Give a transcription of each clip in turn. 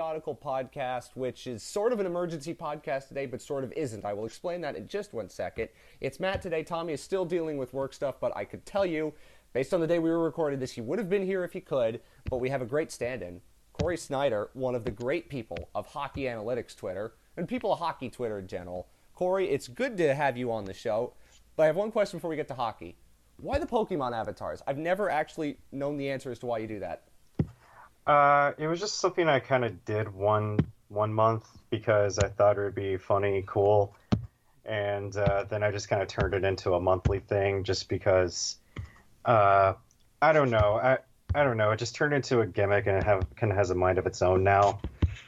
podcast, which is sort of an emergency podcast today, but sort of isn't. I will explain that in just one second. It's Matt today. Tommy is still dealing with work stuff, but I could tell you, based on the day we were recording this, he would have been here if he could, but we have a great stand in. Corey Sznajder, one of the great people of Hockey Analytics Twitter, and people of hockey Twitter in general. Corey, it's good to have you on the show, but I have one question before we get to hockey. Why the Pokemon avatars? I've never actually known the answer as to why you do that. Uh, it was just something I kind of did one one month because I thought it would be funny, cool, and uh, then I just kind of turned it into a monthly thing just because. Uh, I don't know. I I don't know. It just turned into a gimmick and it have kind of has a mind of its own now.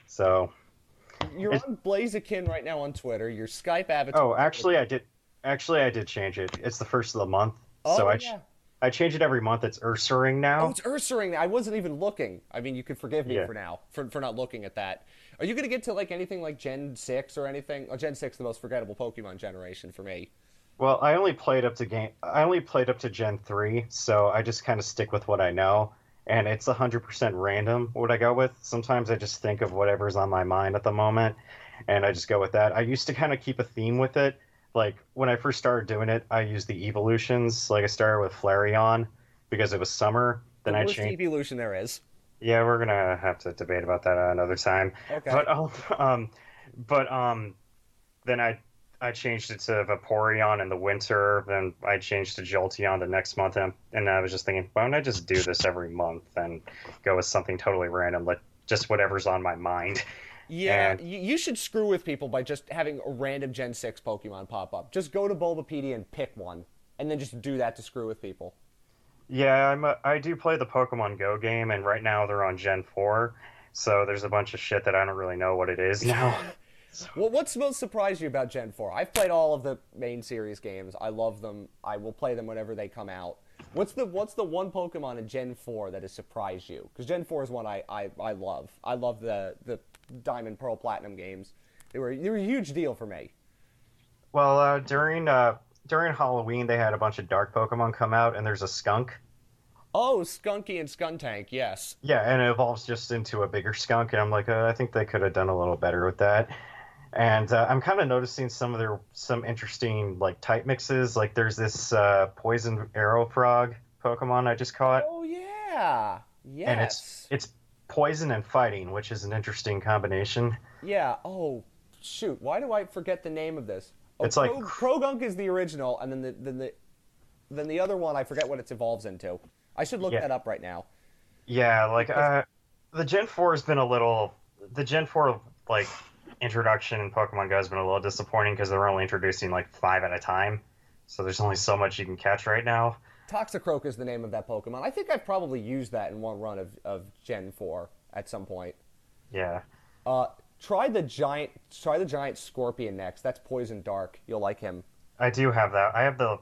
So. You're on Blaziken right now on Twitter. Your Skype avatar. Oh, actually, I did. Actually, I did change it. It's the first of the month, Oh, so I yeah. I change it every month. It's Ursaring now. Oh, it's Ursaring. I wasn't even looking. I mean, you could forgive me Yeah. for now for, for not looking at that. Are you going to get to like anything like Gen six or anything? Oh, Gen six, the most forgettable Pokemon generation for me. Well, I only played up to game. I only played up to Gen three, so I just kind of stick with what I know, and it's hundred percent random what I go with. Sometimes I just think of whatever's on my mind at the moment, and I just go with that. I used to kind of keep a theme with it. Like when I first started doing it, I used the evolutions. Like I started with Flareon because it was summer. Then the I changed. evolution there is. Yeah, we're gonna have to debate about that another time. Okay. But um, um, but um, then I I changed it to Vaporeon in the winter. Then I changed to Jolteon the next month, and, and I was just thinking, why don't I just do this every month and go with something totally random, like just whatever's on my mind. Yeah, And- you, should screw with people by just having a random Gen 6 Pokemon pop up. Just go to Bulbapedia and pick one, and then just do that to screw with people. Yeah, I'm a, I do play the Pokemon Go game, and right now they're on Gen four, so there's a bunch of shit that I don't really know what it is now. Well, what's most surprised you about Gen 4? I've played all of the main series games. I love them. I will play them whenever they come out. What's the what's the one Pokemon in Gen 4 that has surprised you? Because Gen 4 is one I, I, I love. I love the, the Diamond, Pearl, Platinum games. They were they were a huge deal for me. Well, uh, during uh, during Halloween, they had a bunch of dark Pokemon come out, and there's a skunk. Oh, Stunky and Skuntank, yes. Yeah, and it evolves just into a bigger skunk, and I'm like, uh, I think they could have done a little better with that. And uh, I'm kind of noticing some of their some interesting like type mixes. Like there's this uh, poison arrow frog Pokemon I just caught, Oh yeah, yes. and it's it's poison and fighting, which is an interesting combination. Yeah. Oh, shoot. Why do I forget the name of this? Oh, It's like- Croagunk is the original, and then the then the then the other one I forget what it evolves into. I should look Yeah. that up right now. Yeah, like uh, the Gen Four has been a little. The Gen Four like introduction in Pokemon Go has been a little disappointing because they're only introducing like five at a time, so there's only so much you can catch right now. Toxicroak is the name of that Pokemon. I think I've probably used that in one run of, of Gen Four at some point. Yeah, Uh, try the giant. Try the giant Scorpion next. That's Poison Dark. You'll like him. I do have that. I have the.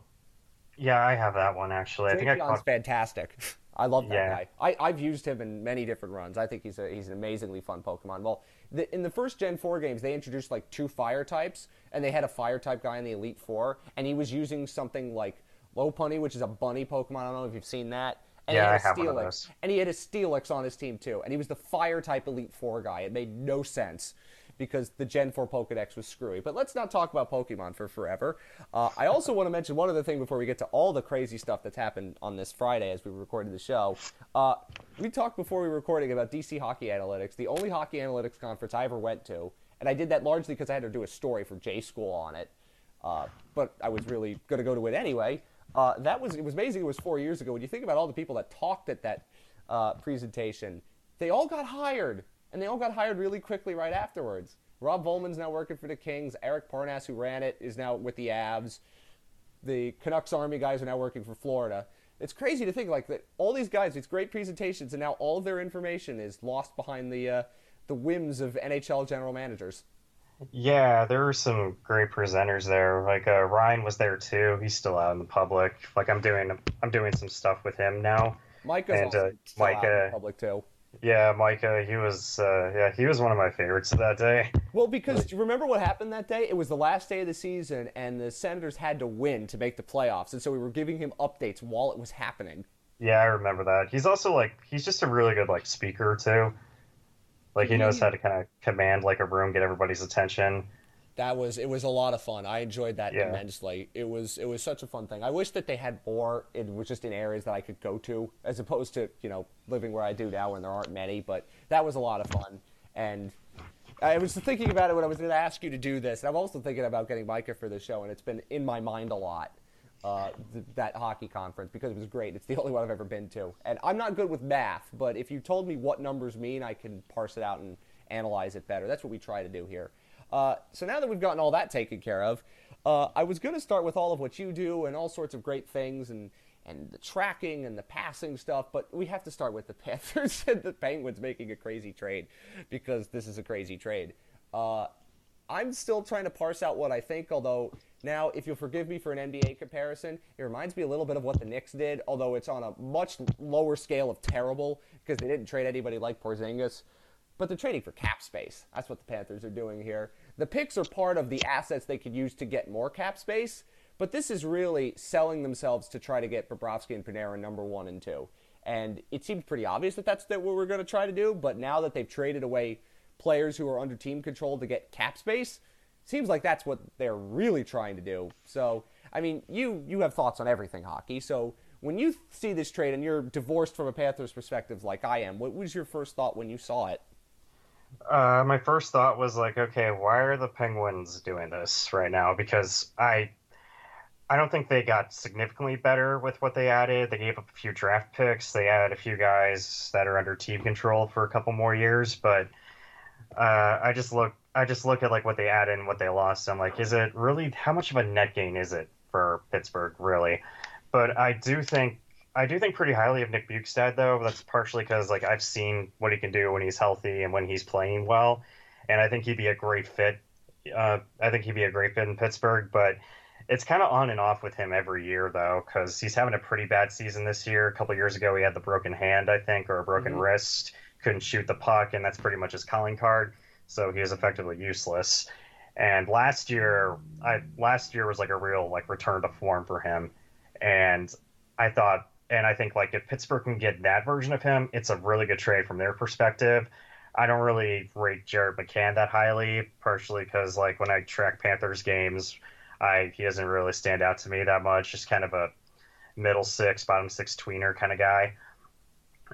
Yeah, I have that one actually. I think I caught... fantastic. I love that yeah. guy. I, I've used him in many different runs. I think he's a, he's an amazingly fun Pokemon. Well, the, in the first Gen 4 games, they introduced like two fire types, and they had a fire type guy in the Elite Four, and he was using something like Lopunny, which is a bunny Pokemon. I don't know if you've seen that. And Yeah, he I had a have one of Steelix. those. And he had a Steelix on his team too, and he was the fire type Elite Four guy. It made no sense because the Gen 4 Pokedex was screwy. But let's not talk about Pokemon for forever. Uh, I also want to mention one other thing before we get to all the crazy stuff that's happened on this Friday as we recorded the show. Uh, we talked before we were recording about DC Hockey Analytics, the only hockey analytics conference I ever went to. And I did that largely because I had to do a story for J School on it. Uh, but I was really going to go to it anyway. Uh, that was it was amazing. It was four years ago. When you think about all the people that talked at that uh, presentation, they all got hired, and they all got hired really quickly right afterwards. Rob Vollman's now working for the Kings. Eric Parnas, who ran it, is now with the Avs. The Canucks Army guys are now working for Florida. It's crazy to think like that. All these guys, these great presentations, and now all their information is lost behind the uh, the whims of NHL general managers. Yeah, there were some great presenters there. Like uh, Ryan was there too. He's still out in the public. Like I'm doing, I'm doing some stuff with him now. Micah's And, also uh, still out in Micah- the public too. Yeah, Micah, he was, uh, yeah, he was one of my favorites that day. Well, because remember what happened that day? It was the last day of the season, and the Senators had to win to make the playoffs, and so we were giving him updates while it was happening. Yeah, I remember that. He's also like, he's just a really good like speaker too. Like he knows mm-hmm. how to kind of command like a room, get everybody's attention. That was it was a lot of fun. I enjoyed that Yeah. immensely. It was it was such a fun thing. I wish that they had more. It was just in areas that I could go to, as opposed to you know living where I do now, when there aren't many. But that was a lot of fun, and I was thinking about it when I was going to ask you to do this. And I'm also thinking about getting Micah for the show, and it's been in my mind a lot. Uh, th- that hockey conference because it was great. It's the only one I've ever been to, and I'm not good with math. But if you told me what numbers mean, I can parse it out and analyze it better. That's what we try to do here. Uh, so now that we've gotten all that taken care of, uh, I was going to start with all of what you do and all sorts of great things and and the tracking and the passing stuff, but we have to start with the Panthers and the Penguins making a crazy trade because this is a crazy trade. Uh, I'm still trying to parse out what I think, although now, if you'll forgive me for an NBA comparison, it reminds me a little bit of what the Knicks did, although it's on a much lower scale of terrible because they didn't trade anybody like Porzingis. But they're trading for cap space. That's what the Panthers are doing here. The picks are part of the assets they could use to get more cap space, but this is really selling themselves to try to get Bobrovsky and Panarin number one and two. And it seemed pretty obvious that that's what we're going to try to do, but now that they've traded away players who are under team control to get cap space, seems like that's what they're really trying to do. So, I mean, you you have thoughts on everything hockey. So, when you see this trade and you're divorced from a Panthers perspective like I am, what was your first thought when you saw it? Uh, my first thought was like, okay, why are the Penguins doing this right now? Because I, I don't think they got significantly better with what they added. They gave up a few draft picks. They added a few guys that are under team control for a couple more years. But uh, I just look, I just look at like what they add and what they lost. I'm like, is it really? How much of a net gain is it for Pittsburgh, really? But I do think I do think pretty highly of Nick Bjugstad, though. That's partially because like I've seen what he can do when he's healthy and when he's playing well, and I think he'd be a great fit. Uh, I think he'd be a great fit in Pittsburgh, but it's kind of on and off with him every year, though, because he's having a pretty bad season this year. A couple years ago, he had the broken hand, I think, or a broken Mhm. wrist. Couldn't shoot the puck, and that's pretty much his calling card. So he is effectively useless. And last year, I last year was like a real like return to form for him, and I thought, and I think like if Pittsburgh can get that version of him, it's a really good trade from their perspective. I don't really rate Jared McCann that highly, partially because like when I track Panthers games, I he doesn't really stand out to me that much. Just kind of a middle six, bottom six tweener kind of guy.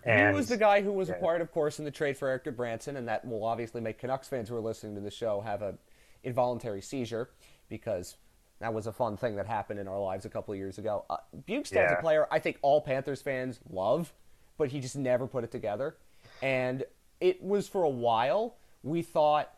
He was the guy who was yeah. acquired, of course, in the trade for Eric Branson, and that will obviously make Canucks fans who are listening to the show have a involuntary seizure because that was a fun thing that happened in our lives a couple of years ago. Uh, Bjugstad's a player I think all Panthers fans love, but he just never put it together. And it was for a while we thought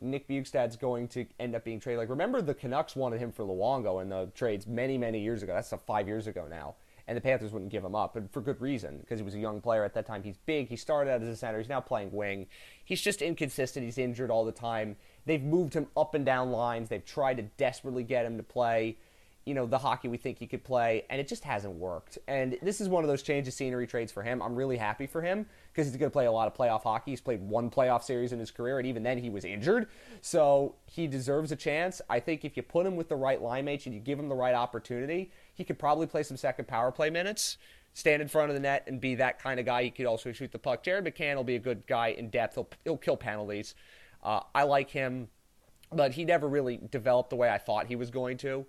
Nick Bjugstad's going to end up being traded. Like, remember the Canucks wanted him for Luongo in the trades many, many years ago. That's uh, five years ago now. And the Panthers wouldn't give him up, and for good reason, because he was a young player at that time. He's big. He started out as a center. He's now playing wing. He's just inconsistent. He's injured all the time. They've moved him up and down lines. They've tried to desperately get him to play you know, the hockey we think he could play, and it just hasn't worked. And this is one of those change of scenery trades for him. I'm really happy for him because he's going to play a lot of playoff hockey. He's played one playoff series in his career, and even then he was injured. So he deserves a chance. I think if you put him with the right line mates and you give him the right opportunity, he could probably play some second power play minutes, stand in front of the net, and be that kind of guy. He could also shoot the puck. Jared McCann will be a good guy in depth. He'll, he'll kill penalties. Uh, I like him, but he never really developed the way I thought he was going to.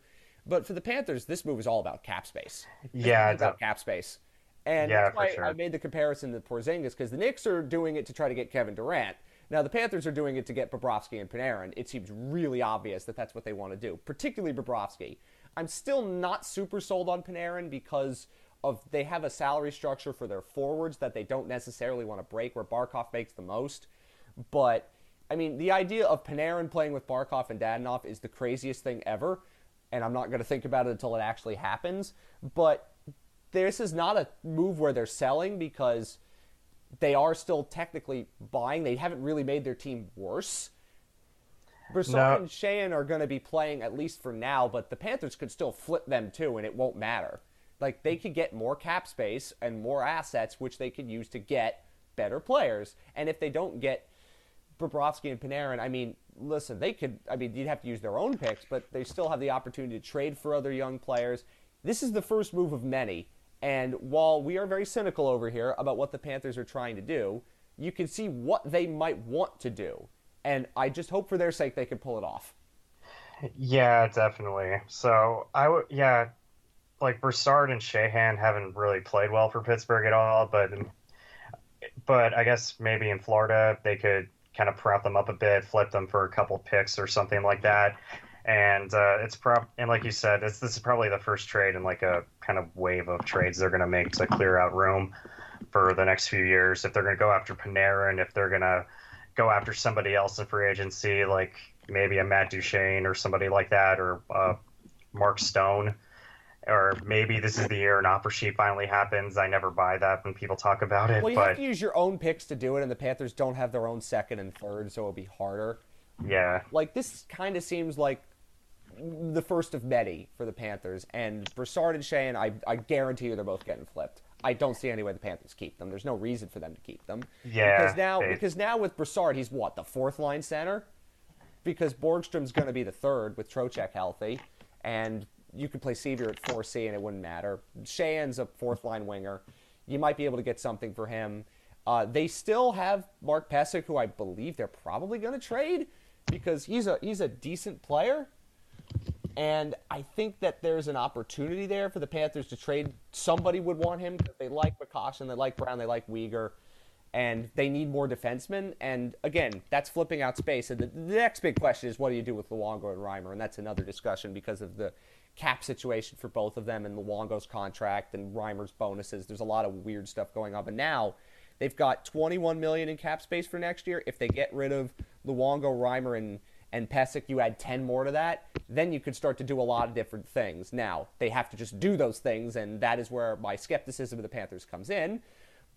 But for the Panthers, this move is all about cap space. Yeah, is about cap space. And Yeah, that's why sure. I made the comparison to Porzingis because the Knicks are doing it to try to get Kevin Durant. Now the Panthers are doing it to get Bobrovsky and Panarin. It seems really obvious that that's what they want to do, particularly Bobrovsky. I'm still not super sold on Panarin because of they have a salary structure for their forwards that they don't necessarily want to break, where Barkov makes the most. But I mean, the idea of Panarin playing with Barkov and Dadonov is the craziest thing ever, and I'm not going to think about it until it actually happens. But this is not a move where they're selling because they are still technically buying. They haven't really made their team worse. Brassard No. and Sheahan are going to be playing at least for now, but the Panthers could still flip them too, and it won't matter. Like they could get more cap space and more assets, which they could use to get better players. And if they don't get Bobrovsky and Panarin, I mean, listen, they could. I mean, you'd have to use their own picks, but they still have the opportunity to trade for other young players. This is the first move of many. And while we are very cynical over here about what the Panthers are trying to do, you can see what they might want to do. And I just hope for their sake they can pull it off. Yeah, definitely. So I would, yeah, like Brassard and Sheahan haven't really played well for Pittsburgh at all, but but I guess maybe in Florida they could kind of prop them up a bit, flip them for a couple picks or something like that. And uh, it's prob and like you said, this is probably the first trade in like a kind of wave of trades they're going to make to clear out room for the next few years. If they're going to go after Panarin and if they're going to go after somebody else in free agency, like maybe a Matt Duchene or somebody like that, or uh, Mark Stone, or maybe this is the year an offer sheet finally happens. I never buy that when people talk about it. Well, you but have to use your own picks to do it, and the Panthers don't have their own second and third, so it'll be harder. yeah, Like this kind of seems like the first of many for the Panthers, and Brassard and Shane, I, I guarantee you they're both getting flipped. I don't see any way the Panthers keep them. There's no reason for them to keep them. Yeah, Because now, they- because now with Brassard, he's what the fourth line center. Because Borgstrom's going to be the third with Trocheck healthy, and you could play Sceviour at 4C and it wouldn't matter. Sheahan's a fourth line winger. You might be able to get something for him. Uh, they still have Mark Pysyk, who I believe they're probably going to trade because he's a he's a decent player. And I think that there's an opportunity there for the Panthers to trade. Somebody would want him because they like McCoshen, they like Brown, they like Weegar, and they need more defensemen. And again, that's flipping out space. And the, the next big question is what do you do with Luongo and Reimer? And that's another discussion because of the cap situation for both of them and Luongo's contract and Reimer's bonuses. There's a lot of weird stuff going on. But now they've got 21 million in cap space for next year. If they get rid of Luongo, Reimer, and and Pysyk, you add 10 more to that, then you could start to do a lot of different things. Now, they have to just do those things, and that is where my skepticism of the Panthers comes in.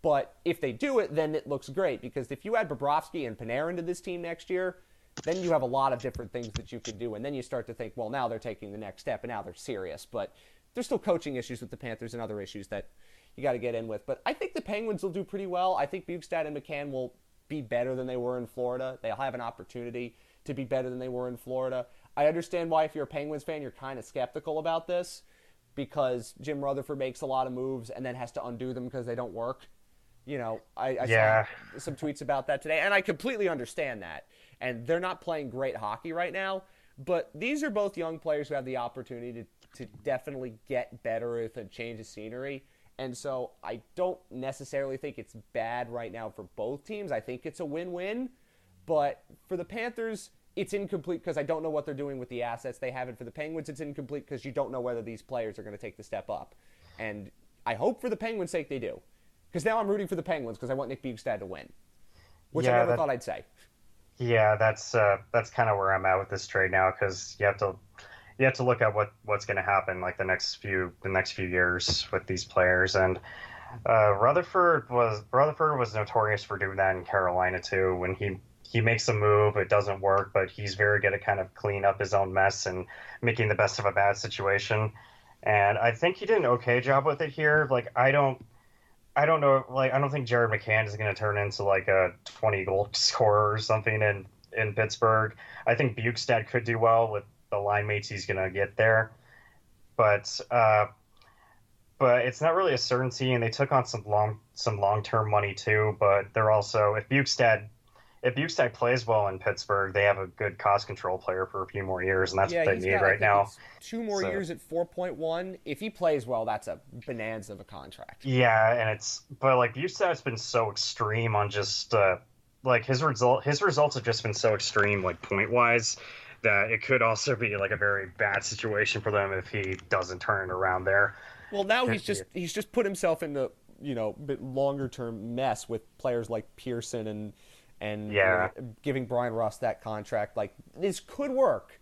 But if they do it, then it looks great because if you add Bobrovsky and Panarin to this team next year, then you have a lot of different things that you can do. And then you start to think, well, now they're taking the next step and now they're serious. But there's still coaching issues with the Panthers and other issues that you got to get in with. But I think the Penguins will do pretty well. I think Bjugstad and McCann will be better than they were in Florida. They'll have an opportunity to be better than they were in Florida. I understand why, if you're a Penguins fan, you're kind of skeptical about this because Jim Rutherford makes a lot of moves and then has to undo them because they don't work. You know, I, I Yeah. saw some tweets about that today, and I completely understand that. And they're not playing great hockey right now, but these are both young players who have the opportunity to, to definitely get better with a change of scenery. And so I don't necessarily think it's bad right now for both teams. I think it's a win win. But for the Panthers, it's incomplete because I don't know what they're doing with the assets they have. And for the Penguins, it's incomplete because you don't know whether these players are going to take the step up. And I hope for the Penguins' sake they do. Because now I'm rooting for the Penguins because I want Nick Bjugstad to win, which I never that- thought I'd say. Yeah, that's uh, that's kind of where I'm at with this trade now because you have to you have to look at what what's going to happen like the next few the next few years with these players. And uh, Rutherford was Rutherford was notorious for doing that in Carolina too. When he he makes a move it doesn't work but he's very good at kind of cleaning up his own mess and making the best of a bad situation. And I think he did an okay job with it here. Like I don't I don't know. Like, I don't think Jared McCann is going to turn into like a 20 goal scorer or something in in Pittsburgh. I think Bjugstad could do well with the line mates he's going to get there, but uh, but it's not really a certainty. And they took on some long some long term money too. But they're also if Bjugstad if Bjugstad plays well in Pittsburgh, they have a good cost control player for a few more years, and that's yeah, what they need got, right now. Two more So- years at 4.1. If he plays well, that's a bonanza of a contract. Yeah, and it's but like Bjugstad's been so extreme on just uh, like his result. His results have just been so extreme, like point wise, that it could also be like a very bad situation for them if he doesn't turn it around there. Well, now he's just he's just put himself in the you know bit longer term mess with players like Pearson and and Yeah. giving Bryan Rust that contract. Like this could work,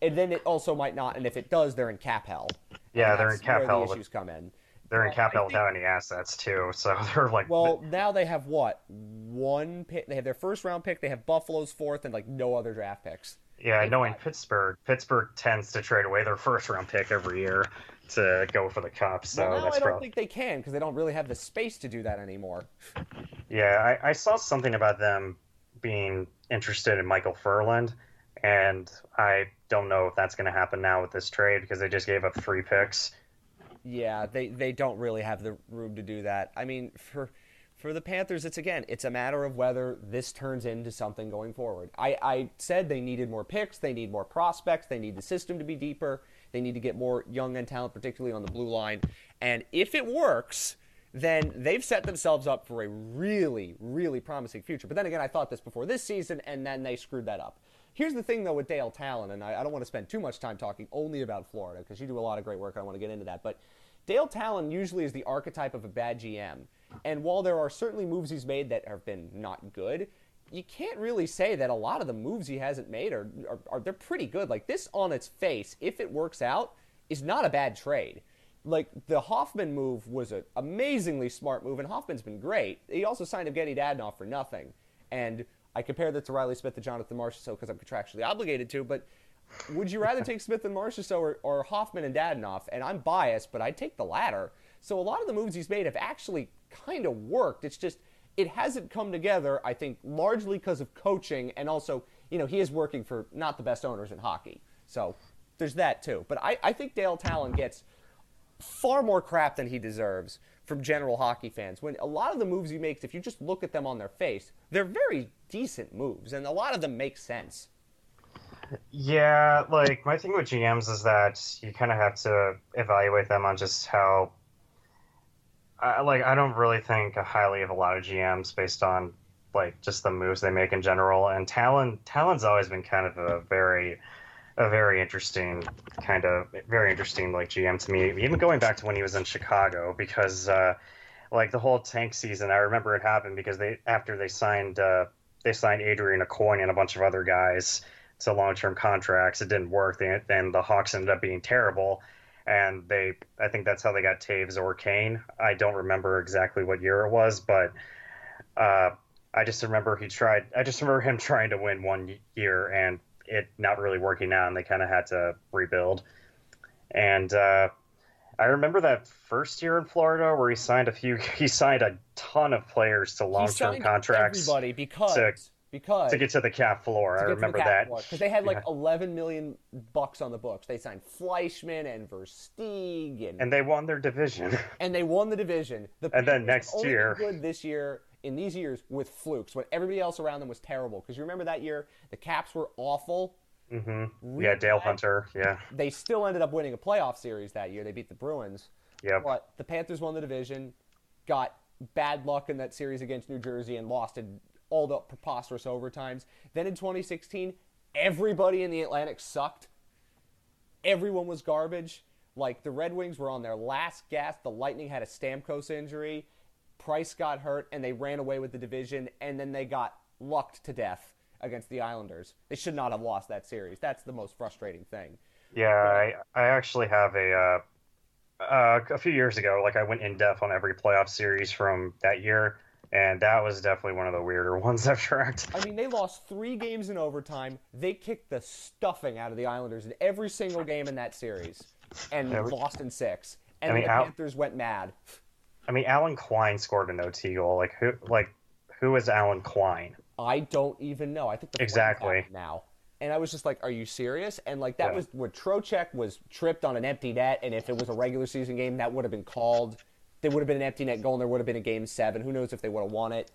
and then it also might not. And if it does, they're in cap hell. Yeah, they're in cap where hell The with- issues come in. They're in cap hell without any assets too, so they're like Well, now they have what one pick? They have their first round pick. They have Buffalo's fourth, and like no other draft picks. yeah, knowing Pittsburgh, Pittsburgh tends to trade away their first round pick every year to go for the cup. So well, that's I don't probably think they can because they don't really have the space to do that anymore. Yeah, I, I saw something about them being interested in Michael Ferland, and I don't know if that's going to happen now with this trade because they just gave up three picks. Yeah, they they don't really have the room to do that. I mean, for for the Panthers, it's again, it's a matter of whether this turns into something going forward. I, I said they needed more picks, they need more prospects, they need the system to be deeper, they need to get more young and talent, particularly on the blue line. And if it works, then they've set themselves up for a really, really promising future. But then again, I thought this before this season, and then they screwed that up. Here's the thing, though, with Dale Tallon, and I, I don't want to spend too much time talking only about Florida because you do a lot of great work. I want to get into that. But Dale Tallon usually is the archetype of a bad GM. And while there are certainly moves he's made that have been not good, you can't really say that a lot of the moves he hasn't made are, are, are, they're pretty good. Like this on its face, if it works out, is not a bad trade. Like the Hoffman move was an amazingly smart move, and Hoffman's been great. He also signed Evgeny Dadonov for nothing, and I compare that to Reilly Smith and Jonathan Marchessault because I'm contractually obligated to. But would you rather take Smith and Marchessault or, or Hoffman and Dadonov? And I'm biased, but I'd take the latter. So a lot of the moves he's made have actually kind of worked. It's just it hasn't come together. I think largely because of coaching, and also you know he is working for not the best owners in hockey. So there's that too. But I, I think Dale Tallon gets far more crap than he deserves from general hockey fans. When a lot of the moves he makes, if you just look at them on their face, they're very decent moves, and a lot of them make sense. Yeah, like my thing with GMs is that you kind of have to evaluate them on just how. I, like I don't really think highly of a lot of GMs based on like just the moves they make in general. And Tallon Tallon's always been kind of a very a very interesting kind of very interesting like GM to me. Even going back to when he was in Chicago, because uh, like the whole tank season, I remember it happened because they after they signed uh, they signed Adrian Aucoin and a bunch of other guys to long term contracts. It didn't work. They, then the Hawks ended up being terrible. And they, I think that's how they got Toews or Kane. I don't remember exactly what year it was, but uh, I just remember he tried. I just remember him trying to win one year and it not really working out, and they kind of had to rebuild. And uh, I remember that first year in Florida where he signed a few. He signed a ton of players to long term contracts. Everybody because. To, because to get to the cap floor. I remember that because they had like yeah. 11 million bucks on the books. They signed Fleischmann and Versteeg, and, and they won their division. And they won the division. The and then next year, good this year in these years with flukes when everybody else around them was terrible. Because you remember that year the Caps were awful. Mm-hmm. Yeah, Dale. Hunter. Yeah. They still ended up winning a playoff series that year. They beat the Bruins. Yeah. But the Panthers won the division, got bad luck in that series against New Jersey, and lost in all the preposterous overtimes. Then in 2016, everybody in the Atlantic sucked. Everyone was garbage. Like the Red Wings were on their last gasp. The Lightning had a Stamkos injury. Price got hurt, and they ran away with the division. And then they got lucked to death against the Islanders. They should not have lost that series. That's the most frustrating thing. Yeah, I, I actually have a uh, uh, a few years ago. Like I went in depth on every playoff series from that year and that was definitely one of the weirder ones I've tracked. I mean, they lost three games in overtime. They kicked the stuffing out of the Islanders in every single game in that series, and yeah, lost in six. And I mean, the Al- Panthers went mad. I mean, Alan Quine scored an OT goal. Like who? Like who is Alan Quine? I don't even know. I think the exactly now. And I was just like, "Are you serious?" And like that yeah. was what Trocheck was tripped on an empty net, and if it was a regular season game, that would have been called there would have been an empty net goal and there would have been a game seven. Who knows if they would have won it?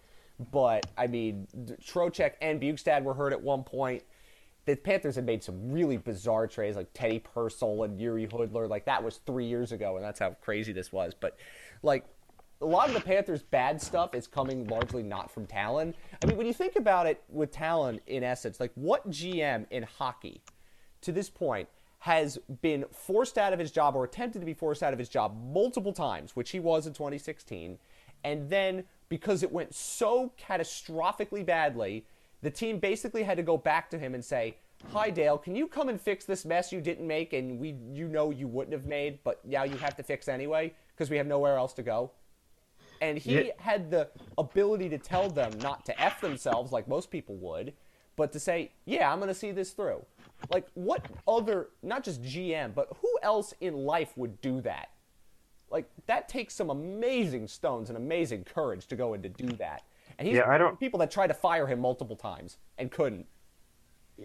But I mean, Trocheck and Bjugstad were hurt at one point. The Panthers had made some really bizarre trades like Teddy Purcell and Jiri Hudler. Like that was three years ago, and that's how crazy this was. But like a lot of the Panthers' bad stuff is coming largely not from Tallon. I mean, when you think about it with Tallon, in essence, like what GM in hockey to this point has been forced out of his job or attempted to be forced out of his job multiple times, which he was in 2016. And then because it went so catastrophically badly, the team basically had to go back to him and say, "Hi Dale, can you come and fix this mess you didn't make and we you know you wouldn't have made, but now you have to fix anyway because we have nowhere else to go." And he yeah. had the ability to tell them not to f themselves like most people would, but to say, "Yeah, I'm going to see this through." Like, what other, not just GM, but who else in life would do that? Like, that takes some amazing stones and amazing courage to go and to do that. And he's yeah, I don't, people that tried to fire him multiple times and couldn't.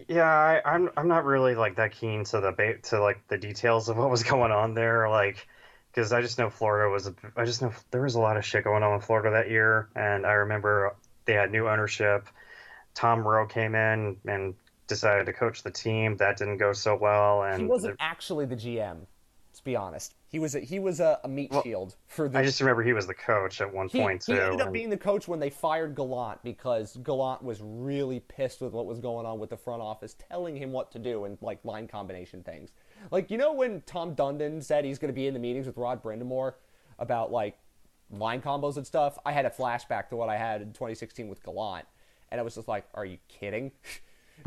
Yeah, I, I'm I'm not really like that keen to the to like the details of what was going on there, like because I just know Florida was. A, I just know there was a lot of shit going on in Florida that year, and I remember they had new ownership. Tom Rowe came in and decided to coach the team. That didn't go so well, and he wasn't actually the GM. Let's be honest. He was a, he was a, a meat Well, shield for the. I just remember he was the coach at one he, point he too. He ended up and- being the coach when they fired Gallant because Gallant was really pissed with what was going on with the front office, telling him what to do and like line combination things. Like you know when Tom Dundon said he's going to be in the meetings with Rod Brind'Amour about like line combos and stuff. I had a flashback to what I had in 2016 with Gallant, and I was just like, "Are you kidding?"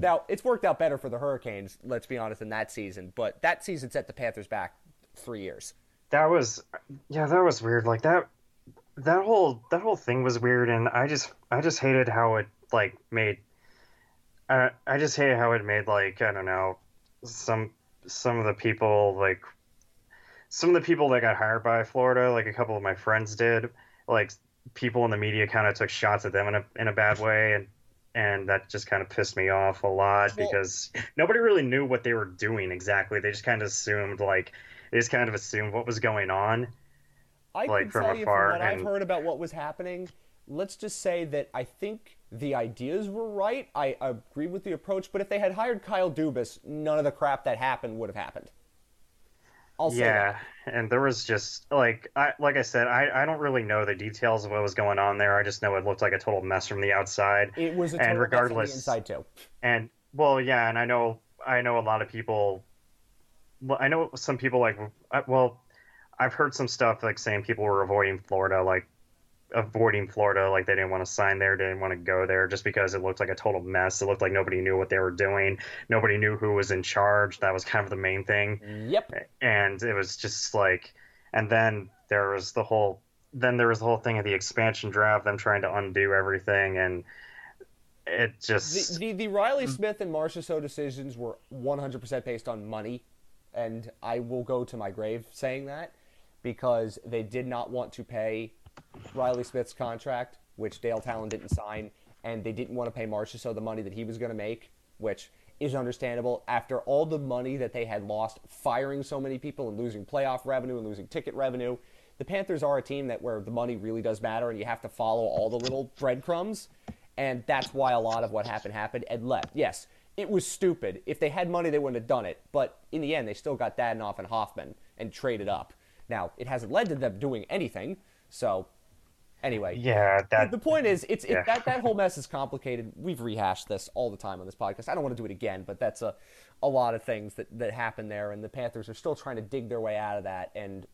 now it's worked out better for the Hurricanes, let's be honest, in that season. But that season set the Panthers back three years. that was yeah that was weird like that that whole that whole thing was weird and i just i just hated how it like made i i just hated how it made like i don't know some some of the people like some of the people that got hired by florida like a couple of my friends did like people in the media kind of took shots at them in a in a bad way and and that just kind of pissed me off a lot Well- because nobody really knew what they were doing exactly they just kind of assumed like they just kind of assumed what was going on I like, can from tell you afar, from what I've heard about what was happening. Let's just say that I think the ideas were right. I agree with the approach, but if they had hired Kyle Dubas, none of the crap that happened would have happened. I'll say yeah that. and there was just like i like i said I, I don't really know the details of what was going on there i just know it looked like a total mess from the outside It was a and total mess on the inside too. and well yeah and i know i know a lot of people well i know some people like uh, well i've heard some stuff like saying people were avoiding florida like avoiding florida like they didn't want to sign there didn't want to go there just because it looked like a total mess. It looked like nobody knew what they were doing. Nobody knew who was in charge. That was kind of the main thing. Yep. and it was just like and then there was the whole then there was the whole thing of the expansion draft them trying to undo everything and it just The, the, the Reilly Smith and Marchessault decisions were 100% based on money, and I will go to my grave saying that because they did not want to pay Reilly Smith's contract, which Dale Tallon didn't sign, and they didn't want to pay So the money that he was going to make, which is understandable after all the money that they had lost firing so many people and losing playoff revenue and losing ticket revenue. The Panthers are a team that where the money really does matter and you have to follow all the little breadcrumbs and that's why a lot of what happened happened and left. Yes, it was stupid. If they had money, they wouldn't have done it. But in the end, they still got Dadonov and Hoffman and traded up. Now, it hasn't led to them doing anything. So, anyway, yeah that the point is, it's it, that that whole mess is complicated. We've rehashed this all the time on this podcast. I don't want to do it again, but that's a a lot of things that that happen there, and the Panthers are still trying to dig their way out of that. And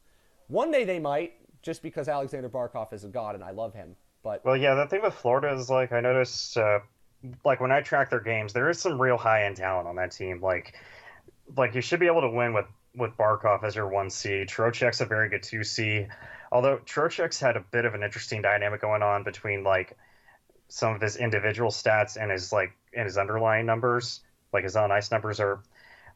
one day they might, just because Alexander Barkov is a god, and I love him. But well yeah the thing with florida is like i noticed uh, like when i track their games there is some real high end talent on that team like like you should be able to win with with barkov as your 1c Trocheck's a very good 2c although Trocheck's had a bit of an interesting dynamic going on between like some of his individual stats and his like and his underlying numbers like his on ice numbers are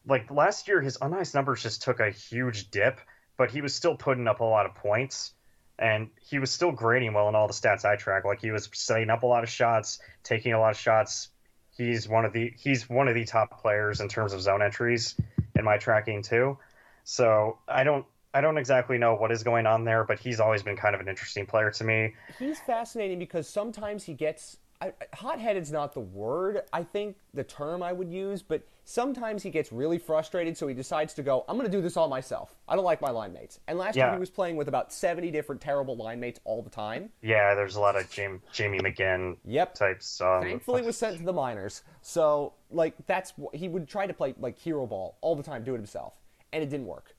like last year his on ice numbers just took a huge dip but he was still putting up a lot of points and he was still grading well in all the stats I track. Like he was setting up a lot of shots, taking a lot of shots. He's one of the he's one of the top players in terms of zone entries in my tracking too. So I don't I don't exactly know what is going on there, but he's always been kind of an interesting player to me. he's fascinating because sometimes he gets I, hot-headed's not the word I think the term I would use, but sometimes he gets really frustrated, so he decides to go, "I'm going to do this all myself. I don't like my line mates." And last year he was playing with about 70 different terrible line mates all the time. Yeah, there's a lot of Jamie, Jamie McGinn Yep. types. Um, Thankfully, was sent to the minors. So, like, that's he would try to play like hero ball all the time, do it himself, and it didn't work.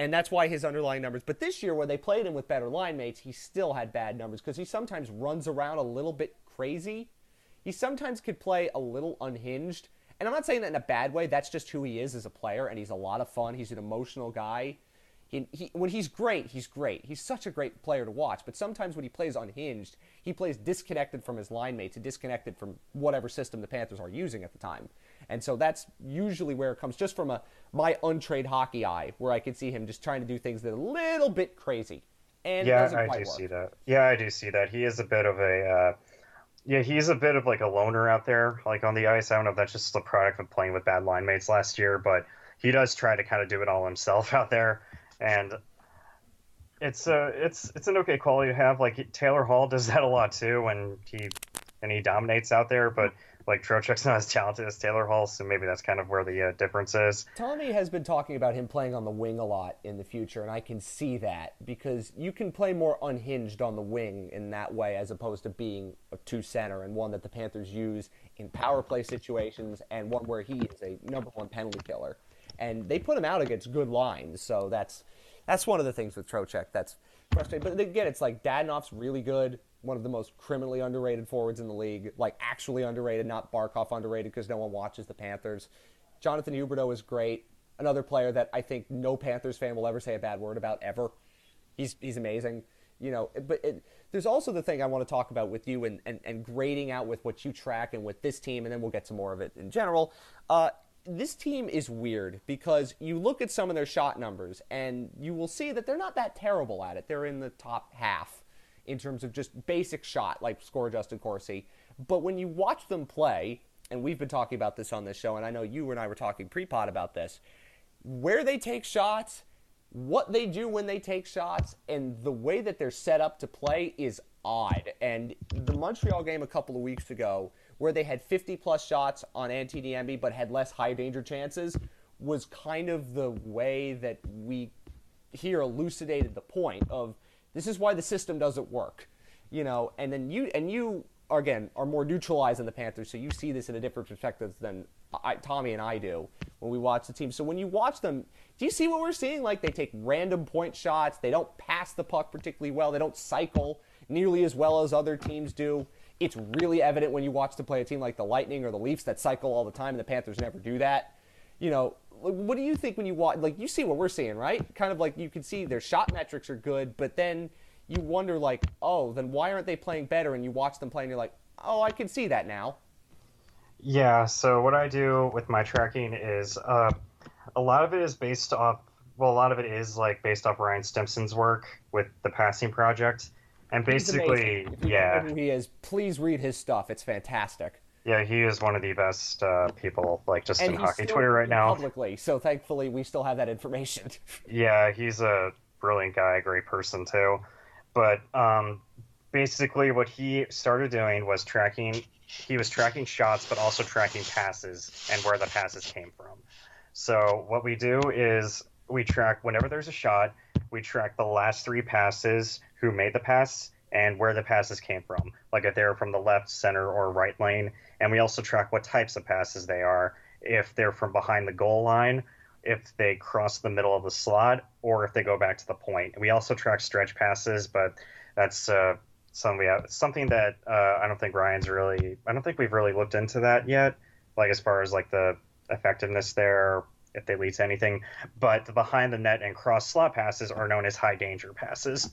And that's why his underlying numbers. But this year, when they played him with better line mates, he still had bad numbers because he sometimes runs around a little bit crazy. He sometimes could play a little unhinged. And I'm not saying that in a bad way. That's just who he is as a player, and he's a lot of fun. He's an emotional guy. He, he, when he's great, he's great. He's such a great player to watch. But sometimes when he plays unhinged, he plays disconnected from his line mates and disconnected from whatever system the Panthers are using at the time. And so that's usually where it comes, just from a my untrained hockey eye, where I could see him just trying to do things that are a little bit crazy. And yeah, I do work. see that. Yeah, I do see that. He is a bit of a, uh, yeah, he's a bit of like a loner out there, like on the ice. I don't know if that's just the product of playing with bad line mates last year, but he does try to kind of do it all himself out there. And it's uh it's it's an okay quality to have. Like Taylor Hall does that a lot too when he and he dominates out there, but like Trocheck's not as talented as Taylor Hall, so maybe that's kind of where the uh, difference is. Tommy has been talking about him playing on the wing a lot in the future, and I can see that because you can play more unhinged on the wing in that way as opposed to being a two center and one that the Panthers use in power play situations and one where he is a number one penalty killer. And they put him out against good lines, so that's that's one of the things with Trocheck that's frustrating. But again, it's like Dadonov's really good one of the most criminally underrated forwards in the league, like actually underrated, not Barkov underrated because no one watches the Panthers. Jonathan Huberdeau is great. Another player that I think no Panthers fan will ever say a bad word about ever. He's he's amazing. You know, but it, there's also the thing I want to talk about with you and, and, and grading out with what you track and with this team, and then we'll get to more of it in general. Uh, this team is weird because you look at some of their shot numbers and you will see that they're not that terrible at it. They're in the top half in terms of just basic shot, like score adjusted Corsi. But when you watch them play, and we've been talking about this on this show, and I know you and I were talking pre pod about this, where they take shots, what they do when they take shots, and the way that they're set up to play is odd. And the Montreal game a couple of weeks ago, where they had 50 plus shots on Antti Niemi but had less high danger chances, was kind of the way that we here elucidated the point of this is why the system doesn't work, you know. And then you and you again are more neutralized than the Panthers, so you see this in a different perspective than I, Tommy and I do when we watch the team. So when you watch them, do you see what we're seeing? Like they take random point shots, they don't pass the puck particularly well, they don't cycle nearly as well as other teams do. It's really evident when you watch them play a team like the Lightning or the Leafs that cycle all the time, and the Panthers never do that. You know, what do you think when you watch? Like you see what we're seeing, right? Kind of like you can see their shot metrics are good, but then you wonder like, oh, then why aren't they playing better? And you watch them play, and you're like, oh, I can see that now. Yeah. So what I do with my tracking is uh, a lot of it is based off. Well, a lot of it is like based off Ryan Stimson's work with the Passing Project, and basically, yeah, he is. Please read his stuff; it's fantastic. Yeah, he is one of the best uh, people, like just and in hockey Twitter right now. Publicly, so thankfully we still have that information. yeah, he's a brilliant guy, great person too. But um, basically, what he started doing was tracking. He was tracking shots, but also tracking passes and where the passes came from. So what we do is we track whenever there's a shot, we track the last three passes, who made the pass, and where the passes came from, like if they're from the left, center, or right lane. And we also track what types of passes they are, if they're from behind the goal line, if they cross the middle of the slot, or if they go back to the point. We also track stretch passes, but that's uh, something something that uh, I don't think Ryan's really. I don't think we've really looked into that yet. Like as far as like the effectiveness there, if they lead to anything. But the behind the net and cross slot passes are known as high danger passes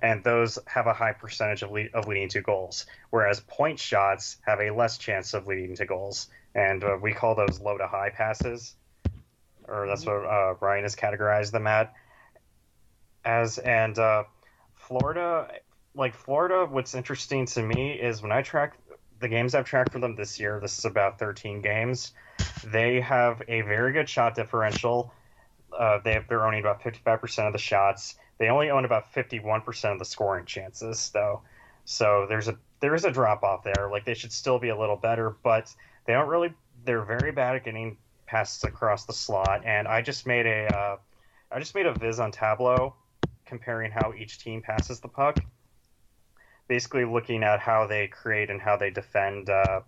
and those have a high percentage of, lead, of leading to goals, whereas point shots have a less chance of leading to goals, and uh, we call those low to high passes, or that's what uh, Ryan has categorized them at as. And uh, Florida, like Florida, what's interesting to me is when I track the games I've tracked for them this year. This is about 13 games. They have a very good shot differential. Uh, they have, they're owning about 55% of the shots. They only own about 51% of the scoring chances, though. So there's a there is a drop off there. Like they should still be a little better, but they don't really. They're very bad at getting passes across the slot. And I just made a uh, I just made a viz on Tableau comparing how each team passes the puck. Basically, looking at how they create and how they defend uh,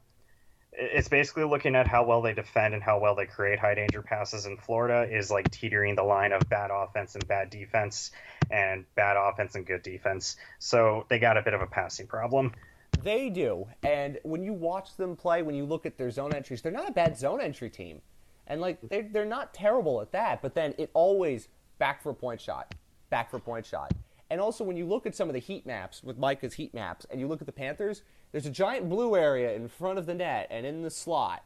it's basically looking at how well they defend and how well they create high danger passes in Florida is like teetering the line of bad offense and bad defense and bad offense and good defense. So they got a bit of a passing problem. They do. And when you watch them play, when you look at their zone entries, they're not a bad zone entry team. And like they're, they're not terrible at that, but then it always back for a point shot, back for a point shot. And also when you look at some of the heat maps with Micah's heat maps and you look at the Panthers, there's a giant blue area in front of the net and in the slot.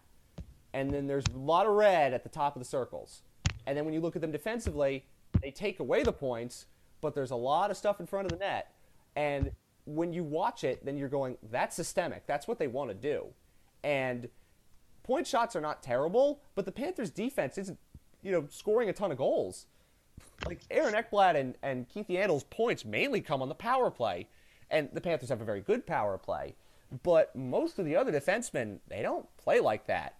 And then there's a lot of red at the top of the circles. And then when you look at them defensively, they take away the points, but there's a lot of stuff in front of the net. And when you watch it, then you're going, that's systemic. That's what they want to do. And point shots are not terrible, but the Panthers' defense isn't, you know, scoring a ton of goals. like Aaron Ekblad and, and Keith Yandle's points mainly come on the power play. And the Panthers have a very good power play. But most of the other defensemen, they don't play like that.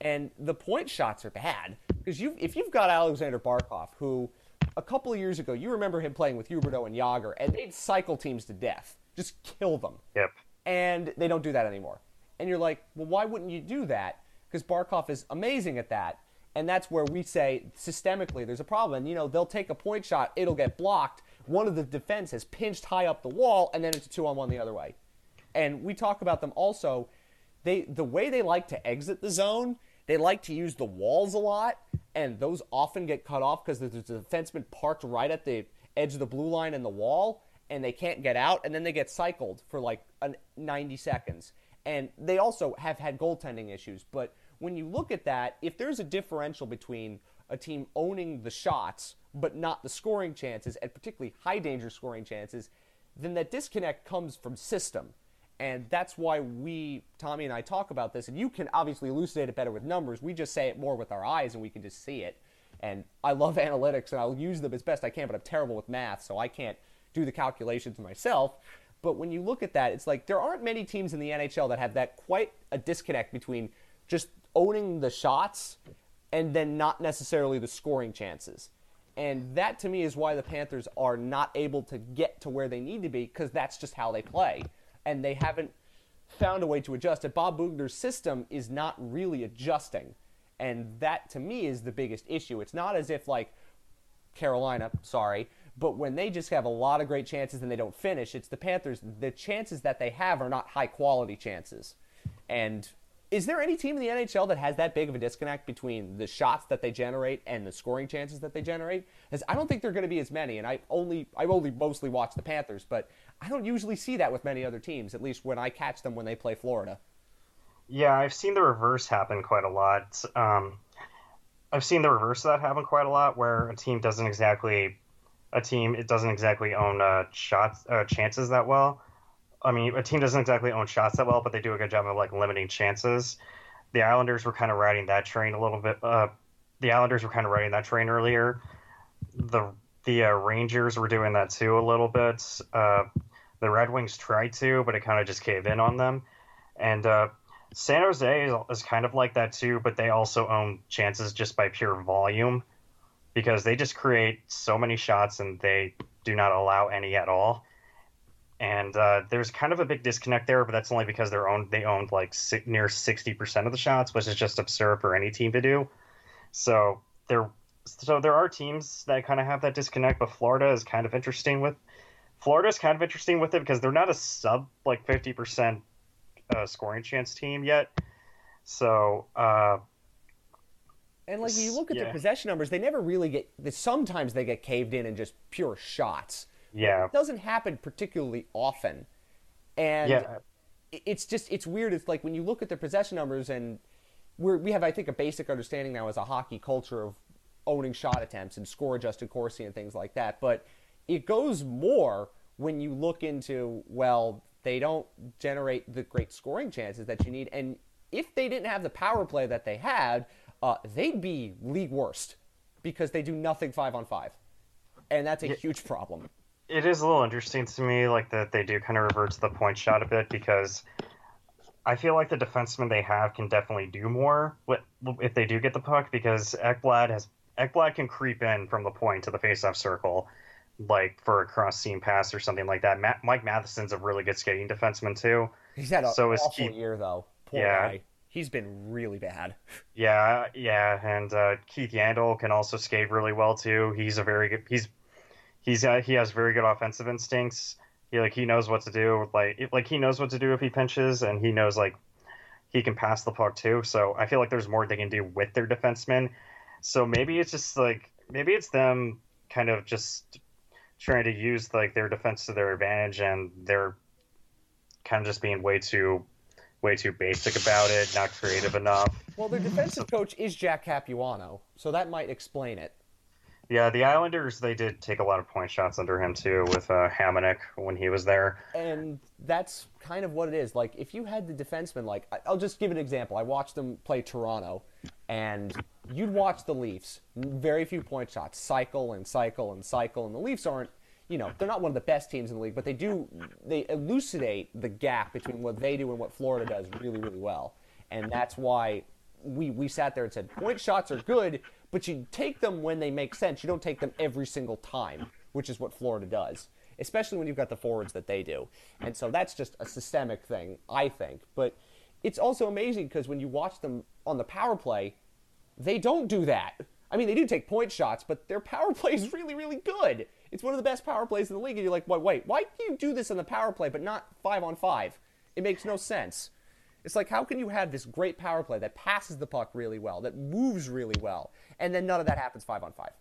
And the point shots are bad. Because you if you've got Alexander Barkov, who a couple of years ago, you remember him playing with Huberdeau and Jagr, and they'd cycle teams to death. Just kill them. Yep. And they don't do that anymore. And you're like, well, why wouldn't you do that? Because Barkov is amazing at that. And that's where we say systemically there's a problem. And, you know, they'll take a point shot, it'll get blocked. One of the defense has pinched high up the wall, and then it's a two on one the other way. And we talk about them also. They the way they like to exit the zone, they like to use the walls a lot, and those often get cut off because there's a defenseman parked right at the edge of the blue line and the wall, and they can't get out, and then they get cycled for like 90 seconds. And they also have had goaltending issues, but when you look at that, if there's a differential between a team owning the shots but not the scoring chances, and particularly high danger scoring chances, then that disconnect comes from system. And that's why we, Tommy and I, talk about this. And you can obviously elucidate it better with numbers. We just say it more with our eyes and we can just see it. And I love analytics and I'll use them as best I can, but I'm terrible with math, so I can't do the calculations myself. But when you look at that, it's like there aren't many teams in the NHL that have that quite a disconnect between just owning the shots and then not necessarily the scoring chances. And that to me is why the Panthers are not able to get to where they need to be because that's just how they play. And they haven't found a way to adjust. it. Bob Boughner's system is not really adjusting. And that to me is the biggest issue. It's not as if, like, Carolina, sorry, but when they just have a lot of great chances and they don't finish, it's the Panthers. The chances that they have are not high quality chances. And is there any team in the NHL that has that big of a disconnect between the shots that they generate and the scoring chances that they generate? As I don't think there are going to be as many, and I only I only mostly watch the Panthers, but I don't usually see that with many other teams. At least when I catch them when they play Florida. Yeah, I've seen the reverse happen quite a lot. Um, I've seen the reverse of that happen quite a lot, where a team doesn't exactly a team it doesn't exactly own uh, shots uh, chances that well. I mean, a team doesn't exactly own shots that well, but they do a good job of like limiting chances. The Islanders were kind of riding that train a little bit. Uh, the Islanders were kind of riding that train earlier. The the uh, Rangers were doing that too a little bit. Uh, the Red Wings tried to, but it kind of just caved in on them. And uh, San Jose is, is kind of like that too, but they also own chances just by pure volume because they just create so many shots and they do not allow any at all. And uh, there's kind of a big disconnect there, but that's only because they're owned. They owned like si- near sixty percent of the shots, which is just absurd for any team to do. So there, so there are teams that kind of have that disconnect, but Florida is kind of interesting with. Florida is kind of interesting with it because they're not a sub like fifty percent uh, scoring chance team yet. So uh, and like you look at Yeah. their possession numbers, they never really get. Sometimes they get caved in and just pure shots. yeah, It doesn't happen particularly often, and yeah, it's just it's weird. It's like when you look at their possession numbers, and we're, we have I think a basic understanding now as a hockey culture of owning shot attempts and score adjusted Corsi and things like that. But it goes more when you look into well, they don't generate the great scoring chances that you need, and if they didn't have the power play that they had, uh, they'd be league worst because they do nothing five on five, and that's a huge problem. it is a little interesting to me, like that they do kind of revert to the point shot a bit because I feel like the defensemen they have can definitely do more if they do get the puck because Ekblad has Ekblad can creep in from the point to the faceoff circle, like for a cross seam pass or something like that. Ma- Mike Matheson's a really good skating defenseman too. He's had an So awful Keith- year though. Poor Yeah. guy. He's been really bad. Yeah, yeah, and uh, Keith Yandle can also skate really well too. He's a very good. He's he's uh, he has very good offensive instincts. He like he knows what to do. Like like he knows what to do if he pinches, and he knows like he can pass the puck too. So I feel like there's more they can do with their defensemen. So maybe it's just like maybe it's them kind of just trying to use like their defense to their advantage, and they're kind of just being way too way too basic about it, not creative enough. Well, their defensive coach is Jack Capuano, so that might explain it. Yeah, the Islanders they did take a lot of point shots under him too with uh, Hamonic when he was there. And that's kind of what it is. Like if you had the defenseman, like I'll just give an example. I watched them play Toronto, and you'd watch the Leafs. Very few point shots, cycle and cycle and cycle, and the Leafs aren't. You know, they're not one of the best teams in the league, but they do they elucidate the gap between what they do and what Florida does really, really well. And that's why we we sat there and said point shots are good, but you take them when they make sense. You don't take them every single time, which is what Florida does, especially when you've got the forwards that they do. And so that's just a systemic thing, I think. But it's also amazing because when you watch them on the power play, they don't do that. I mean, they do take point shots, but their power play is really, really good. It's one of the best power plays in the league, and you're like, wait, wait, why do you do this on the power play, but not five on five? It makes no sense. It's like, how can you have this great power play that passes the puck really well, that moves really well, and then none of that happens five on five?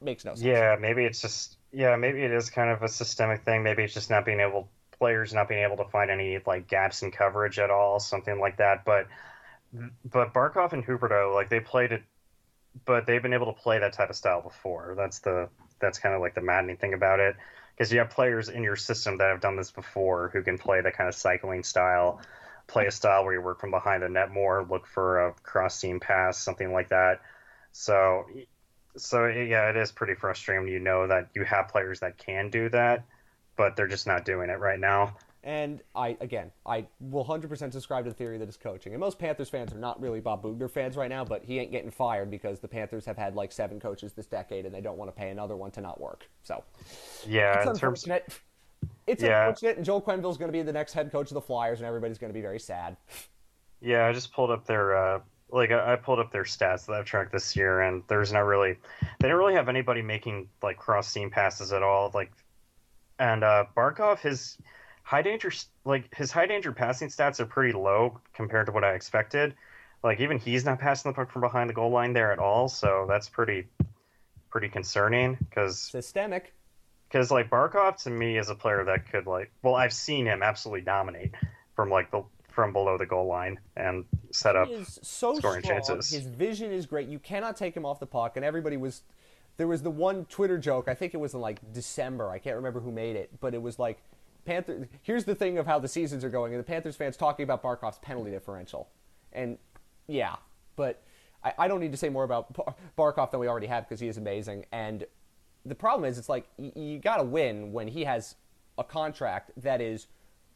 Makes no sense. Yeah, maybe it's just yeah, maybe it is kind of a systemic thing. Maybe it's just not being able players not being able to find any like gaps in coverage at all, something like that. But but Barkov and Huberdeau, like they played it, but they've been able to play that type of style before. That's the that's kind of like the maddening thing about it, because you have players in your system that have done this before who can play that kind of cycling style, play a style where you work from behind the net more, look for a cross seam pass, something like that. So so yeah, it is pretty frustrating you know that you have players that can do that, but they're just not doing it right now. And I, again, I will 100% subscribe to the theory that it's coaching. And most Panthers fans are not really Bob Boughner fans right now, but he ain't getting fired because the Panthers have had like seven coaches this decade and they don't want to pay another one to not work. So, yeah, it's in terms unfortunate. It's Yeah. unfortunate, and Joel Quenneville's going to be the next head coach of the Flyers, and everybody's going to be very sad. Yeah, I just pulled up their uh, like I I pulled up their stats that I've tracked this year, and there's not really they don't really have anybody making like cross seam passes at all. Like, and uh, Barkov his high danger like his high danger passing stats are pretty low compared to what I expected. Like even he's not passing the puck from behind the goal line there at all, so that's pretty pretty concerning because Systemic. because like Barkov to me is a player that could like well I've seen him absolutely dominate from like the from below the goal line and set up is so scoring strong. chances. His vision is great. You cannot take him off the puck, and everybody was. There was the one Twitter joke. I think it was in like December. I can't remember who made it, but it was like Panther. Here's the thing of how the seasons are going, and the Panthers fans talking about Barkov's penalty differential, and yeah, but I, I don't need to say more about Bar- Barkov than we already have because he is amazing. And the problem is, it's like y- you got to win when he has a contract that is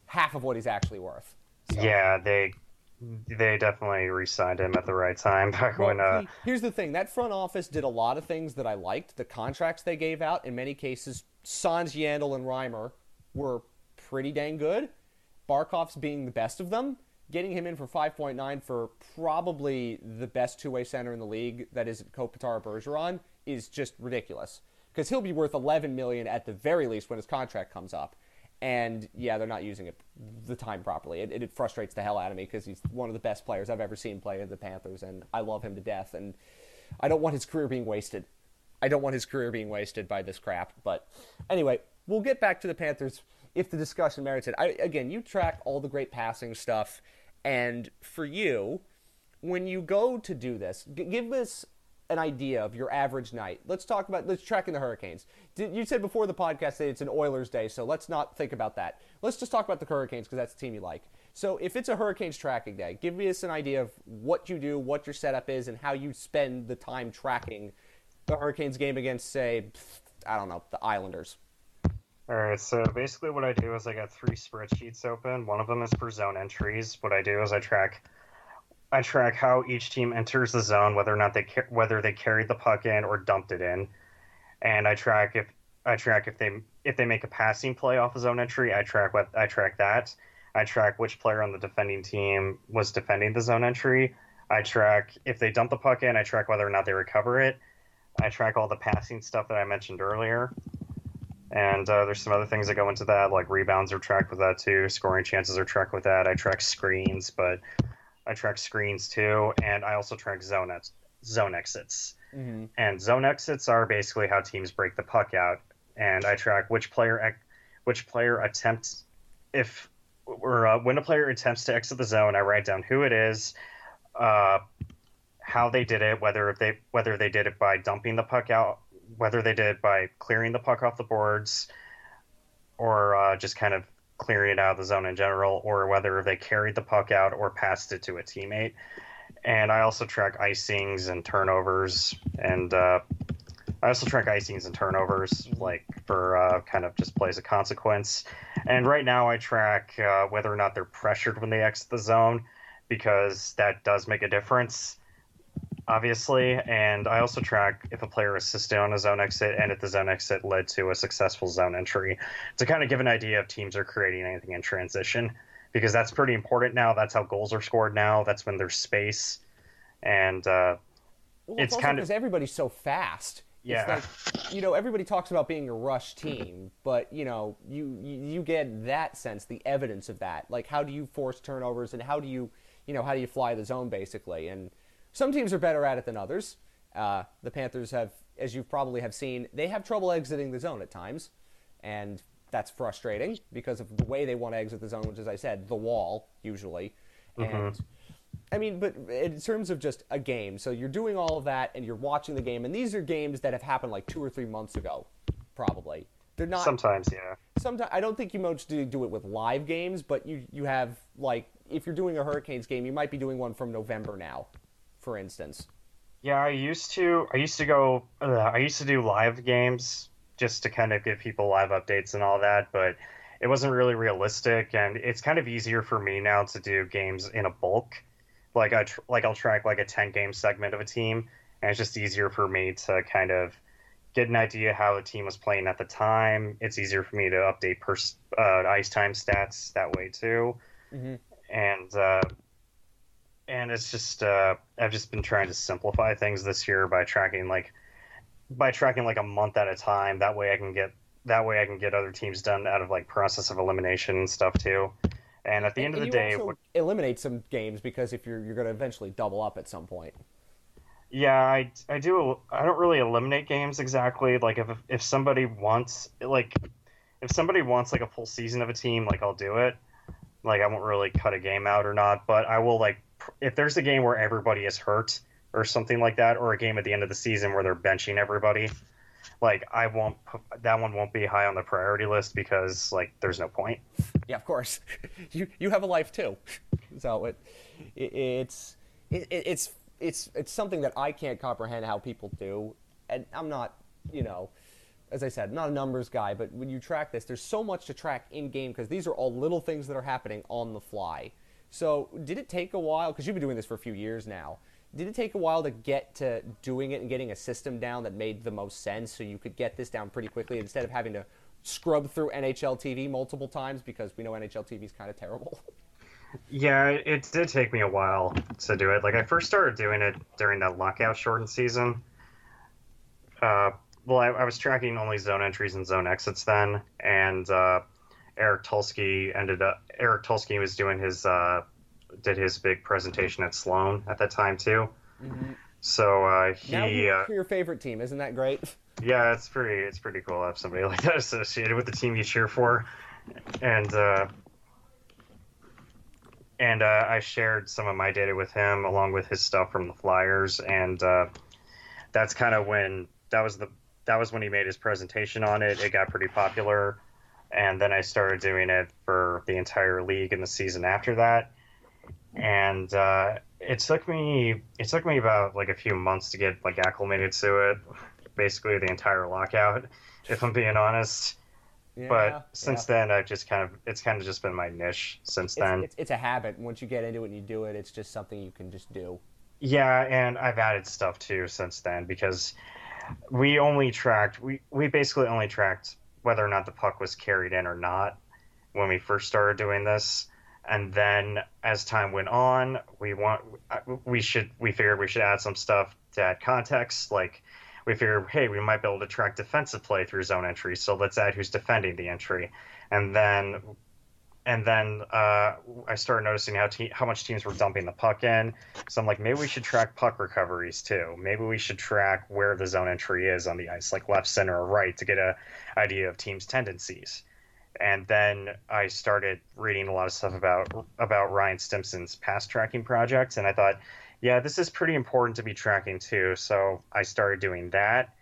half of what he's actually worth. So- Yeah, they they definitely re-signed him at the right time back Well, when uh see, here's the thing: that front office did a lot of things that I liked. The contracts they gave out, in many cases, Sans Yandle and Reimer were pretty dang good. Barkov's being the best of them. Getting him in for 5.9 for probably the best two-way center in the league, that is Kopitar Bergeron, is just ridiculous. Because he'll be worth 11 million at the very least when his contract comes up. And yeah, they're not using it the time properly. It, it frustrates the hell out of me because he's one of the best players I've ever seen play in the Panthers, and I love him to death. And I don't want his career being wasted. I don't want his career being wasted by this crap. But anyway, we'll get back to the Panthers if the discussion merits it. I, again, you track all the great passing stuff, and for you, when you go to do this, g- give us an idea of your average night. Let's talk about let's track in the Hurricanes. Did, you said before the podcast that it's an Oilers day, so let's not think about that. Let's just talk about the Hurricanes because that's the team you like. So if it's a Hurricanes tracking day, give us an idea of what you do, what your setup is, and how you spend the time tracking the Hurricanes game against, say, I don't know, the Islanders. All right, so basically what I do is I got three spreadsheets open. One of them is for zone entries. What I do is I track I track how each team enters the zone, whether or not they whether they carried the puck in or dumped it in, and I track if I track if they if they make a passing play off a zone entry. I track what I track that. I track which player on the defending team was defending the zone entry. I track if they dump the puck in. I track whether or not they recover it. I track all the passing stuff that I mentioned earlier. And uh, there's some other things that go into that, like rebounds are tracked with that too. Scoring chances are tracked with that. I track screens, but I track screens too, and I also track zone ex- zone exits. Mm-hmm. And zone exits are basically how teams break the puck out. And I track which player ex- which player attempts if or uh, when a player attempts to exit the zone. I write down who it is, uh, how they did it, whether they whether they did it by dumping the puck out whether they did by clearing the puck off the boards or uh, just kind of clearing it out of the zone in general, or whether they carried the puck out or passed it to a teammate. And I also track icings and turnovers, and uh, I also track icings and turnovers, like for uh, kind of just plays of consequence. And right now, I track uh, whether or not they're pressured when they exit the zone, because that does make a difference obviously, and I also track if a player assisted on a zone exit and if the zone exit led to a successful zone entry to kind of give an idea if teams are creating anything in transition because that's pretty important now. That's how goals are scored now. That's when there's space, and uh, well, it's, it's kind of because everybody's so fast. Yeah, like, you know, everybody talks about being a rush team, but you know, you, you you get that sense, the evidence of that. Like, how do you force turnovers, and how do you, you know, how do you fly the zone basically, and some teams are better at it than others. Uh, the Panthers have, as you probably have seen, they have trouble exiting the zone at times, and that's frustrating because of the way they want to exit the zone, which, as I said, the wall usually. Mm-hmm. And I mean, but in terms of just a game, so you're doing all of that and you're watching the game, and these are games that have happened like two or three months ago, probably. They're not sometimes, yeah. Sometimes I don't think you mostly do it with live games, but you you have like if you're doing a Hurricanes game, you might be doing one from November now for instance? Yeah, I used to. I used to go. Uh, I used to do live games just to kind of give people live updates and all that, but it wasn't really realistic. And it's kind of easier for me now to do games in a bulk. Like I tr- like I'll track like a ten game segment of a team, and it's just easier for me to kind of get an idea how the team was playing at the time. It's easier for me to update pers- uh, ice time stats that way too. Mm-hmm. And uh, and it's just uh, I've just been trying to simplify things this year by tracking like by tracking like a month at a time. That way I can get that way I can get other teams done out of like process of elimination and stuff too. And at the and, end of the day, what, eliminate some games because if you're you're going to eventually double up at some point. Yeah, I, I do. I don't really eliminate games exactly. Like if if somebody wants like if somebody wants like a full season of a team, like I'll do it. Like I won't really cut a game out or not, but I will like if there's a game where everybody is hurt or something like that, or a game at the end of the season where they're benching everybody, like I won't that one won't be high on the priority list because like there's no point. Yeah, of course. you you have a life too, so it, it it's it, it's it's it's something that I can't comprehend how people do, and I'm not you know. As I said, not a numbers guy, but when you track this, there's so much to track in game because these are all little things that are happening on the fly so, did it take a while? Because you've been doing this for a few years now. Did it take a while to get to doing it and getting a system down that made the most sense so you could get this down pretty quickly instead of having to scrub through NHL TV multiple times because we know NHL TV is kind of terrible? Yeah, it did take me a while to do it. Like, I first started doing it during that lockout shortened season. Uh, well, I, I was tracking only zone entries and zone exits then, and uh, Eric Tulsky ended up. Eric Tulsky was doing his uh, did his big presentation at Sloan at that time too. Mm-hmm. So uh, he now you uh, your favorite team, isn't that great? Yeah, it's pretty it's pretty cool to have somebody like that associated with the team you cheer for, and uh, and uh, I shared some of my data with him along with his stuff from the Flyers, and uh, that's kind of when that was the that was when he made his presentation on it. It got pretty popular and then I started doing it for the entire league in the season after that. And uh, it took me it took me about like a few months to get like acclimated to it, basically the entire lockout, if I'm being honest. Yeah, but since yeah. then, I've just kind of it's kind of just been my niche since it's, then. It's, it's a habit. Once you get into it and you do it, it's just something you can just do. Yeah, and I've added stuff too since then because we only tracked we we basically only tracked whether or not the puck was carried in or not when we first started doing this. And then as time went on, we want we should we figured we should add some stuff to add context. Like we figured, hey, we might be able to track defensive play through zone entry, so let's add who's defending the entry. And then and then uh, I started noticing how te- how much teams were dumping the puck in. So I'm like, maybe we should track puck recoveries too. Maybe we should track where the zone entry is on the ice, like left, center, or right, to get a idea of teams' tendencies. And then I started reading a lot of stuff about about Ryan Stimson's pass tracking project, and I thought, yeah, this is pretty important to be tracking too. So I started doing that,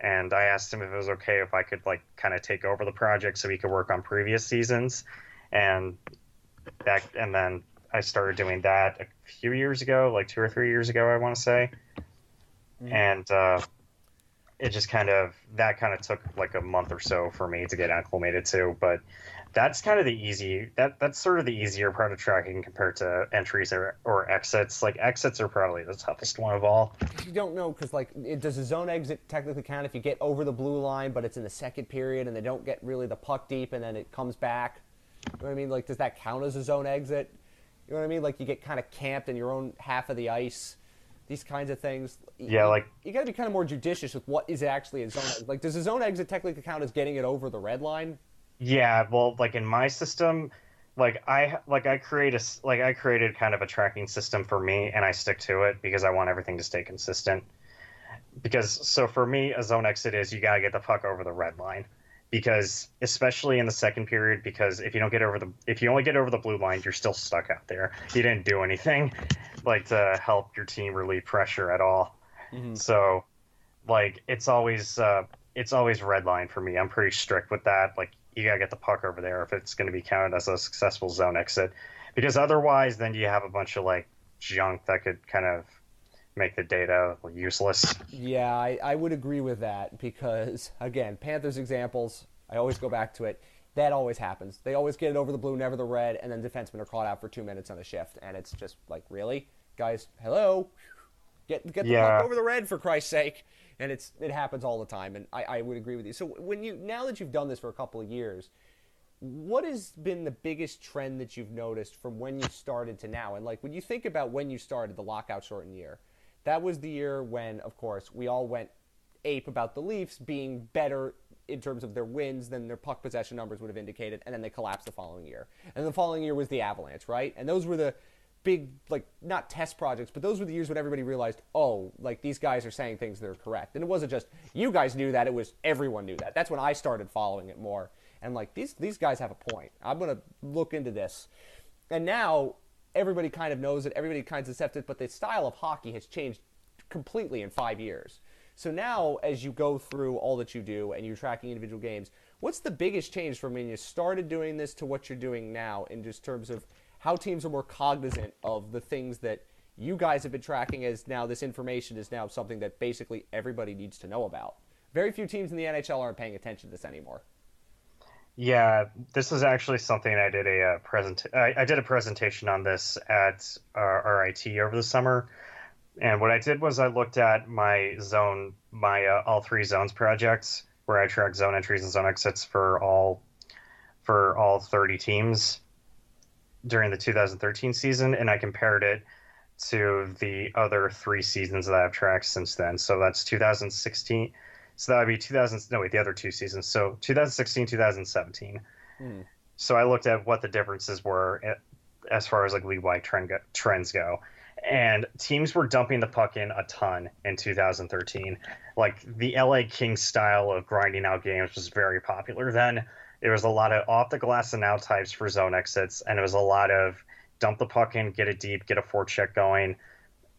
and I asked him if it was okay if I could like kind of take over the project so he could work on previous seasons, and that and then I started doing that a few years ago, like two or three years ago, I want to say, mm-hmm. and uh, it just kind of that kind of took like a month or so for me to get acclimated to, but that's kind of the easy that that's sort of the easier part of tracking compared to entries or, or exits. Like exits are probably the toughest one of all. You don't know because like it, does a zone exit technically count if you get over the blue line but it's in the second period and they don't get really the puck deep and then it comes back you know what i mean? Like does that count as a zone exit? You know what i mean? Like you get kind of camped in your own half of the ice. These kinds of things. Yeah you, like you got to be kind of more judicious with what is actually a zone. Exit. like does a zone exit technically count as getting it over the red line? Yeah, well, like in my system, like I like I create a like I created kind of a tracking system for me, and I stick to it because I want everything to stay consistent. Because so for me, a zone exit is you gotta get the puck over the red line, because especially in the second period, because if you don't get over the if you only get over the blue line, you're still stuck out there. You didn't do anything like to help your team relieve pressure at all. Mm-hmm. So, like it's always uh, it's always red line for me. I'm pretty strict with that. Like you gotta get the puck over there if it's going to be counted as a successful zone exit, because otherwise, then you have a bunch of like junk that could kind of make the data useless. Yeah, I, I would agree with that because again, Panthers examples, I always go back to it. That always happens. They always get it over the blue, never the red, and then defensemen are caught out for two minutes on a shift, and it's just like, really, guys, hello, get get the yeah. puck over the red for Christ's sake and it's it happens all the time. And I, I would agree with you. So when you now that you've done this for a couple of years, what has been the biggest trend that you've noticed from when you started to now? And like when you think about when you started the lockout shortened year, that was the year when, of course, we all went ape about the Leafs being better in terms of their wins than their puck possession numbers would have indicated, and then they collapsed the following year. And the following year was the Avalanche, right? And those were the big like not test projects, but those were the years when everybody realized, oh, like these guys are saying things that are correct. And it wasn't just you guys knew that; it was everyone knew that. That's when I started following it more. And like these these guys have a point. I'm gonna look into this. And now everybody kind of knows it. Everybody kind of accepts it. But the style of hockey has changed completely in five years. So now, as you go through all that you do and you're tracking individual games, what's the biggest change from when you started doing this to what you're doing now in just terms of how teams are more cognizant of the things that you guys have been tracking as now this information is now something that basically everybody needs to know about. Very few teams in the NHL aren't paying attention to this anymore. Yeah, this is actually something I did a uh, present. I, I, did a presentation on this at uh, RIT over the summer, and what I did was I looked at my zone, my uh, all three zones projects, where I track zone entries and zone exits for all for all thirty teams, during the 2013 season, and I compared it to the other three seasons that I've tracked since then. So that's 2016. So that would be 2000. No, wait, the other two seasons. So 2016, 2017. Hmm. So I looked at what the differences were at, as far as like league wide trend go, trends go. And teams were dumping the puck in a ton in 2013. Like the LA Kings style of grinding out games was very popular then. It was a lot of off the glass and out types for zone exits, and it was a lot of dump the puck in, get it deep, get a forecheck going,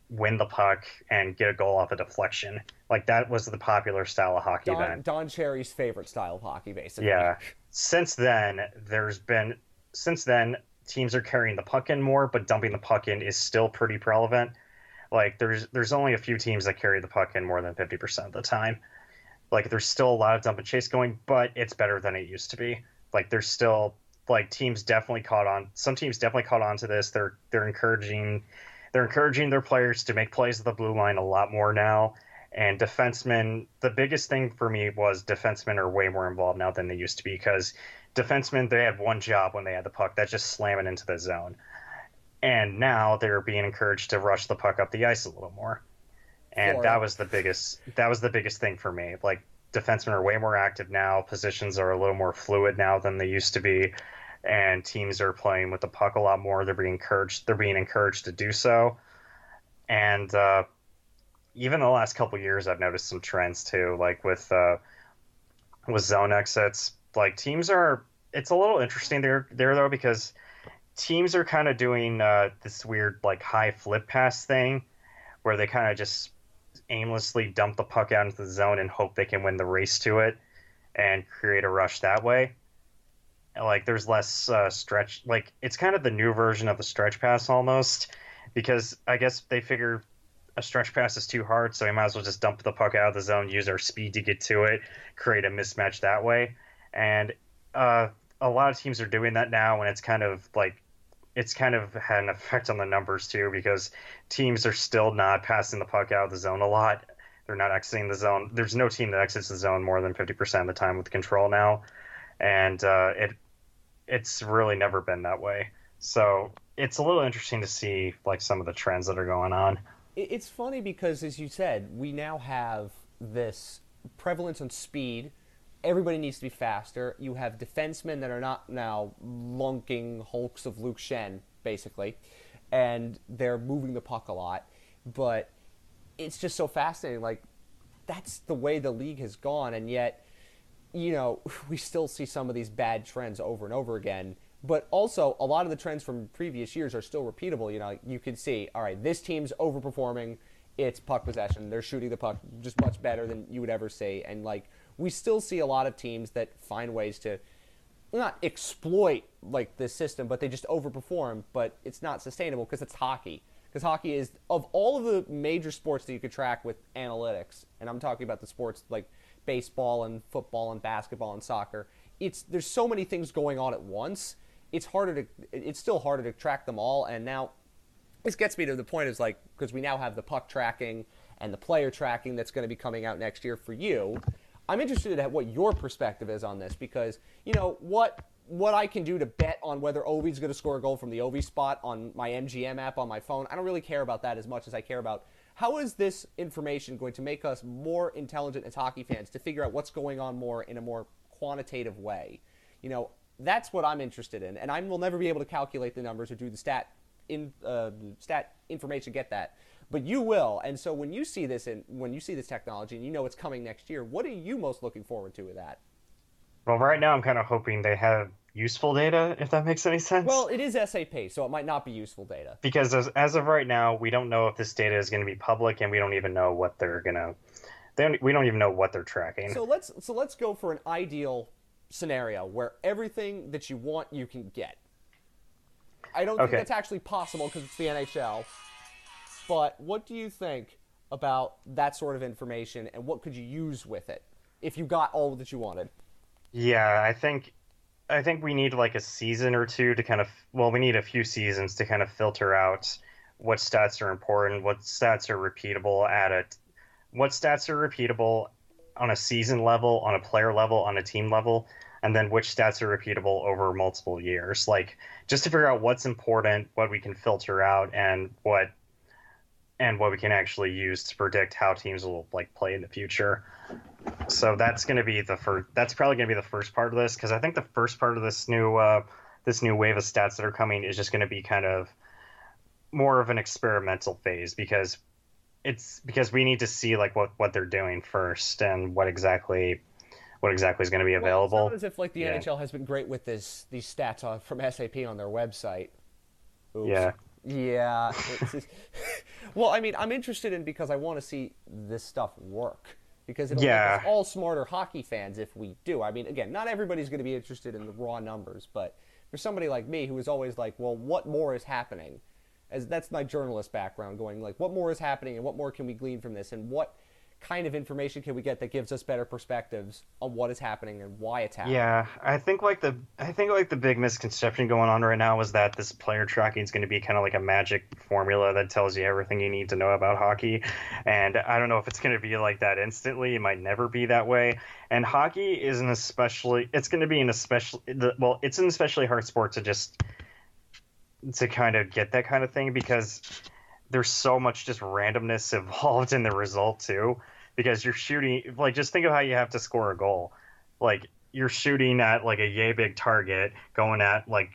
win the puck, and get a goal off a deflection. Like that was the popular style of hockey Don, then. Don Cherry's favorite style of hockey, basically. Yeah. Since then, there's been since then teams are carrying the puck in more, but dumping the puck in is still pretty prevalent. Like there's there's only a few teams that carry the puck in more than fifty percent of the time. Like there's still a lot of dump and chase going, but it's better than it used to be. Like there's still like teams definitely caught on. Some teams definitely caught on to this. They're they're encouraging they're encouraging their players to make plays at the blue line a lot more now. And defensemen, the biggest thing for me was defensemen are way more involved now than they used to be because defensemen they had one job when they had the puck, that's just slamming into the zone. And now they're being encouraged to rush the puck up the ice a little more and that was the biggest that was the biggest thing for me. Like defensemen are way more active now. Positions are a little more fluid now than they used to be, and teams are playing with the puck a lot more. They're being encouraged. They're being encouraged to do so, and uh, even the last couple years, I've noticed some trends too. Like with uh, with zone exits, like teams are. It's a little interesting there there though because teams are kind of doing uh, this weird like high flip pass thing where they kind of just aimlessly dump the puck out into the zone and hope they can win the race to it and create a rush that way. Like there's less uh, stretch. Like it's kind of the new version of the stretch pass almost, because I guess they figure a stretch pass is too hard, so we might as well just dump the puck out of the zone, use our speed to get to it, create a mismatch that way. And uh, a lot of teams are doing that now, and it's kind of like it's kind of had an effect on the numbers too because teams are still not passing the puck out of the zone a lot. They're not exiting the zone. There's no team that exits the zone more than 50% of the time with control now, and uh, it it's really never been that way. So it's a little interesting to see like some of the trends that are going on. It's funny because, as you said, we now have this prevalence on speed everybody needs to be faster. You have defensemen that are not now lunking hulks of Luke Schenn, basically, and they're moving the puck a lot. But it's just so fascinating. Like, that's the way the league has gone, and yet, you know, we still see some of these bad trends over and over again. But also, a lot of the trends from previous years are still repeatable. You know, you can see, all right, this team's overperforming its puck possession. They're shooting the puck just much better than you would ever see. And, like, we still see a lot of teams that find ways to not exploit like this system, but they just overperform. But it's not sustainable because it's hockey. Because hockey is of all of the major sports that you could track with analytics, and I'm talking about the sports like baseball and football and basketball and soccer. It's there's so many things going on at once. It's harder to it's still harder to track them all. And now this gets me to the point is like because we now have the puck tracking and the player tracking that's going to be coming out next year for you I'm interested in what your perspective is on this because you know what what I can do to bet on whether Ovi's going to score a goal from the Ovi spot on my MGM app on my phone. I don't really care about that as much as I care about how is this information going to make us more intelligent as hockey fans to figure out what's going on more in a more quantitative way. You know, that's what I'm interested in, and I will never be able to calculate the numbers or do the stat in uh, stat information get that but you will. And so when you see this and when you see this technology and you know it's coming next year, what are you most looking forward to with that? Well, right now I'm kind of hoping they have useful data, if that makes any sense. Well, it is SAP, so it might not be useful data. Because as, as of right now, we don't know if this data is going to be public, and we don't even know what they're going to. They don't, we don't even know what they're tracking. So let's so let's go for an ideal scenario where everything that you want you can get. I don't okay. think that's actually possible because it's the NHL. But what do you think about that sort of information, and what could you use with it if you got all that you wanted? Yeah, I think I think we need like a season or two to kind of well, we need a few seasons to kind of filter out what stats are important, what stats are repeatable at it, what stats are repeatable on a season level, on a player level, on a team level, and then which stats are repeatable over multiple years. Like just to figure out what's important, what we can filter out, and what and what we can actually use to predict how teams will like play in the future. So that's going to be the first. That's probably going to be the first part of this because I think the first part of this new uh, this new wave of stats that are coming is just going to be kind of more of an experimental phase because it's because we need to see like what what they're doing first and what exactly what exactly is going to be available. Well, it's not as if like the yeah. NHL has been great with this these stats on, from SAP on their website. Oops. Yeah. Yeah. well, I mean, I'm interested in because I want to see this stuff work because it'll yeah. make us all smarter hockey fans if we do. I mean, again, not everybody's going to be interested in the raw numbers, but for somebody like me who is always like, well, what more is happening? As that's my journalist background, going like, what more is happening and what more can we glean from this, and what kind of information can we get that gives us better perspectives on what is happening and why it's happening? Yeah, I think like the I think like the big misconception going on right now is that this player tracking is going to be kind of like a magic formula that tells you everything you need to know about hockey, and I don't know if it's going to be like that instantly. It might never be that way. And hockey is an especially it's going to be an especially well, it's an especially hard sport to just to kind of get that kind of thing because there's so much just randomness involved in the result too because you're shooting like just think of how you have to score a goal. Like you're shooting at like a yay big target going at like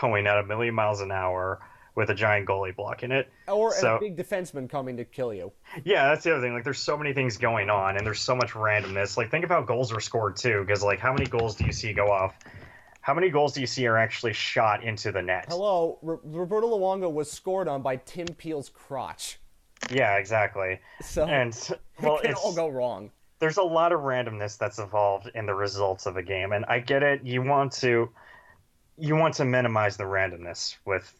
going at a million miles an hour with a giant goalie blocking it. Or so, a big defenseman coming to kill you. Yeah that's the other thing. Like there's so many things going on and there's so much randomness. Like think of how goals are scored too because like how many goals do you see go off how many goals do you see are actually shot into the net? Hello, R- Roberto Luongo was scored on by Tim Peel's crotch. Yeah, exactly. So And well, it can all go wrong. there's a lot of randomness that's involved in the results of a game, and I get it. You want to you want to minimize the randomness with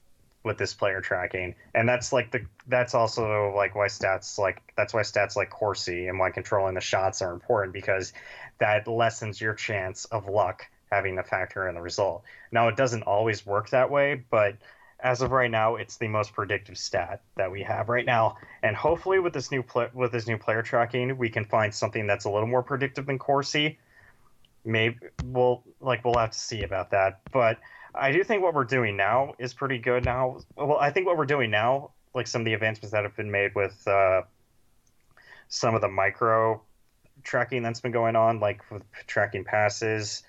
with this player tracking, and that's like the that's also like why stats like that's why stats like Corsi and why controlling the shots are important because that lessens your chance of luck having a factor in the result. Now it doesn't always work that way, but as of right now, it's the most predictive stat that we have right now. And hopefully, with this new pl- with this new player tracking, we can find something that's a little more predictive than Corsi. Maybe we'll like we'll have to see about that. But I do think what we're doing now is pretty good now. Well, I think what we're doing now, like some of the advancements that have been made with uh, some of the micro tracking that's been going on, like with tracking passes,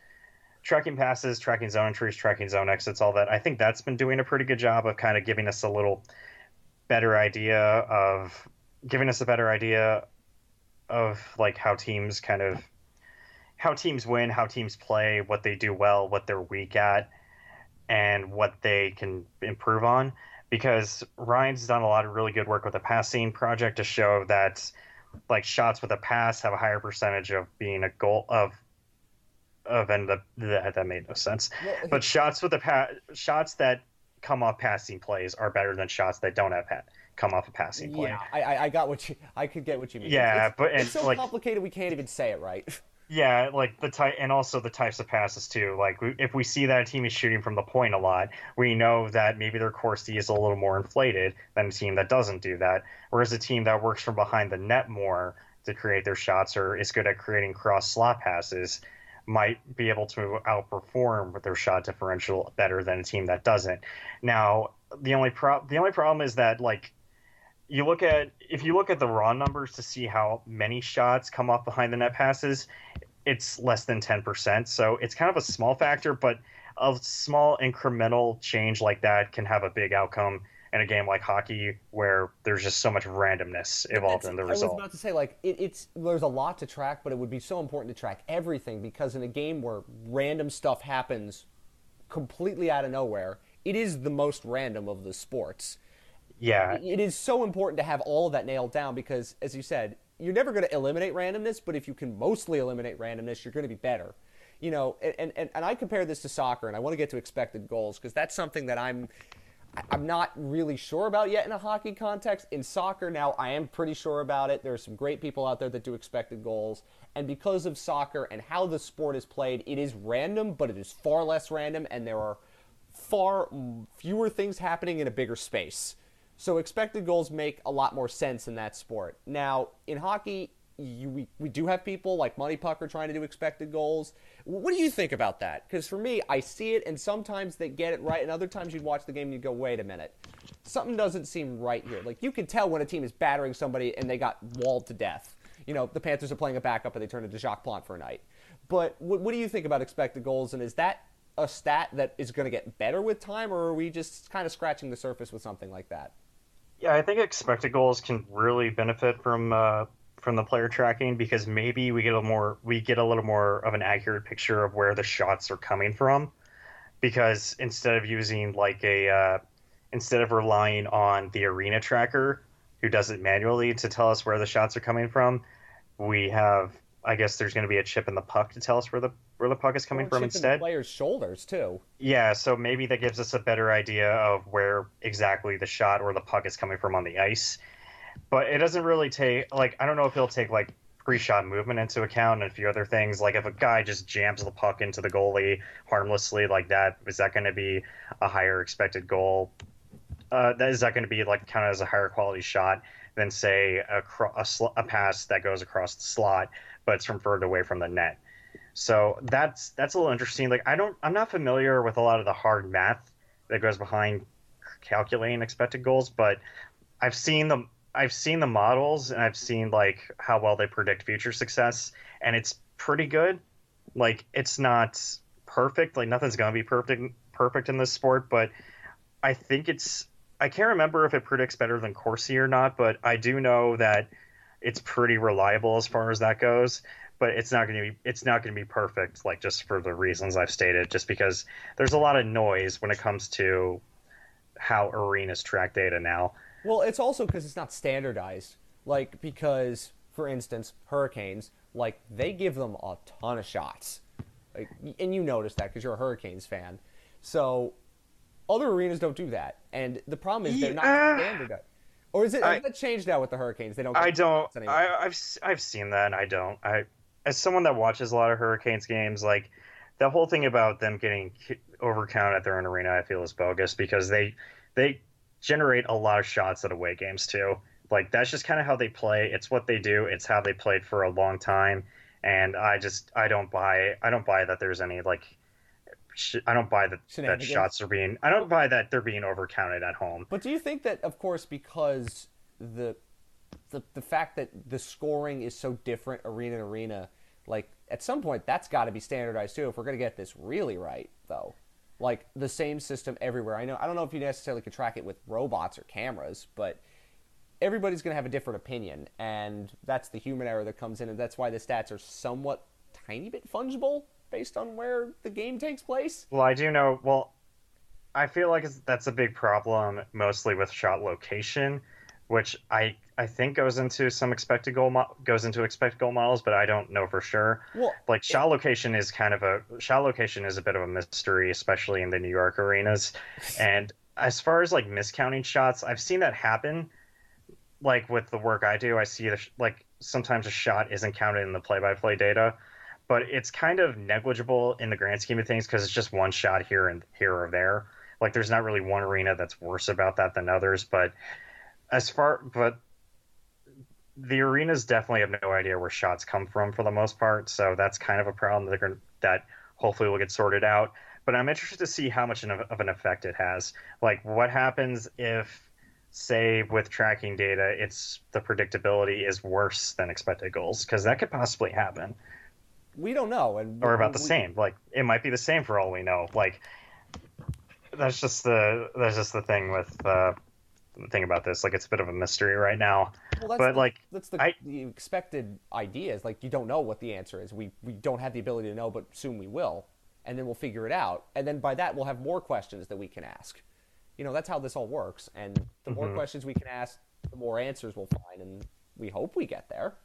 tracking passes, tracking zone entries, tracking zone exits, all that. I think that's been doing a pretty good job of kind of giving us a little better idea of giving us a better idea of like how teams kind of how teams win, how teams play, what they do well, what they're weak at, and what they can improve on. Because Ryan's done a lot of really good work with the passing project to show that like shots with a pass have a higher percentage of being a goal of of and the that, that made no sense. But shots with the pa- shots that come off passing plays are better than shots that don't have pa- come off a passing play. yeah, I, I got what you I could get what you mean. Yeah, it's, but- and, it's so like- complicated we can't even say it right. Yeah, like the type, and also the types of passes too. Like we, if we see that a team is shooting from the point a lot, we know that maybe their Corsi is a little more inflated than a team that doesn't do that. Whereas a team that works from behind the net more to create their shots or is good at creating cross slot passes might be able to outperform with their shot differential better than a team that doesn't. Now, the only pro- the only problem is that like you look at if you look at the raw numbers to see how many shots come off behind the net passes, it's less than 10%. So it's kind of a small factor, but a small incremental change like that can have a big outcome in a game like hockey where there's just so much randomness involved in the result. I was about to say, like, it, it's there's a lot to track, but it would be so important to track everything because in a game where random stuff happens completely out of nowhere, it is the most random of the sports. Yeah, It is so important to have all of that nailed down because, as you said, you're never going to eliminate randomness, but if you can mostly eliminate randomness, you're going to be better. You know, and, and, and I compare this to soccer, and I want to get to expected goals because that's something that I'm I'm not really sure about yet in a hockey context. In soccer now, I am pretty sure about it. There are some great people out there that do expected goals, and because of soccer and how the sport is played, it is random, but it is far less random, and there are far fewer things happening in a bigger space. So expected goals make a lot more sense in that sport. Now, in hockey, you, we, we do have people like Money Pucker trying to do expected goals. What do you think about that? Because for me, I see it, and sometimes they get it right, and other times you'd watch the game and you go, wait a minute. Something doesn't seem right here. Like, you can tell when a team is battering somebody and they got walled to death. You know, the Panthers are playing a backup and they turn into Jacques Plante for a night. But what, what do you think about expected goals, and is that a stat that is going to get better with time, or are we just kind of scratching the surface with something like that? Yeah, I think expected goals can really benefit from uh, from the player tracking because maybe we get a more we get a little more of an accurate picture of where the shots are coming from because instead of using like a uh, instead of relying on the arena tracker who does it manually to tell us where the shots are coming from, we have I guess there's going to be a chip in the puck to tell us where the where the puck is coming from instead. the players' shoulders too. Yeah, so maybe that gives us a better idea of where exactly the shot or the puck is coming from on the ice. But it doesn't really take like I don't know if he'll take like pre-shot movement into account and a few other things. Like if a guy just jams the puck into the goalie harmlessly like that, is that going to be a higher expected goal? Uh, that is that going to be like counted as a higher quality shot than say a, cro- a, sl- a pass that goes across the slot, but it's from further away from the net. So that's that's a little interesting. Like I don't, I'm not familiar with a lot of the hard math that goes behind calculating expected goals, but I've seen them. I've seen the models and I've seen like how well they predict future success, and it's pretty good. Like it's not perfect. Like nothing's gonna be perfect perfect in this sport, but I think it's. I can't remember if it predicts better than Corsi or not, but I do know that it's pretty reliable as far as that goes but it's not going to be it's not going to be perfect like just for the reasons I've stated just because there's a lot of noise when it comes to how arenas track data now Well, it's also because it's not standardized. Like because, for instance, hurricanes, like they give them a ton of shots, like, and you notice that because you're a Hurricanes fan. So other arenas don't do that, and the problem is they're not Yeah. standardized. Or is it? I- that changed now with the Hurricanes? They don't. I don't. anymore. I, I've s- I've seen that. and I don't. I as someone that watches a lot of Hurricanes games, like the whole thing about them getting ki- overcount at their own arena, I feel is bogus because they they generate a lot of shots at away games too. Like that's just kind of how they play. It's what they do. It's how they played for a long time, and I just I don't buy I don't buy that there's any like. sh- I don't buy that, that shots are being. I don't buy that they're being overcounted at home. But do you think that, of course, because the the the fact that the scoring is so different arena to arena, like at some point that's got to be standardized too. If we're gonna get this really right, though, like the same system everywhere. I know I don't know if you necessarily could track it with robots or cameras, but everybody's gonna have a different opinion, and that's the human error that comes in, and that's why the stats are somewhat tiny bit fungible based on where the game takes place. Well, I do know. Well, I feel like that's a big problem, mostly with shot location, which I I think goes into some expected goal mo- goes into expected goal models, but I don't know for sure. Well, Like shot location is kind of a shot location is a bit of a mystery, especially in the New York arenas. And as far as like miscounting shots, I've seen that happen. Like with the work I do, I see the sh- like sometimes a shot isn't counted in the play-by-play data, but it's kind of negligible in the grand scheme of things because it's just one shot here and here or there. Like there's not really one arena that's worse about that than others, but as far but the arenas definitely have no idea where shots come from for the most part, so that's kind of a problem that gonna, that hopefully will get sorted out. But I'm interested to see how much of an effect it has. Like what happens if say with tracking data it's the predictability is worse than expected goals because that could possibly happen we don't know, and or about the we- same. Like it might be the same for all we know. Like that's just the that's just the thing with uh, thing about this. Like it's a bit of a mystery right now. Well, that's but the, like that's the, I- the expected idea is like you don't know what the answer is. We we don't have the ability to know, but soon we will, and then we'll figure it out. And then by that we'll have more questions that we can ask. You know, that's how this all works. And the more Mhm. questions we can ask, the more answers we'll find, and we hope we get there.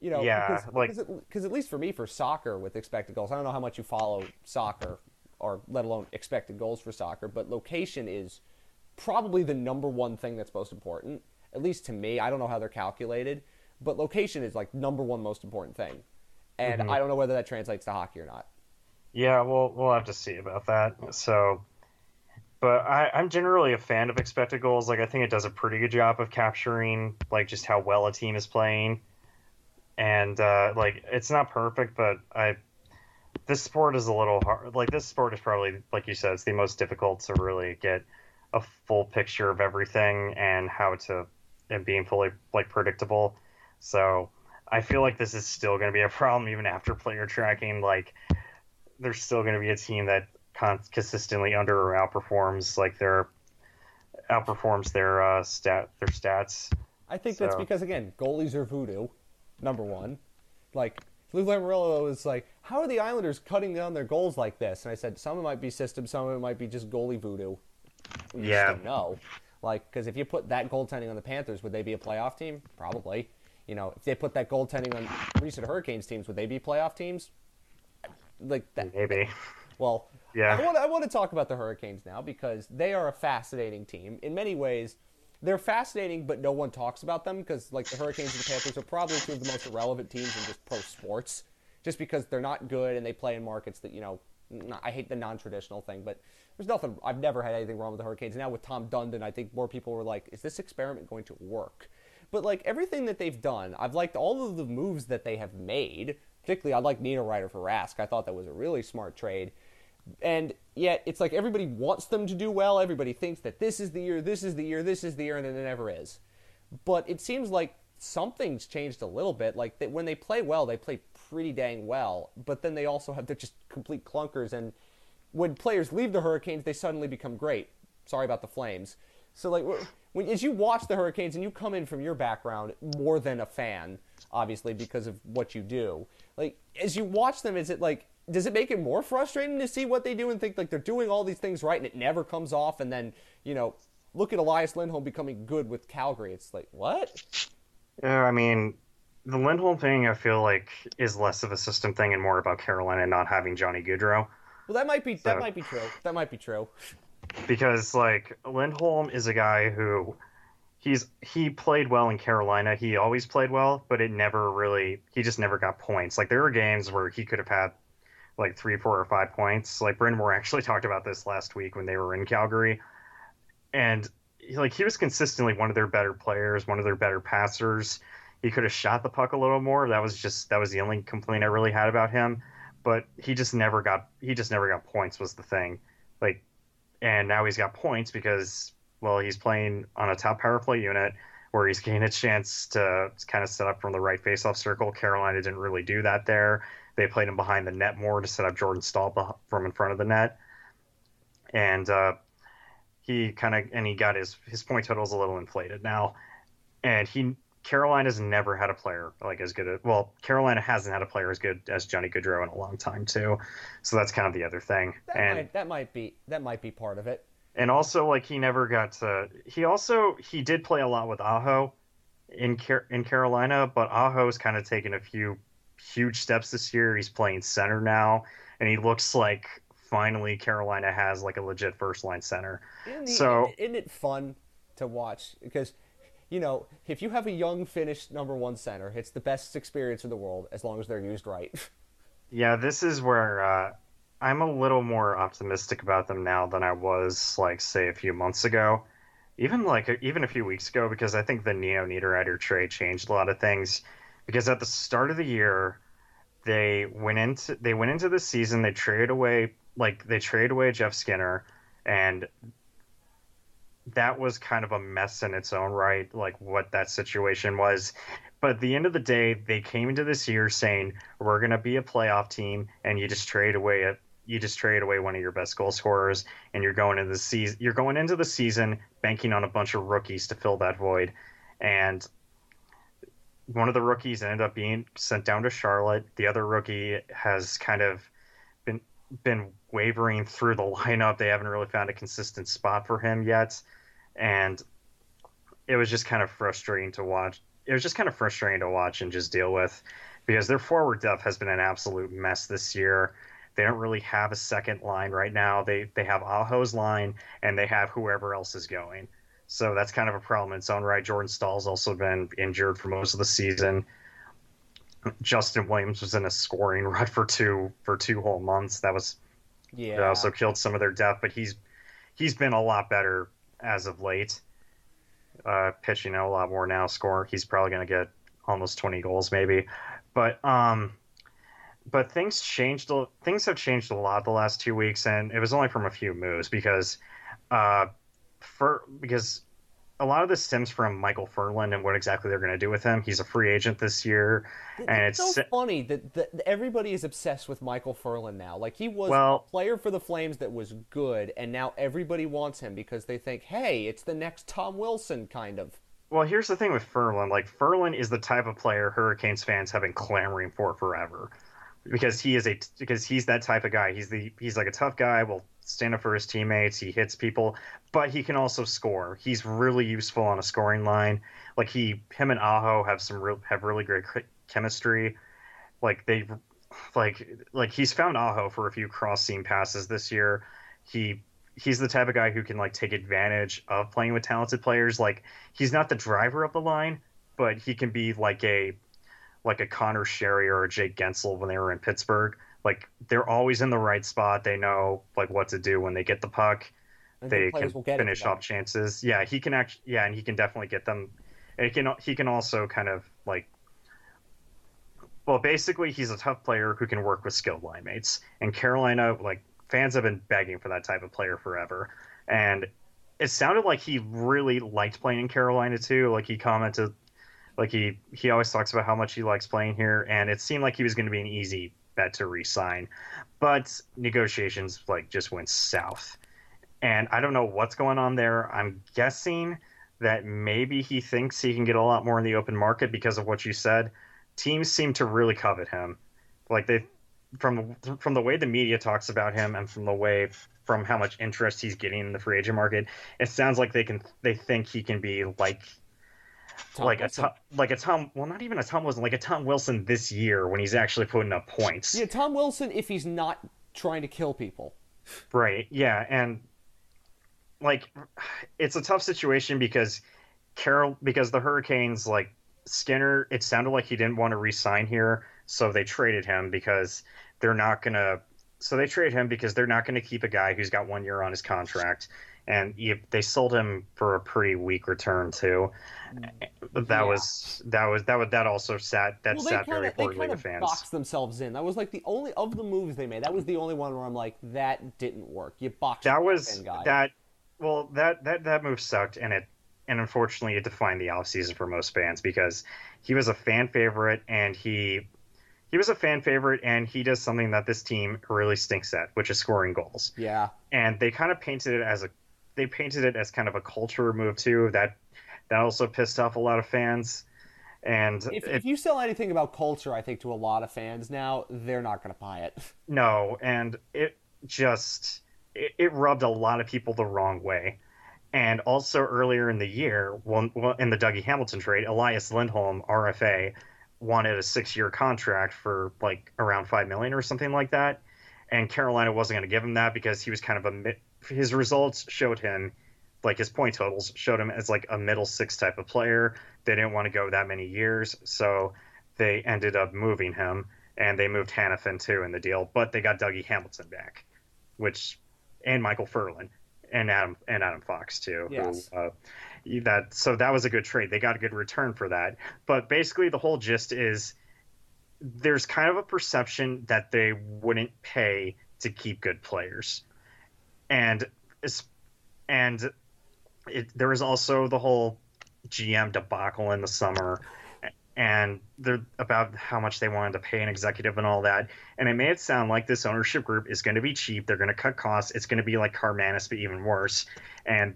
You know, Yeah, because, like- because at least for me, for soccer with expected goals, I don't know how much you follow soccer, or let alone expected goals for soccer, but location is probably the number one thing that's most important. At least to me, I don't know how they're calculated, but location is like number one most important thing. And Mhm. I don't know whether that translates to hockey or not. Yeah, we'll we'll have to see about that. So, but I, I'm generally a fan of expected goals. Like I think it does a pretty good job of capturing like just how well a team is playing, and uh, like it's not perfect, but I this sport is a little hard. Like this sport is probably like you said, it's the most difficult to really get a full picture of everything and how to and being fully like predictable. So I feel like this is still going to be a problem even after player tracking. Like there's still going to be a team that con- consistently under or outperforms like their outperforms their uh, stat their stats. I think that's because again, goalies are voodoo, number one. Like Lou Lamoriello was like, "How are the Islanders cutting down their goals like this?" And I said, "Some of it might be system, some of it might be just goalie voodoo." We Yeah. just don't know. Like, because if you put that goaltending on the Panthers, would they be a playoff team? Probably. You know, if they put that goaltending on recent Hurricanes teams, would they be playoff teams? Like that. Maybe. Well, Yeah. I want, I want to talk about the Hurricanes now because they are a fascinating team. In many ways, they're fascinating, but no one talks about them because, like, the Hurricanes and the Panthers are probably two of the most irrelevant teams in just pro sports, just because they're not good and they play in markets that, you know, not, I hate the non traditional thing, but there's nothing, I've never had anything wrong with the Hurricanes. Now, with Tom Dundon, I think more people were like, is this experiment going to work? But, like, everything that they've done, I've liked all of the moves that they have made. Particularly, I like Niederreiter for Rask. I thought that was a really smart trade and yet it's like everybody wants them to do well everybody thinks that this is the year this is the year this is the year and then it never is but it seems like something's changed a little bit like that when they play well they play pretty dang well but then they also have they're just complete clunkers and when players leave the hurricanes they suddenly become great sorry about the flames so like when as you watch the hurricanes and you come in from your background more than a fan obviously because of what you do like as you watch them is it like does it make it more frustrating to see what they do and think like they're doing all these things right and it never comes off and then you know look at Elias Lindholm becoming good with Calgary. It's like what? Yeah, I mean, the Lindholm thing I feel like is less of a system thing and more about Carolina not having Johnny Gaudreau. Well, that might be that might be true. That might be true. Because like Lindholm is a guy who he's he played well in Carolina. He always played well, but it never really he just never got points. Like there were games where he could have had like three, four, or five points. Like Brind'Amour actually talked about this last week when they were in Calgary, and like he was consistently one of their better players, one of their better passers. He could have shot the puck a little more. That was just that was the only complaint I really had about him. But he just never got he just never got points was the thing. Like, and now he's got points because well he's playing on a top power play unit where he's getting a chance to kind of set up from the right faceoff circle. Carolina didn't really do that there. They played him behind the net more to set up Jordan Staal from in front of the net, and uh, he kind of and he got his his point totals a little inflated now, and he Carolina's never had a player like as good as well. Carolina hasn't had a player as good as Johnny Gaudreau in a long time too, so that's kind of the other thing. That and might, that might be that might be part of it. and also like he never got to. He also he did play a lot with Aho in Car- in Carolina, but Aho's kind of taken a few huge steps this year. He's playing center now, and he looks like finally Carolina has like a legit first line center. Isn't, the, So- isn't it fun to watch? Because, you know, if you have a young Finnish number one center, it's the best experience in the world as long as they're used right. Yeah, this is where uh, I'm a little more optimistic about them now than I was, like, say, a few months ago. Even like even a few weeks ago, because I think the Nino Niederreiter trade changed a lot of things. Because at the start of the year, they went into they went into the season, they traded away like they traded away Jeff Skinner, and that was kind of a mess in its own right, like what that situation was. But at the end of the day, they came into this year saying we're going to be a playoff team, and you just trade away a you just trade away one of your best goal scorers, and you're going into the season. You're going into the season banking on a bunch of rookies to fill that void, and one of the rookies ended up being sent down to Charlotte. The other rookie has kind of been been wavering through the lineup. They haven't really found a consistent spot for him yet, and it was just kind of frustrating to watch. It was just kind of frustrating to watch and just deal with because their forward depth has been an absolute mess this year. They don't really have a second line right now. They they have Aho's line and they have whoever else is going. So that's kind of a problem in its own right. Jordan Staal's also been injured for most of the season. Justin Williams was in a scoring rut for two for two whole months. That was yeah. also killed some of their depth, but he's he's been a lot better as of late. Uh, pitching a lot more now. Score. He's probably going to get almost twenty goals maybe, but um, but things changed. Things have changed a lot the last two weeks, and it was only from a few moves because, uh, for because a lot of this stems from Michael Ferland and what exactly they're going to do with him. He's a free agent this year, and it's it's so funny that, that everybody is obsessed with Michael Ferland now. Like he was Well- a player for the Flames that was good, and now everybody wants him because they think, hey, it's the next Tom Wilson kind of. Well, here's the thing with Ferland. Like Ferland is the type of player Hurricanes fans have been clamoring for forever, because he is a because he's that type of guy. He's the he's like a tough guy. Will stand up for his teammates. He hits people, but he can also score. He's really useful on a scoring line. Like he him and Aho have some real have really great chemistry. Like they like like he's found Aho for a few cross seam passes this year. He he's the type of guy who can like take advantage of playing with talented players. Like he's not the driver of the line, but he can be like a like a Conor Sheary or a Jake Guentzel when they were in Pittsburgh. Like they're always in the right spot. They know like what to do when they get the puck. And They can will get it finish off chances. Yeah, he can actually. Yeah, and he can definitely get them. He can he can also kind of like. Well, basically, he's a tough player who can work with skilled line mates. And Carolina, like fans have been begging for that type of player forever. And it sounded like he really liked playing in Carolina too. Like he commented, like he he always talks about how much he likes playing here, and it seemed like he was going to be an easy bet to re-sign. But negotiations like just went south, and I don't know what's going on there. I'm guessing that maybe he thinks he can get a lot more in the open market because of what you said. Teams seem to really covet him, like they from from the way the media talks about him and from the way from how much interest he's getting in the free agent market. It sounds like they can they think he can be like Tom like Wilson. a Tom, like a Tom well not even a Tom Wilson like a Tom Wilson this year when he's actually putting up points. Yeah, Tom Wilson if he's not trying to kill people. Right. Yeah, and like it's a tough situation because Carol because the Hurricanes like Skinner it sounded like he didn't want to re-sign here, so they traded him because they're not going to so they traded him because they're not going to keep a guy who's got 1 year on his contract and you, they sold him for a pretty weak return too. But that Yeah. was that was that was that also sat that Well, sat kind very they poorly kind with of fans. boxed themselves in. That was like the only of the moves they made. That was the only one where I'm like, that didn't work. You boxed that was in, guy. that well that that that move sucked and it and unfortunately it defined the offseason for most fans because he was a fan favorite and he he was a fan favorite and he does something that this team really stinks at which is scoring goals Yeah, and they kind of painted it as a they painted it as kind of a culture move too that that also pissed off a lot of fans and if, it, if you sell anything about culture, I think to a lot of fans now, they're not going to buy it. No, and it just it, it rubbed a lot of people the wrong way. And also earlier in the year, well, well, in the Dougie Hamilton trade, Elias Lindholm, RFA, wanted a six-year contract for like around five million or something like that, and Carolina wasn't going to give him that because he was kind of a his results showed him like his point totals showed him as like a middle six type of player. They didn't want to go that many years, so they ended up moving him, and they moved Hanifin too in the deal, but they got Dougie Hamilton back, which and Michael Ferland and Adam and Adam Fox too. Yes. Who, uh, that so that was a good trade. They got a good return for that. But basically, the whole gist is there's kind of a perception that they wouldn't pay to keep good players, and and it, there was also the whole GM debacle in the summer, and they're about how much they wanted to pay an executive and all that. And it made it sound like this ownership group is going to be cheap. They're going to cut costs. It's going to be like Karmanos, but even worse. And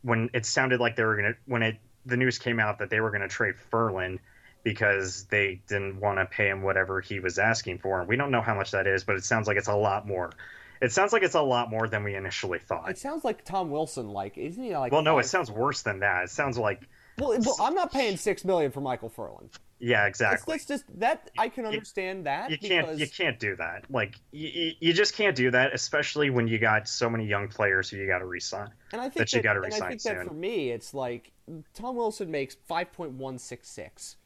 when it sounded like they were going to, when it the news came out that they were going to trade Ferland because they didn't want to pay him whatever he was asking for. And We don't know how much that is, but it sounds like it's a lot more. It sounds like it's a lot more than we initially thought. It sounds like Tom Wilson, like isn't he like? Well, no, it sounds worse than that. It sounds like, Well, well, I'm not paying six million for Michael Ferland. yeah, exactly. that's just that I can understand that you can't you can't do that like you, you just can't do that especially when you got so many young players who you got to resign and I think that you gotta and I resign think that for me, it's like Tom Wilson makes five point one six six,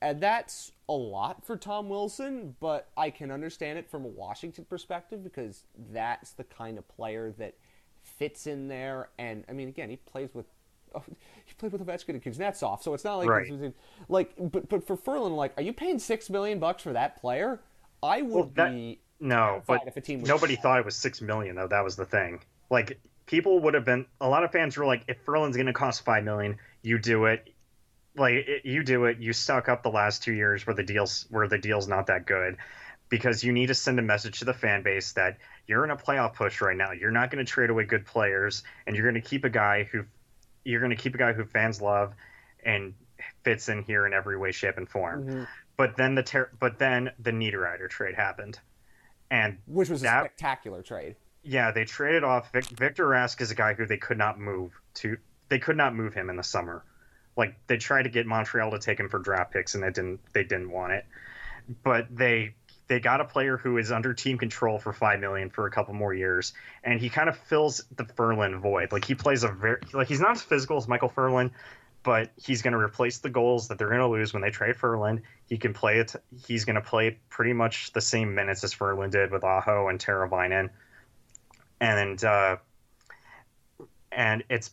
and that's a lot for Tom Wilson. But I can understand it from a Washington perspective because that's the kind of player that fits in there. And I mean, again, he plays with. Oh, he played with Ovechkin and Kuznetsov, so it's not like Right. like. But but for Ferland, like, are you paying six million bucks for that player? I would Well, that- be no but if a team was nobody thought it was six million though that was the thing like people would have been a lot of fans were like if Ferland's going to cost five million you do it like it, you do it you suck up the last two years where the deals where the deal's not that good because you need to send a message to the fan base that you're in a playoff push right now you're not going to trade away good players and you're going to keep a guy who you're going to keep a guy who fans love and fits in here in every way shape and form Mhm. but then the ter- but then the Niederreiter trade happened and which was a spectacular trade. yeah, they traded off Vic- Victor Rask is a guy who they could not move to. They could not move him in the summer. Like they tried to get Montreal to take him for draft picks, and they didn't. They didn't want it. But they they got a player who is under team control for five million for a couple more years, and he kind of fills the Ferland void. Like he plays a very like he's not as physical as Michael Ferland, but he's going to replace the goals that they're going to lose when they trade Ferland. He can play it. He's going to play pretty much the same minutes as Ferland did with Aho and Teravainen and uh, and it's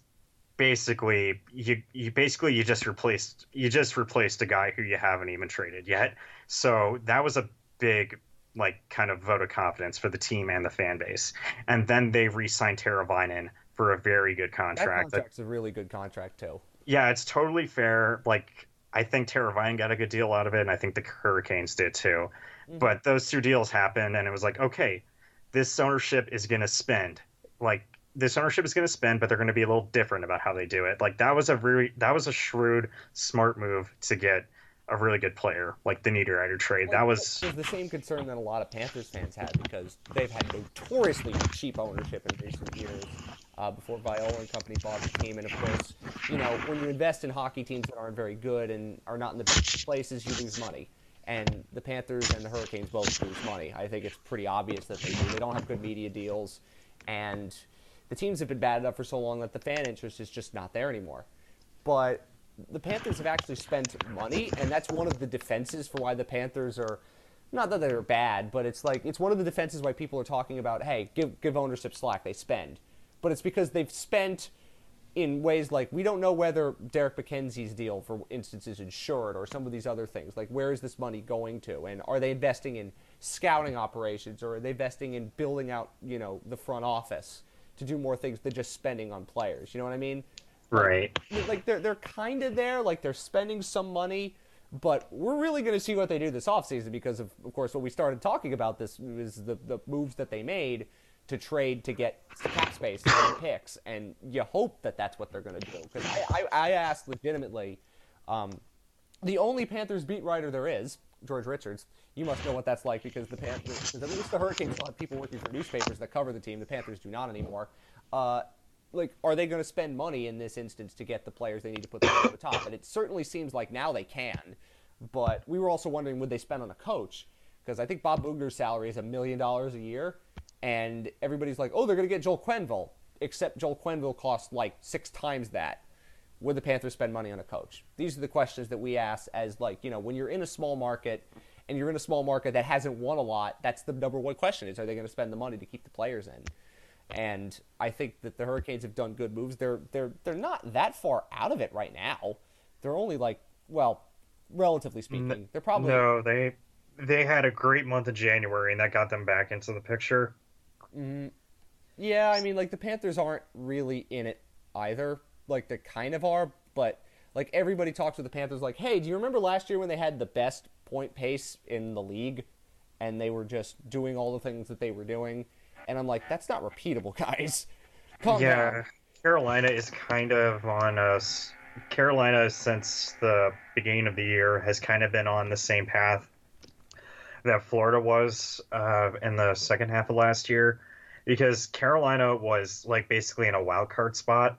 basically you you basically you just replaced you just replaced a guy who you haven't even traded yet. So that was a big like kind of vote of confidence for the team and the fan base. And then they re-signed Teravainen for a very good contract. that- contract's a really good contract too. yeah, it's totally fair. Like I think Teravainen got a good deal out of it, and I think the Hurricanes did too. Mhm. But those two deals happened, and it was like, okay, this ownership is going to spend. Like this ownership is going to spend, but they're going to be a little different about how they do it. Like that was a really that was a shrewd, smart move to get a really good player, like the Niederreiter trade. That was the same concern that a lot of Panthers fans had because they've had notoriously cheap ownership in recent years. Uh, before Viola and company bought the team, and of course, you know when you invest in hockey teams that aren't very good and are not in the best places, you lose money. And the Panthers and the Hurricanes both lose money. I think it's pretty obvious that they do. They don't have good media deals, and the teams have been bad enough for so long that the fan interest is just not there anymore. But the Panthers have actually spent money, and that's one of the defenses for why the Panthers are not that they're bad, but it's like it's one of the defenses why people are talking about, hey, give give ownership slack, they spend. But it's because they've spent in ways like we don't know whether Derek MacKenzie's deal, for instance, is insured or some of these other things. Like where is this money going to, and are they investing in scouting operations, or are they investing in building out, you know, the front office to do more things than just spending on players? You know what I mean? Right. Like they're they're kind of there, like they're spending some money, but we're really going to see what they do this offseason because of of course what we started talking about this is the the moves that they made to trade to get cap space and picks, and you hope that that's what they're going to do. Because I, I, I asked legitimately, um, the only Panthers beat writer there is, George Richards. You must know what that's like because the Panthers, at least the Hurricanes have people working for newspapers that cover the team. The Panthers do not anymore. Uh, like, are they going to spend money in this instance to get the players they need to put them over the top? And it certainly seems like now they can. But we were also wondering would they spend on a coach? Because I think Bob Boughner's salary is a million dollars a year, and everybody's like, oh, they're going to get Joel Quenneville, except Joel Quenneville costs like six times that. Would the Panthers spend money on a coach? These are the questions that we ask as like, you know, when you're in a small market and you're in a small market that hasn't won a lot, that's the number one question is are they going to spend the money to keep the players in? And I think that the Hurricanes have done good moves. They're they're they're not that far out of it right now. They're only like well, relatively speaking, they're probably no. They they had a great month of January, and that got them back into the picture. Mm, yeah, I mean, like the Panthers aren't really in it either. Like they kind of are, but like everybody talks with the Panthers, like, hey, do you remember last year when they had the best point pace in the league, and they were just doing all the things that they were doing? and I'm like, that's not repeatable, guys. Calm yeah, down. Carolina is kind of on us. Carolina, since the beginning of the year, has kind of been on the same path that Florida was uh, in the second half of last year, because Carolina was like basically in a wild card spot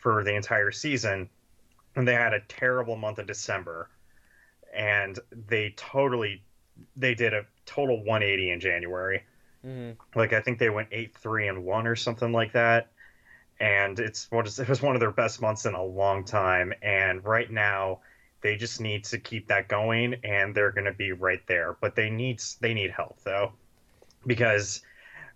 for the entire season, and they had a terrible month of December, and they totally they did a total 180 in January Mm-hmm. Like I think they went eight three and one or something like that, and it's what is it was one of their best months in a long time. And right now, they just need to keep that going, and they're going to be right there. But they need they need help though, because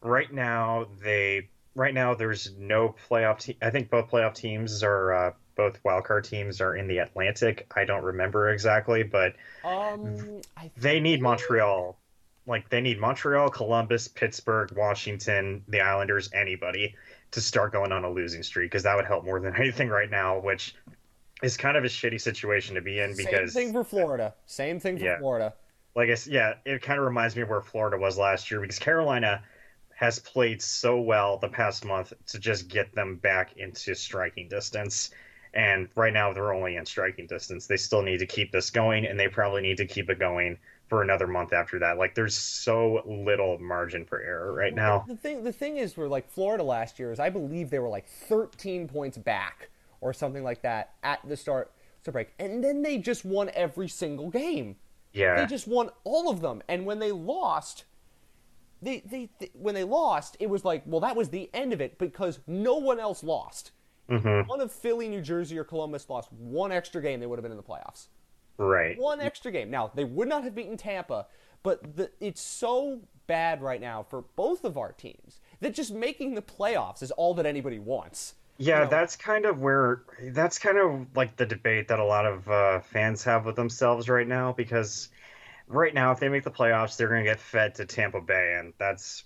right now they right now there's no playoff. Te- I think both playoff teams are. Uh, both wildcard teams are in the Atlantic. I don't remember exactly, but um, they need Montreal like they need Montreal, Columbus, Pittsburgh, Washington, the Islanders, anybody to start going on a losing streak because that would help more than anything right now, which is kind of a shitty situation to be in because same thing for Florida. Same thing for yeah, Florida. Like I yeah, it kind of reminds me of where Florida was last year because Carolina has played so well the past month to just get them back into striking distance. And right now they're only in striking distance. They still need to keep this going, and they probably need to keep it going for another month after that. Like there's so little margin for error right now. The thing the thing is for like Florida last year is I believe they were like 13 points back or something like that at the start to break. And then they just won every single game. Yeah. They just won all of them. And when they lost they, they, they when they lost, it was like, well, that was the end of it because no one else lost. Mm-hmm. One of Philly, New Jersey, or Columbus lost one extra game, they would have been in the playoffs. Right. One extra game. Now, they would not have beaten Tampa, but the, it's so bad right now for both of our teams that just making the playoffs is all that anybody wants. Yeah, you know? that's kind of where that's kind of like the debate that a lot of uh, fans have with themselves right now because right now if they make the playoffs they're going to get fed to Tampa Bay and that's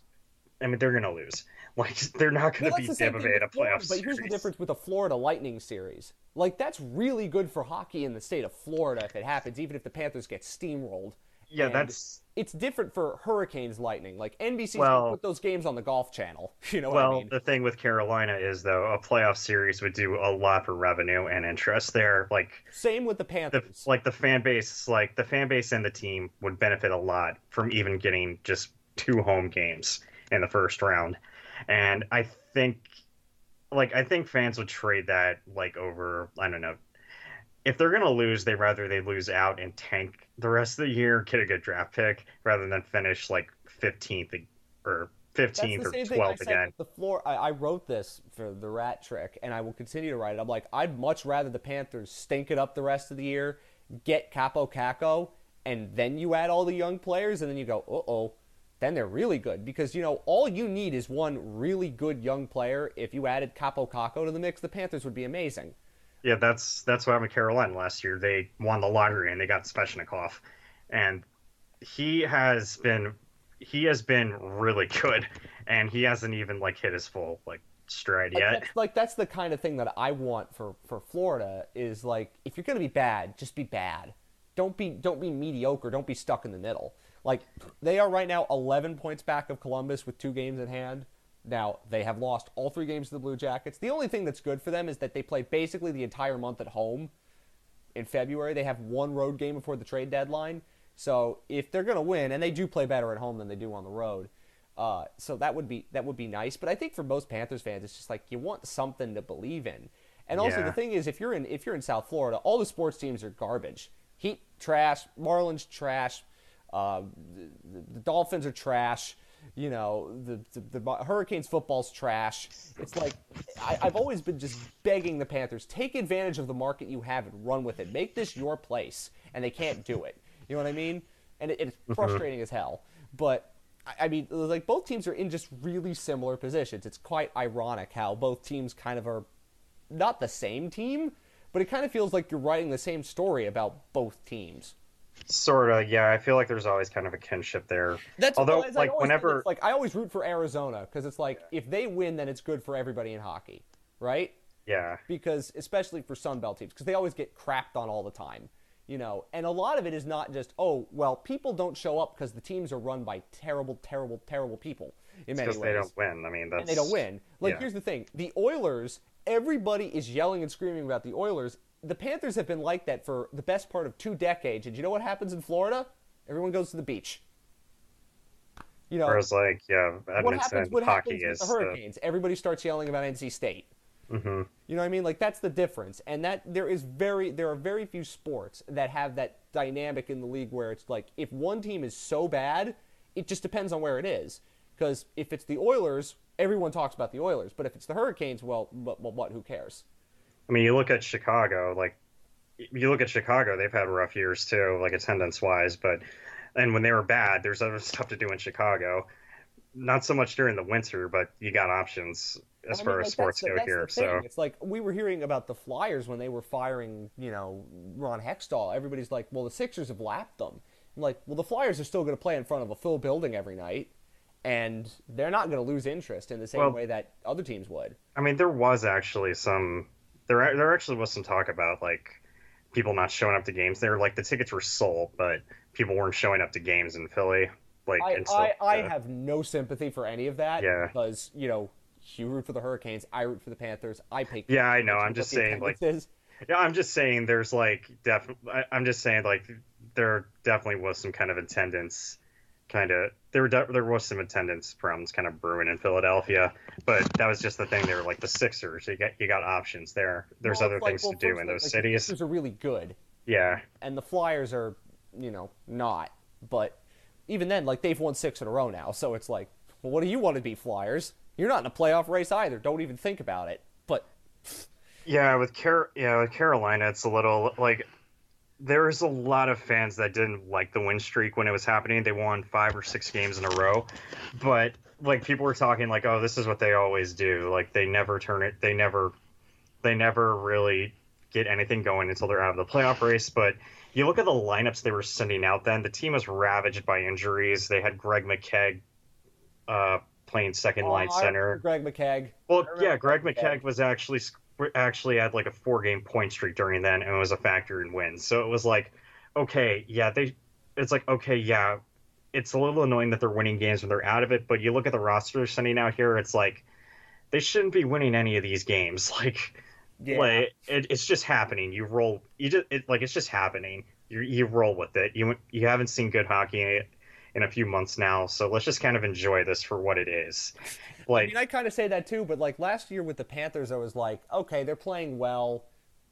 I mean they're going to lose. Like they're not going to well, beat Tampa Bay in a playoff. series. But here's the difference with the Florida Lightning series. Like that's really good for hockey in the state of Florida if it happens, even if the Panthers get steamrolled Yeah, And that's it's different for Hurricanes Lightning. Like NBC's Well- gonna put those games on the Golf Channel. You know what well. I mean? The thing with Carolina is though, a playoff series would do a lot for revenue and interest there. Like Same with the the Panthers. like the fan base, like the fan base and the team would benefit a lot from even getting just two home games in the first round. And I think, like, I think fans would trade that like over. I don't know. If they're gonna lose, they rather they lose out and tank the rest of the year, get a good draft pick, rather than finish like fifteenth or fifteenth or same thing I twelfth again. the floor. I, I wrote this for the Rat Trick, and I will continue to write it. I'm like, I'd much rather the Panthers stink it up the rest of the year, get Kaapo Kakko, and then you add all the young players, and then you go, uh oh, then they're really good. Because you know, all you need is one really good young player. If you added Kaapo Kakko to the mix, the Panthers would be amazing. Yeah, that's that's what happened with Carolina last year. They won the lottery and they got Svechnikov, and he has been he has been really good, and he hasn't even like hit his full like stride Like, yet. that's, like that's the kind of thing that I want for for Florida is like if you're gonna be bad, just be bad. Don't be don't be mediocre. Don't be stuck in the middle. Like they are right now 11 points back of Columbus with two games in hand. Now they have lost all three games to the Blue Jackets. The only thing that's good for them is that they play basically the entire month at home. In February, they have one road game before the trade deadline. So if they're going to win, and they do play better at home than they do on the road, uh, so that would be that would be nice. But I think for most Panthers fans, it's just like you want something to believe in. And also Yeah. the thing is, if you're in if you're in South Florida, all the sports teams are garbage. Heat trash, Marlins trash, uh, the, the Dolphins are trash. You know, the, the, the Hurricanes football's trash. It's like I, I've always been just begging the Panthers take advantage of the market you have and run with it. Make this your place, and they can't do it. You know what I mean? And it, it's mm-hmm. frustrating as hell. But I- I mean, like both teams are in just really similar positions. It's quite ironic how both teams kind of are not the same team, but it kind of feels like you're writing the same story about both teams. Sort of, yeah. I feel like there's always kind of a kinship there. That's although like whenever it's like I always root for Arizona because it's like if they win, then it's good for everybody in hockey, right? yeah Because especially for Sun Belt teams, because they always get crapped on all the time, you know. And a lot of it is not just oh well, people don't show up because the teams are run by terrible, terrible, terrible people in many because ways they don't win. I mean that's and they don't win. Like, yeah. here's the thing: the Oilers. Everybody is yelling and screaming about the Oilers. The Panthers have been like that for the best part of two decades. And you know what happens in Florida? Everyone goes to the beach. You know Whereas like yeah, what Edmonton happens? What hockey happens with is the Hurricanes? Everybody starts yelling about NC State. hmm You know what I mean? Like that's the difference, and that there is very there are very few sports that have that dynamic in the league where it's like if one team is so bad, it just depends on where it is. Because if it's the Oilers, everyone talks about the Oilers, but if it's the Hurricanes, well, well, well what? Who cares? I mean, you look at Chicago, like you look at Chicago, they've had rough years too, like attendance wise, but and when they were bad, there's other stuff to do in Chicago. Not so much during the winter, but you got options as I far mean, as sports the- go here. So it's like we were hearing about the Flyers when they were firing, you know, Ron Hextall. Everybody's like, "Well, the Sixers have lapped them." I'm like, "Well, the Flyers are still going to play in front of a full building every night, and they're not going to lose interest in the same Well- way that other teams would." I mean, there was actually some there there actually was some talk about like people not showing up to games. They were like the tickets were sold, but people weren't showing up to games in Philly. Like I, stuff I, I have no sympathy for any of that Yeah. because you know you root for the Hurricanes, I root for the Panthers. I pay. Yeah, I know. I'm just saying, like. Yeah, I'm just saying there's like definitely. I'm just saying like there definitely was some kind of attendance, kind of there were there was some attendance problems kind of brewing in Philadelphia, but that was just the thing. They were like the Sixers. You got you got options there. There's Well, other like, things well, to do in those like, cities. The Sixers are really good. Yeah, and the Flyers are, you know, not. But even then, like they've won six in a row now, so it's like, well, what do you want to be, Flyers? You're not in a playoff race either. Don't even think about it. But yeah. With Car yeah with Carolina, it's a little like there's a lot of fans that didn't like the win streak when it was happening. They won five or six games in a row, but like people were talking like, oh, this is what they always do. Like they never turn it. They never, they never really get anything going until they're out of the playoff race. But you look at the lineups they were sending out. Then the team was ravaged by injuries. They had Greg McKegg uh, playing second line Oh, I center. Greg McKegg. Well, yeah, Greg Greg McKegg was actually actually had like a four game point streak during then, and it was a factor in wins. So it was like, okay, yeah, they it's like okay, yeah, it's a little annoying that they're winning games when they're out of it, but you look at the roster they're sending out here, it's like they shouldn't be winning any of these games. Like, Yeah. like it, it's just happening. You roll, you just it, like it's just happening. You you roll with it. You you haven't seen good hockey in a few months now, so let's just kind of enjoy this for what it is. I mean, I kind of say that too, but like last year with the Panthers, I was like, okay, they're playing well.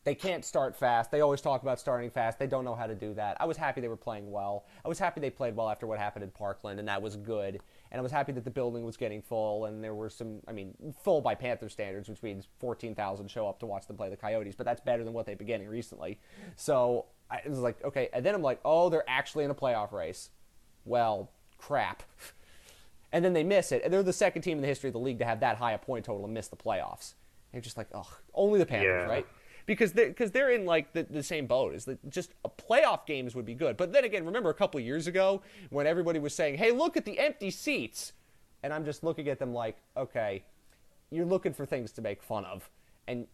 They can't start fast. They always talk about starting fast. They don't know how to do that. I was happy they were playing well. I was happy they played well after what happened in Parkland, and that was good. And I was happy that the building was getting full, and there were some, I mean, full by Panther standards, which means 14,000 show up to watch them play the Coyotes, but that's better than what they've been getting recently. So I it was like, okay. And then I'm like, oh, they're actually in a playoff race. Well, crap. and then they miss it. And they're the second team in the history of the league to have that high a point total and miss the playoffs. And you're just like, oh, only the Panthers, Yeah. right? Because they're, cause they're in like the, the same boat. Is that just a playoff games would be good. But then again, remember a couple of years ago when everybody was saying, "Hey, look at the empty seats," and I'm just looking at them like, okay, you're looking for things to make fun of, and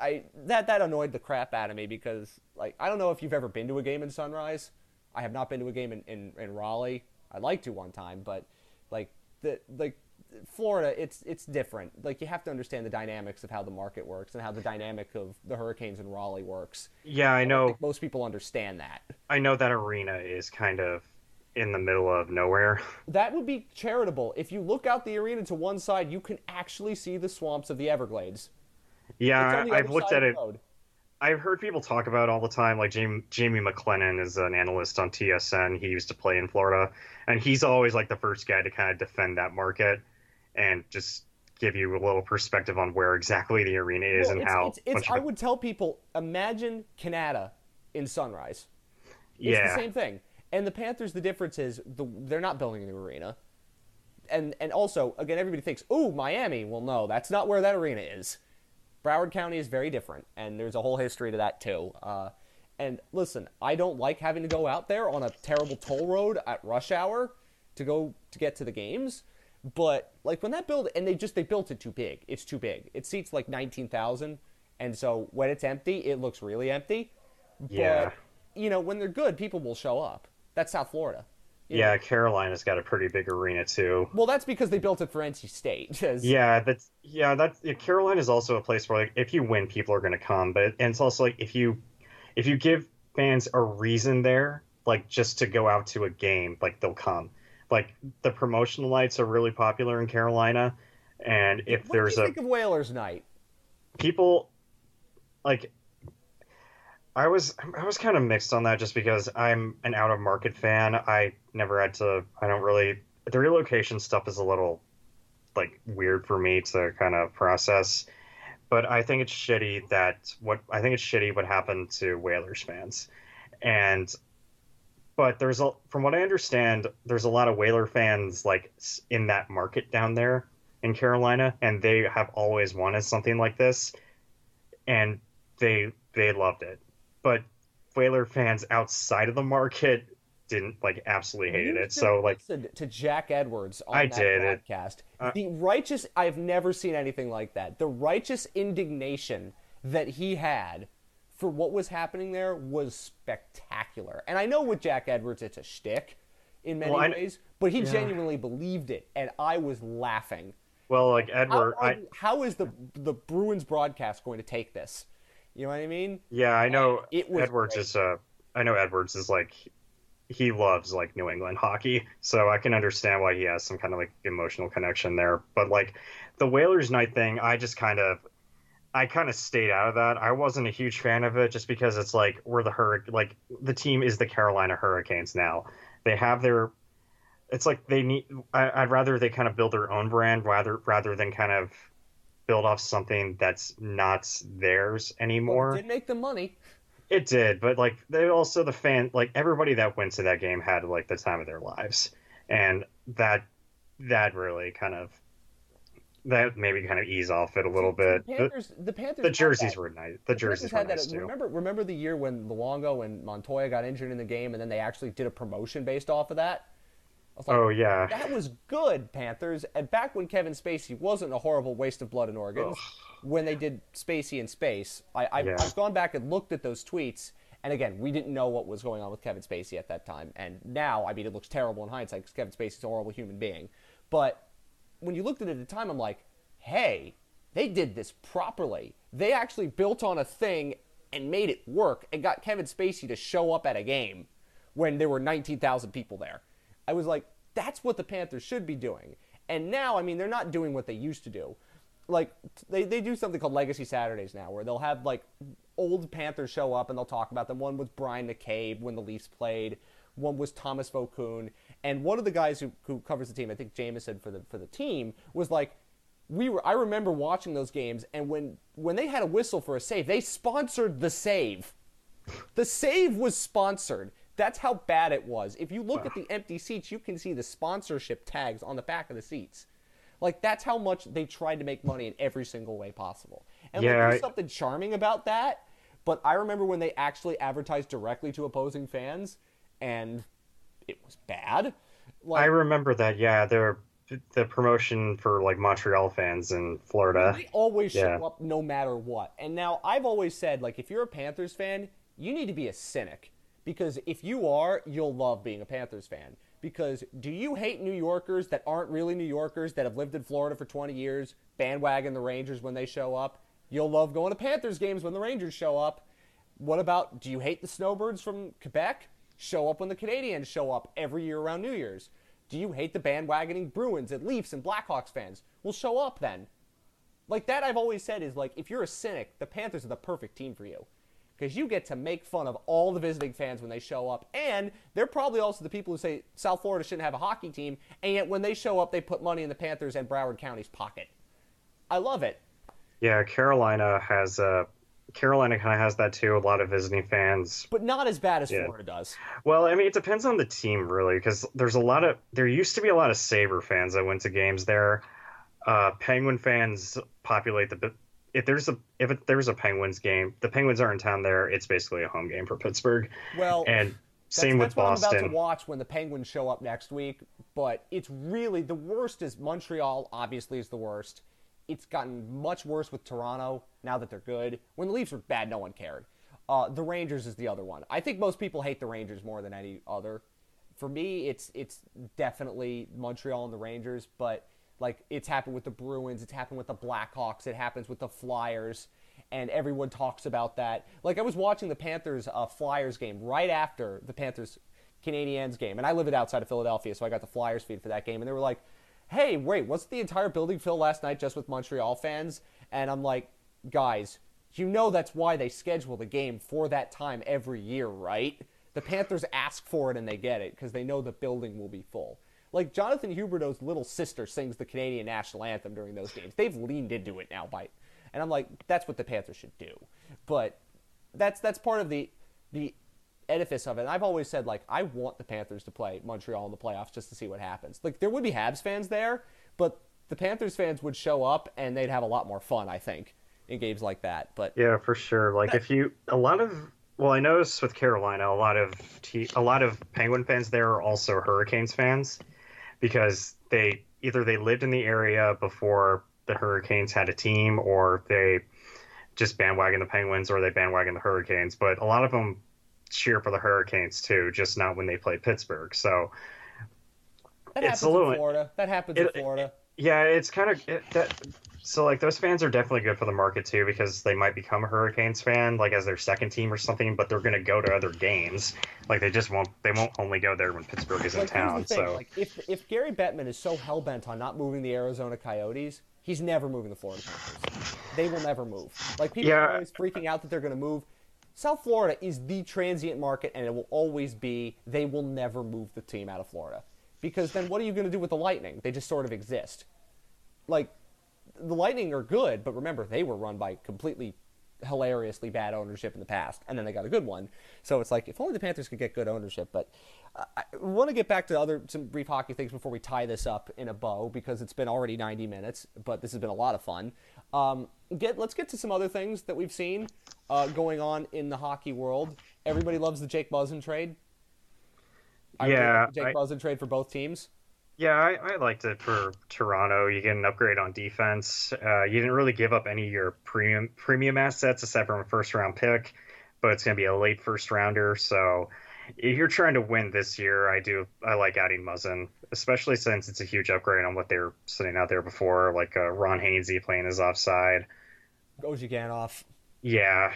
I that that annoyed the crap out of me because like I don't know if you've ever been to a game in Sunrise. I have not been to a game in, in, in Raleigh. I'd like to one time, but like the like Florida, it's it's different. Like you have to understand the dynamics of how the market works and how the dynamic of the Hurricanes in Raleigh works. yeah, I I know, think most people understand that. I know that arena is kind of in the middle of nowhere. That would be charitable. If you look out the arena to one side, you can actually see the swamps of the Everglades. Yeah, I've looked at it. road. I've heard people talk about all the time. Like Jamie, Jamie McLennan is an analyst on TSN. He used to play in Florida, and he's always like the first guy to kind of defend that market and just give you a little perspective on where exactly the arena is Well, and it's, how. it's, it's, of would tell people, imagine Canada in Sunrise. It's yeah, the same thing. And the Panthers, the difference is the, they're not building a new arena. And and also, again, everybody thinks, "Ooh, Miami." Well, no, that's not where that arena is. Broward County is very different, and there's a whole history to that too. Uh, and listen, I don't like having to go out there on a terrible toll road at rush hour to go to get to the games. But like when that build and they just they built it too big. It's too big. It seats like nineteen thousand, and so when it's empty, it looks really empty. Yeah. But you know when they're good, people will show up. That's South Florida. Yeah. know, Carolina's got a pretty big arena too. well, that's because they built it for NC State. Yeah, that's yeah. That's yeah, Carolina is also a place where like if you win, people are going to come. But and it's also like if you if you give fans a reason there, like just to go out to a game, like they'll come. Like the promotional nights are really popular in Carolina, and if What there's do you a think of Whalers Night? people like I was I was kind of mixed on that just because I'm an out of market fan. I never had to I don't really the relocation stuff is a little like weird for me to kind of process. But I think it's shitty that what I think it's shitty what happened to Whalers fans. And but there's a from what I understand, there's a lot of Whaler fans like in that market down there in Carolina, and they have always wanted something like this, and they they loved it. But Whaler fans outside of the market didn't like absolutely hated it. So like to Jack Edwards on I that did it. Uh, the righteous I've never seen anything like that. The righteous indignation that he had for what was happening there was spectacular. And I know with Jack Edwards it's a shtick in many Well, I- ways, but he yeah. genuinely believed it, and I was laughing. well like How, Edward, I how is the the Bruins broadcast going to take this? You know what I mean? yeah I know It was Edwards great. is uh I know Edwards is like he loves like New England hockey, so I can understand why he has some kind of like emotional connection there. But like the Whalers night thing, I just kind of I kind of stayed out of that. I wasn't a huge fan of it just because it's like we're the hurric like the team is the Carolina Hurricanes now. They have their it's like they need I, I'd rather they kind of build their own brand rather rather than kind of build off something that's not theirs Well, anymore. it did make them money. It did, but like they also the fan like everybody that went to that game had like the time of their lives, and that that really kind of that maybe kind of ease off it a little bit. The The, Panthers, the Panthers the jerseys were nice. The jerseys Panthers were had nice that. too. Remember, remember the year when Luongo and Montoya got injured in the game, and then they actually did a promotion based off of that. I like, Oh yeah, that was good, Panthers. And back when Kevin Spacey wasn't a horrible waste of blood and organs, when they did Spacey in space, I, I've, Yeah. I've gone back and looked at those tweets, And again, we didn't know what was going on with Kevin Spacey at that time. And now, I mean, it looks terrible in hindsight because Kevin Spacey's a horrible human being. But when you looked at it at the time, I'm like, hey, they did this properly. They actually built on a thing and made it work and got Kevin Spacey to show up at a game when there were 19,000 people there. I was like, that's what the Panthers should be doing. And now, I mean, they're not doing what they used to do. Like, they, they do something called Legacy Saturdays now, where they'll have, like, old Panthers show up and they'll talk about them. One was Bryan McCabe when the Leafs played, one was Tomas Vokoun. And one of the guys who, who covers the team, I think Jameson for the, for the team, was like, we were I remember watching those games and when when they had a whistle for a save, they sponsored the save. The save was sponsored. That's how bad it was. If you look at the empty seats, you can see the sponsorship tags on the back of the seats. Like that's how much they tried to make money in every single way possible. And Yeah, like, there's I- something charming about that. But I remember when they actually advertised directly to opposing fans, and it was bad. Like, I remember that. Yeah, they're the promotion for like Montreal fans in Florida. They always show Yeah. up no matter what. And now I've always said, like, if you're a Panthers fan, you need to be a cynic. Because if you are, you'll love being a Panthers fan. Because do you hate New Yorkers that aren't really New Yorkers that have lived in Florida for 20 years, bandwagon the Rangers when they show up? You'll love going to Panthers games when the Rangers show up. What about do you hate the Snowbirds from Quebec? Show up when the Canadiens show up every year around New Year's. Do you hate the bandwagoning Bruins and Leafs and Blackhawks fans? Well, show up then. Like that, I've always said is like if you're a cynic, the Panthers are the perfect team for you because you get to make fun of all the visiting fans when they show up, and they're probably also the people who say South Florida shouldn't have a hockey team, and yet when they show up, they put money in the Panthers and Broward County's pocket. I love it. Yeah, Carolina has uh Carolina kind of has that too. A lot of visiting fans. but not as bad as Yeah. Florida does. Well, I mean, it depends on the team really, because there's a lot of there used to be a lot of Saber fans that went to games there. Uh, Penguin fans populate the. If there's a if it, there's a Penguins game, the Penguins are in town there. It's basically a home game for Pittsburgh, Well, and that's, same that's with what I'm about to Boston. watch when the Penguins show up next week. But it's really the worst is Montreal. Obviously, is the worst. It's gotten much worse with Toronto now that they're good. When the Leafs were bad, no one cared. Uh, the Rangers is the other one. I think most people hate the Rangers more than any other. For me, it's it's definitely Montreal and the Rangers, but like it's happened with the Bruins, it's happened with the Blackhawks, it happens with the Flyers, and everyone talks about that. Like I was watching the Panthers uh, Flyers game right after the Panthers Canadiens game, and I live it outside of Philadelphia, so I got the Flyers feed for that game, and they were like, "Hey, wait, wasn't the entire building filled last night just with Montreal fans?" And I'm like, "Guys, you know that's why they schedule the game for that time every year, right?" The Panthers ask for it and they get it because they know the building will be full. Like Jonathan Huberdeau's little sister sings the Canadian national anthem during those games. They've leaned into it now by and I'm like, that's what the Panthers should do. But that's that's part of the the edifice of it. And I've always said like I want the Panthers to play Montreal in the playoffs just to see what happens. Like there would be Habs fans there, but the Panthers fans would show up and they'd have a lot more fun, I think, in games like that. But Yeah, for sure. Like if you a lot of well, I noticed with Carolina, a lot of te- a lot of Penguin fans there are also Hurricanes fans because they either they lived in the area before the Hurricanes had a team, or they just bandwagon the Penguins, or they bandwagon the Hurricanes. But a lot of them cheer for the Hurricanes too, just not when they play Pittsburgh. So that It's happens a little- in Florida. That happens it- in Florida. yeah, it's kind of it, that. So like those fans are definitely good for the market too because they might become a Hurricanes fan like as their second team or something, but they're going to go to other games. Like they just won't. They won't only go there when Pittsburgh is in Like, town. So like if if Gary Bettman is so hell bent on not moving the Arizona Coyotes, he's never moving the Florida Panthers. They will never move. Like people Yeah. are always freaking out that they're going to move. South Florida is the transient market, and it will always be. They will never move the team out of Florida because then what are you going to do with the Lightning? They just sort of exist. Like the Lightning are good, but remember they were run by completely hilariously bad ownership in the past, and then they got a good one. So it's like if only the Panthers could get good ownership. But uh, I want to get back to other some brief hockey things before we tie this up in a bow because it's been already 90 minutes, but this has been a lot of fun. Um, get let's get to some other things that we've seen uh, going on in the hockey world. Everybody loves the Jake Muzzin trade. I Yeah, Jake I- Muzzin trade for both teams. Yeah, I, I liked it for Toronto. You get an upgrade on defense. Uh, you didn't really give up any of your premium premium assets except for a first round pick. but it's going to be a late first rounder. So if you're trying to win this year, I do I like adding Muzzin, especially since it's a huge upgrade on what they were sitting out there before, like uh, Ron Hainsey playing his offside. Ozhiganov. Yeah,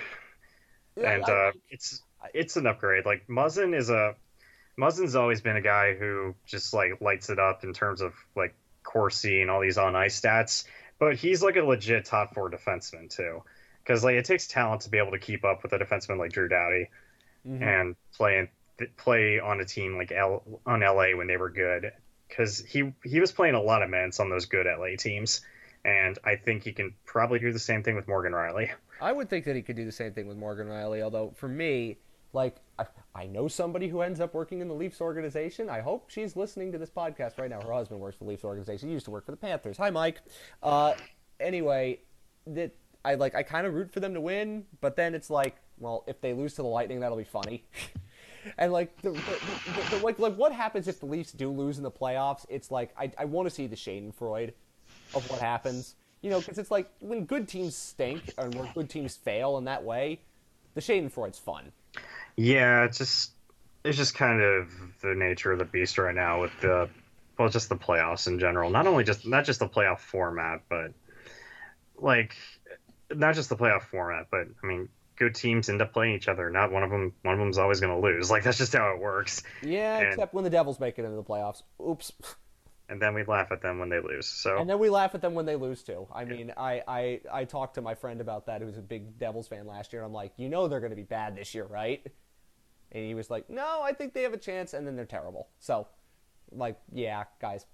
Yeah, and I- uh, it's it's an upgrade. Like Muzzin is a Muzzin's always been a guy who just like lights it up in terms of like Corsi and all these on ice stats, but he's like a legit top four defenseman too. Because like it takes talent to be able to keep up with a defenseman like Drew Doughty Mhm. and play play on a team like L, on LA when they were good. Because he he was playing a lot of minutes on those good LA teams, and I think he can probably do the same thing with Morgan Rielly. I would think that he could do the same thing with Morgan Rielly. Although for me, like I, I know somebody who ends up working in the Leafs organization. I hope she's listening to this podcast right now. Her husband works for the Leafs organization. He used to work for the Panthers. Hi, Mike. Uh, anyway, that I like. I kind of root for them to win, but then it's like, well, if they lose to the Lightning, that'll be funny. And like the, the, the, like like what happens if the Leafs do lose in the playoffs? It's like I, I want to see the Schadenfreude of what happens. You know, because it's like when good teams stink and when good teams fail in that way, the Schadenfreude's fun. Yeah, it's just it's just kind of the nature of the beast right now with the well, just the playoffs in general. Not only just not just the playoff format, but like not just the playoff format, but I mean, good teams end up playing each other. Not one of them. One of them's always going to lose. Like that's just how it works. Yeah, And- except when the Devils make it into the playoffs. Oops. And then we laugh at them when they lose. So And then we laugh at them when they lose too. I mean, I, I, I talked to my friend about that, who's a big Devils fan last year. I'm like, you know they're going to be bad this year, right? And he was like, no, I think they have a chance, and then they're terrible. So, like, yeah, guys.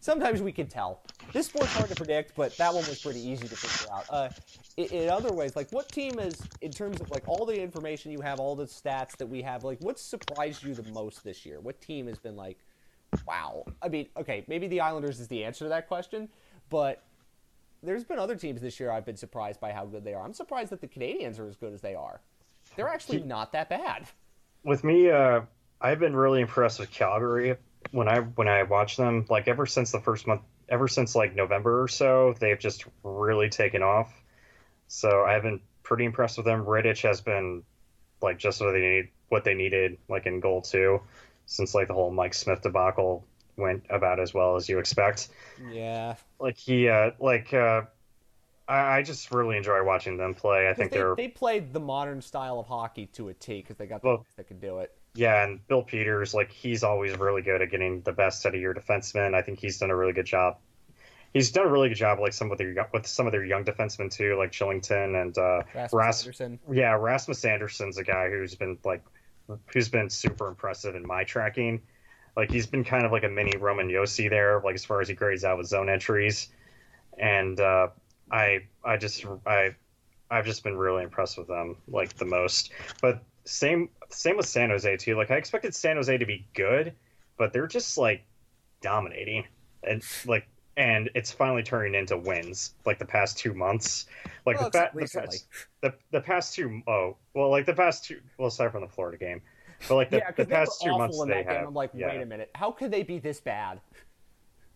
Sometimes we can tell. This sport's hard to predict, but that one was pretty easy to figure out. Uh, in, in other ways, like, what team is, in terms of like all the information you have, all the stats that we have, like, what surprised you the most this year? What team has been like, wow. I mean, okay, maybe the Islanders is the answer to that question, but there's been other teams this year I've been surprised by how good they are. I'm surprised that the Canadiens are as good as they are. They're actually not that bad. With me, uh, I've been really impressed with Calgary when I when I watch them. Like ever since the first month, ever since like November or so, they've just really taken off. So I've been pretty impressed with them. Rittich has been like just what they need, what they needed, like in goal too, since like the whole Mike Smith debacle went about as well as you expect. Yeah. Like he, uh, like uh, I, I just really enjoy watching them play. I think they, they're they played the modern style of hockey to a T because they got the Well- guys that could do it. Yeah, and Bill Peters, like he's always really good at getting the best out of your defensemen. I think he's done a really good job. He's done a really good job, like some of their with some of their young defensemen too, like Kylington and uh, Rasmus Ras- Andersson. yeah, Rasmus Andersson's a guy who's been like who's been super impressive in my tracking. Like he's been kind of like a mini Roman Josi there, like as far as he grades out with zone entries. And uh, I I just I I've just been really impressed with them like the most. But same same with San Jose too. Like I expected San Jose to be good, but they're just like dominating and like and it's finally turning into wins like the past two months. Like Well, the, fa- the past the the past two oh well like the past two well aside from the Florida game, but like the, yeah, the because they were past two awful months in they that game. have I'm like, yeah. wait a minute, how could they be this bad?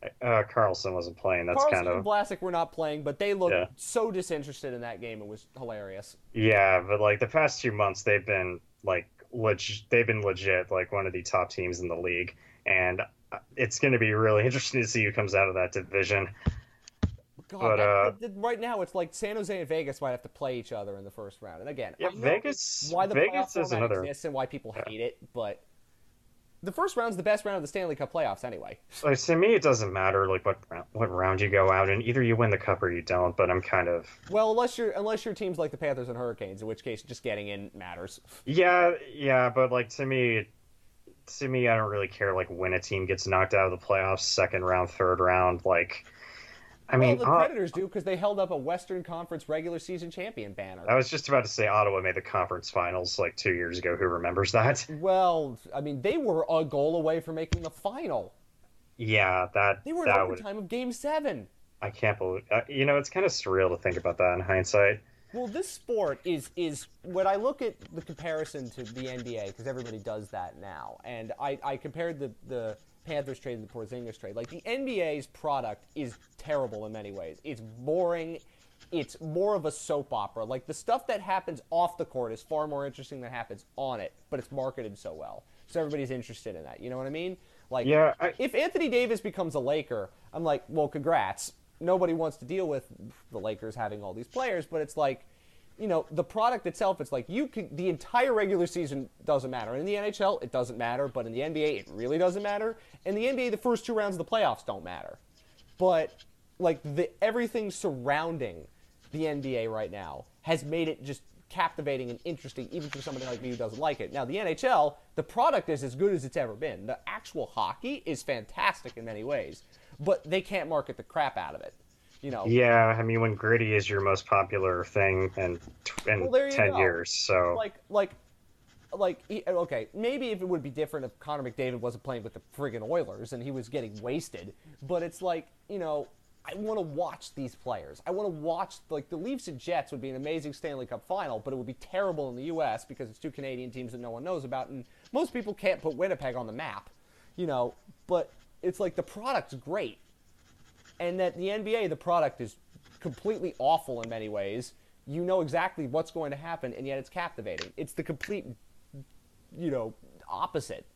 Uh, Karlsson wasn't playing. That's Karlsson kind and of Vlasic were not playing, but they looked Yeah. so disinterested in that game. It was hilarious. yeah, but like the past two months they've been like legit. They've been legit like one of the top teams in the league, and uh, it's going to be really interesting to see who comes out of that division. God, But, uh, that- right now it's like San Jose and Vegas might have to play each other in the first round. And again, Yeah, Vegas. why the Vegas is another. exists and why people hate it, but the first round's the best round of the Stanley Cup playoffs anyway. Like, to me, it doesn't matter like what round, what round you go out in. Either you win the cup or you don't. But I'm kind of Well, unless you're unless your team's like the Panthers and Hurricanes, in which case just getting in matters. yeah, yeah. But like to me, to me, I don't really care like when a team gets knocked out of the playoffs, second round, third round. Like, I mean, well, the uh, Predators do because they held up a Western Conference regular season champion banner. I was just about to say Ottawa made the conference finals like two years ago. Who remembers that? Well, I mean, they were a goal away from making the final. Yeah, that They were in that would. overtime of Game Seven. I can't believe. Uh, you know, it's kind of surreal to think about that in hindsight. Well, this sport is is when I look at the comparison to the NBA because everybody does that now, and I, I compared the the Panthers trade the Porzingis trade. Like the NBA's product is terrible in many ways. It's boring. it's more of a soap opera. Like the stuff that happens off the court is far more interesting than happens on it, but it's marketed so well. So everybody's interested in that. You know what I mean? Like Yeah, I- if Anthony Davis becomes a Laker, I'm like, well, congrats. Nobody wants to deal with the Lakers having all these players, but it's like, you know, the product itself. It's like you can. The entire regular season doesn't matter. In the NHL, it doesn't matter, but in the NBA, it really doesn't matter. In the NBA, the first two rounds of the playoffs don't matter. But like the everything surrounding the NBA right now has made it just captivating and interesting, even for somebody like me who doesn't like it. Now, the NHL, the product is as good as it's ever been. The actual hockey is fantastic in many ways, but they can't market the crap out of it. You know, Yeah, I mean, when gritty is your most popular thing in in Well, ten go. years, so. Like like like okay maybe if it would be different if connor mcdavid wasn't playing with the friggin oilers and he was getting wasted but it's like you know i want to watch these players. I want to watch like the leafs and jets would be an amazing stanley cup final but it would be terrible in the us because it's two canadian teams that no one knows about and most people can't put winnipeg on the map you know but it's like the product's great and that the NBA, the product is completely awful in many ways. You know exactly what's going to happen, and yet it's captivating. It's the complete, you know, opposite.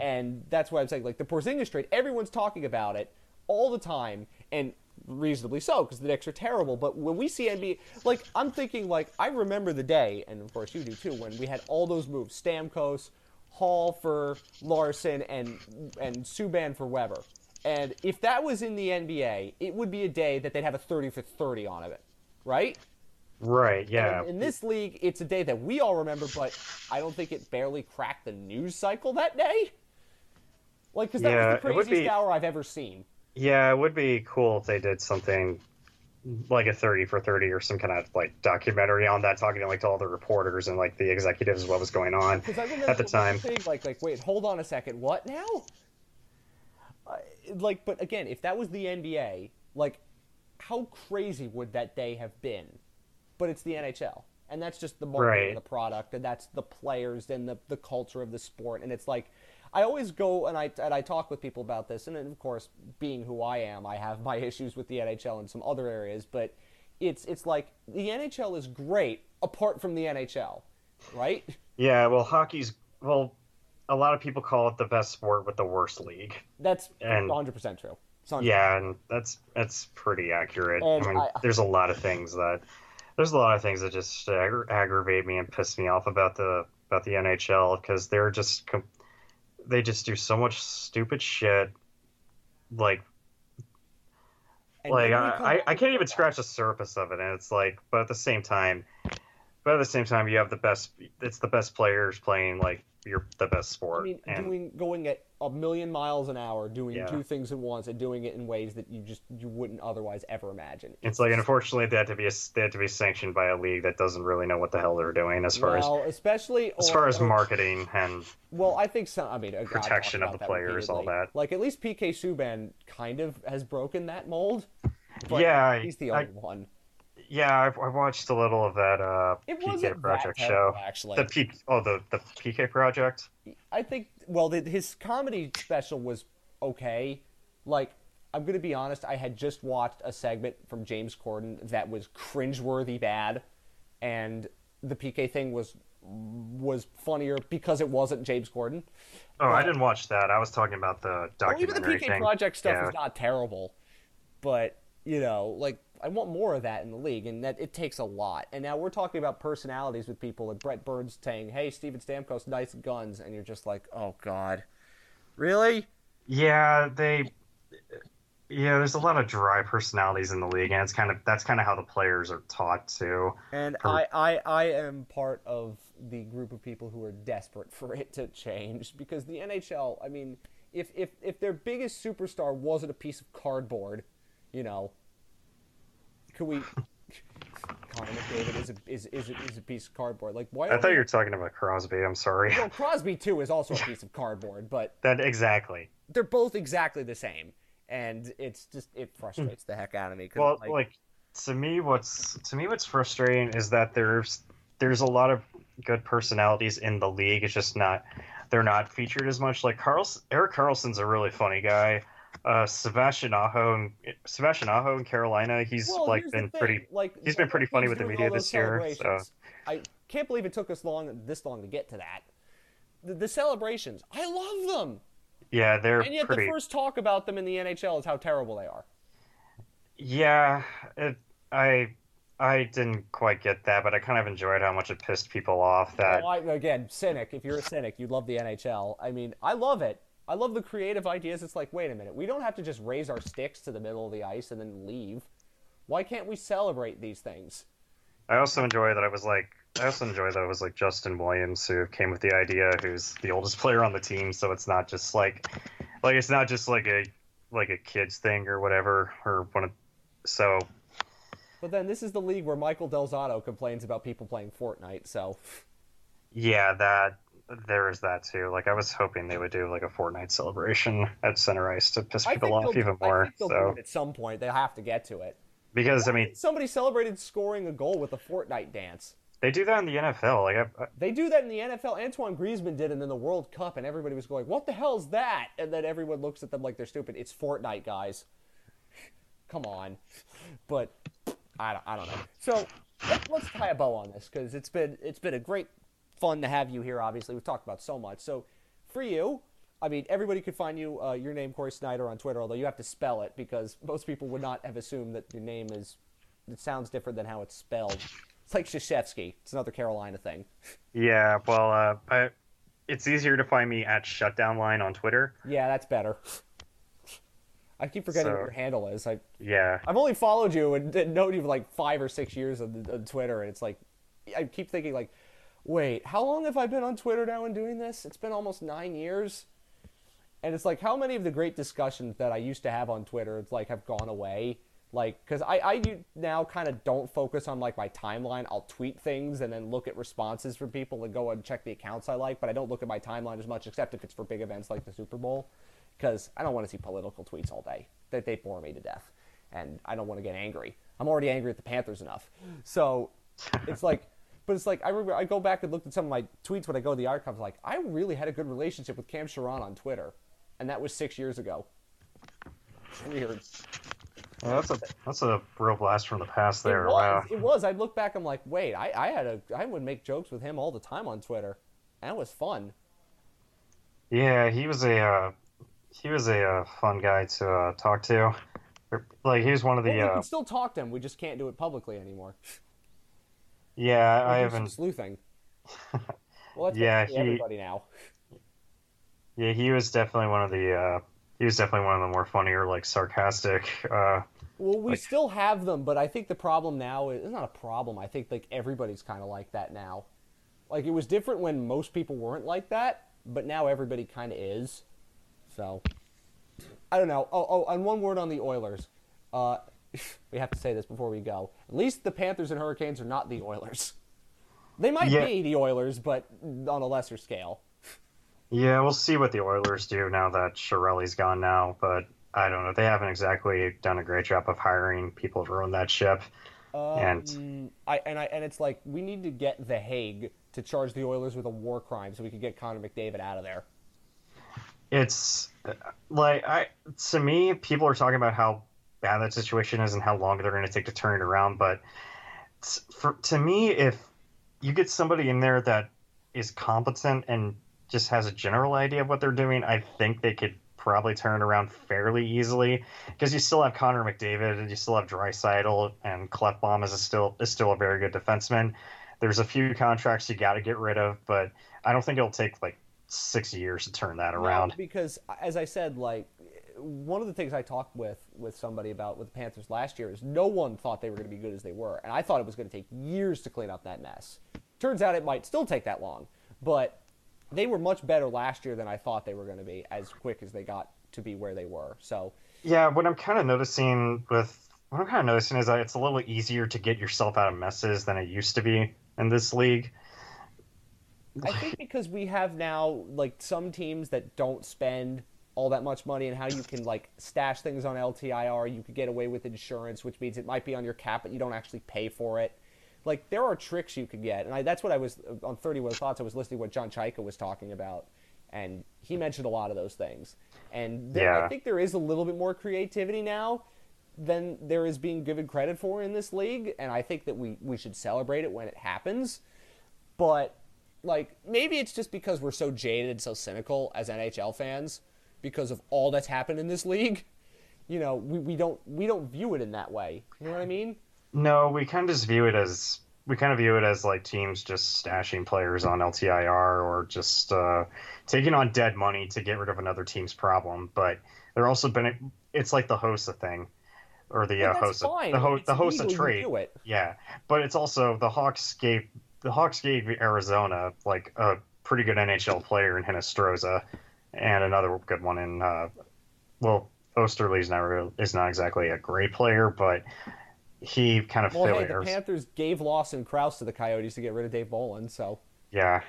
And that's why I'm saying, like, the Porzingis trade, everyone's talking about it all the time, and reasonably so, because the Knicks are terrible. But when we see NBA, like, I'm thinking, like, I remember the day, and of course you do too, when we had all those moves Stamkos, Hall for Larsson, and, and Subban for Weber. And if that was in the NBA, it would be a day that they'd have a 30 for 30 on of it, right? right, yeah. In this league, it's a day that we all remember, but I don't think it barely cracked the news cycle that day. Like, because that Yeah, was the craziest be- hour I've ever seen. Yeah, it would be cool if they did something like a 30 for 30 or some kind of like documentary on that talking to like to all the reporters and like the executives what was going on Because I remember at the time Saying, like, like, wait, hold on a second, what now? Like, but again, if that was the NBA, like, how crazy would that day have been? But it's the NHL, and that's just the marketing Right. of the product, and that's the players and the the culture of the sport, and it's like. I always go and I and I talk with people about this, and then, of course, being who I am, I have my issues with the NHL and some other areas. But it's it's like the NHL is great apart from the NHL, right? yeah well hockey's well a lot of people call it the best sport with the worst league That's And- 100 percent true. 100% yeah and that's that's pretty accurate And i mean I- there's a lot of things that there's a lot of things that just aggra- aggravate me and piss me off about the about the nhl because they're just com- they just do so much stupid shit like And like I, I, I can't even scratch the surface of it and it's like but at the same time but at the same time you have the best it's the best players playing like you're the best sport I mean, and doing going at a million miles an hour, doing Yeah. two things at once, and doing it in ways that you just you wouldn't otherwise ever imagine. it's like unfortunately they had to be they had to be sanctioned by a league that doesn't really know what the hell they're doing as far as especially as or- far as or- marketing and Well, I think some. I mean, I- I Protection of the players, all that. Like at least PK Subban kind of has broken that mold. But Yeah, he's the I- only one. Yeah I've, I watched a little of that uh PK Project show actually. the P oh the the PK Project I think well, the, his comedy special was okay. Like, I'm gonna be honest, I had just watched a segment from James Corden that was cringeworthy bad, and the PK thing was was funnier because it wasn't James Corden. oh I didn't watch that I was talking about the documentary. Well, even the PK thing Project stuff yeah. is not terrible, but you know, like I want more of that in the league, and that it takes a lot. And now we're talking about personalities with people like Brent Burns saying, "Hey, Steven Stamkos, nice guns," and you're just like, "Oh God, really?" Yeah, they. Yeah, there's a lot of dry personalities in the league, and it's kind of that's kind of how the players are taught to. And For- I, I, I am part of the group of people who are desperate for it to change because the NHL. I mean, if if if their biggest superstar wasn't a piece of cardboard, you know, could we? Connor McDavid is a is is a, is a piece of cardboard. Like why? I thought we- you were talking about Crosby. I'm sorry. Well, Crosby too is also a piece of cardboard, but That exactly. they're both exactly the same, and it's just it frustrates the heck out of me. Well, like, like to me, what's to me what's frustrating is that there's there's a lot of good personalities in the league. It's just not they're not featured as much. Like Carl's Erik Karlsson's a really funny guy. Uh, Sebastian Aho and Sebastian Aho in Carolina, he's Well, like been pretty. like he's been pretty funny with the media this year, so- I can't believe it took us long this long to get to that. The, the celebrations, I love them, Yeah, they're and yet pretty. the first talk about them in the NHL is how terrible they are. Yeah, it, I I didn't quite get that, but I kind of enjoyed how much it pissed people off. That Well, I, again, cynic. If you're a cynic, you love the NHL. I mean, I love it. I love the creative ideas. It's like, wait a minute, we don't have to just raise our sticks to the middle of the ice and then leave. Why can't we celebrate these things? I also enjoy that I was like I also enjoy that it was like Justin Williams who came with the idea, who's the oldest player on the team, so it's not just like like it's not just like a like a kids thing or whatever or one of so But then this is the league where Michael Del Zotto complains about people playing Fortnite. So yeah, that there is that too. Like I was hoping they would do like a Fortnite celebration at Center Ice to piss people off even I more. think So at some point. They'll have to get to it. because I mean Somebody celebrated scoring a goal with a Fortnite dance. they do that in the NFL. Like I, I- They do that in the NFL. Antoine Griezmann did it in the World Cup, and everybody was going, "What the hell's that?" And then everyone looks at them like they're stupid. It's Fortnite, guys. Come on, but I don't, I don't know. So let, let's tie a bow on this because it's been it's been a great fun to have you here. Obviously, we've talked about so much. So for you, I mean, everybody could find you uh, your name Corey Sznajder on Twitter, although you have to spell it because most people would not have assumed that your name is. It sounds different than how it's spelled. It's like Krzyzewski. It's another Carolina thing. yeah, well, uh, I, it's easier to find me at Shutdown Line on Twitter. Yeah, that's better. I keep forgetting what your handle is. I Yeah, I've only followed you and and known you for like five or six years on, on Twitter, and it's like I keep thinking like, wait, how long have I been on Twitter now and doing this? It's been almost nine years, and it's like how many of the great discussions that I used to have on Twitter, it's like have gone away. Like, because I, I now kind of don't focus on like my timeline. I'll tweet things and then look at responses from people and go and check the accounts I like, but I don't look at my timeline as much, except if it's for big events like the Super Bowl because I don't want to see political tweets all day. That they bore me to death, and I don't want to get angry. I'm already angry at the Panthers enough. So it's like, but it's like I remember I go back and looked at some of my tweets when I go to the archives. Like I really had a good relationship with Cam Charron on Twitter, and that was six years ago. It's weird. Yeah, that's a that's a real blast from the past there. It was. Wow. It was. I look back. I'm like, wait. I, I had a. I would make jokes with him all the time on Twitter. And it was fun. Yeah, he was a uh, he was a uh, fun guy to uh, talk to. Like he was one of the Well, we uh, can still talk to him. We just can't do it publicly anymore. yeah. I We do some haven't. sleuthing. Well, that's Yeah, he- everybody now. Yeah, he was definitely one of the uh, he was definitely one of the more funnier like sarcastic. Uh, Well, we Like- still have them, but I think the problem now is it's not a problem. I think like everybody's kind of like that now. Like it was different when most people weren't like that, but now everybody kind of is. So I don't know. Oh, oh, and one word on the Oilers. Uh, we have to say this before we go. At least the Panthers and Hurricanes are not the Oilers. They might Yeah. be the Oilers, but on a lesser scale. yeah, we'll see what the Oilers do now that Chiarelli's gone now, but I don't know. They haven't exactly done a great job of hiring people to run that ship. And- Um, I and I and it's like we need to get the Hague to charge the Oilers with a war crime so we can get Connor McDavid out of there. It's like I to me, people are talking about how bad that situation is and how long they're going to take to turn it around. But for to me, if you get somebody in there that is competent and just has a general idea of what they're doing, I think they could probably turn it around fairly easily. Because you still have Connor McDavid and you still have Draisaitl and Klefbom is a still is still a very good defenseman. There's a few contracts you got to get rid of, but I don't think it'll take like six years to turn that around. No, because as I said, like one of the things I talked with with somebody about with the Panthers last year is no one thought they were going to be good as they were, and I thought it was going to take years to clean up that mess. Turns out it might still take that long, but they were much better last year than I thought they were going to be as quick as they got to be where they were. So Yeah, what I'm kind of noticing with what I'm kind of noticing is that it's a little easier to get yourself out of messes than it used to be in this league. I think because we have now like some teams that don't spend all that much money and how you can like stash things on LTIR, you could get away with insurance, which means it might be on your cap, but you don't actually pay for it. Like there are tricks you could get, and I, that's what I was on Thirty One Thoughts. I was listening to what John Chayka was talking about, and He mentioned a lot of those things, and there, Yeah. I think there is a little bit more creativity now than there is being given credit for in this league, and I think that we we should celebrate it when it happens. But like maybe it's just because we're so jaded and so cynical as NHL fans because of all that's happened in this league. You know, we, we don't we don't view it in that way. You know what I mean? No, we kind of just view it as we kind of view it as like teams just stashing players on LTIR or just uh, taking on dead money to get rid of another team's problem. But they're also been it's like the Hossa thing or the uh, Hossa fine. the, ho- It's the Hossa trade. Yeah, but it's also the Hawks gave the Hawks gave Arizona like a pretty good NHL player in Hinostroza and another good one in uh, well Oesterle's not real, is not exactly a great player, but he kind of Well, hey, the Panthers gave Lawson Crouse to the Coyotes to get rid of Dave Bolland, so Yeah,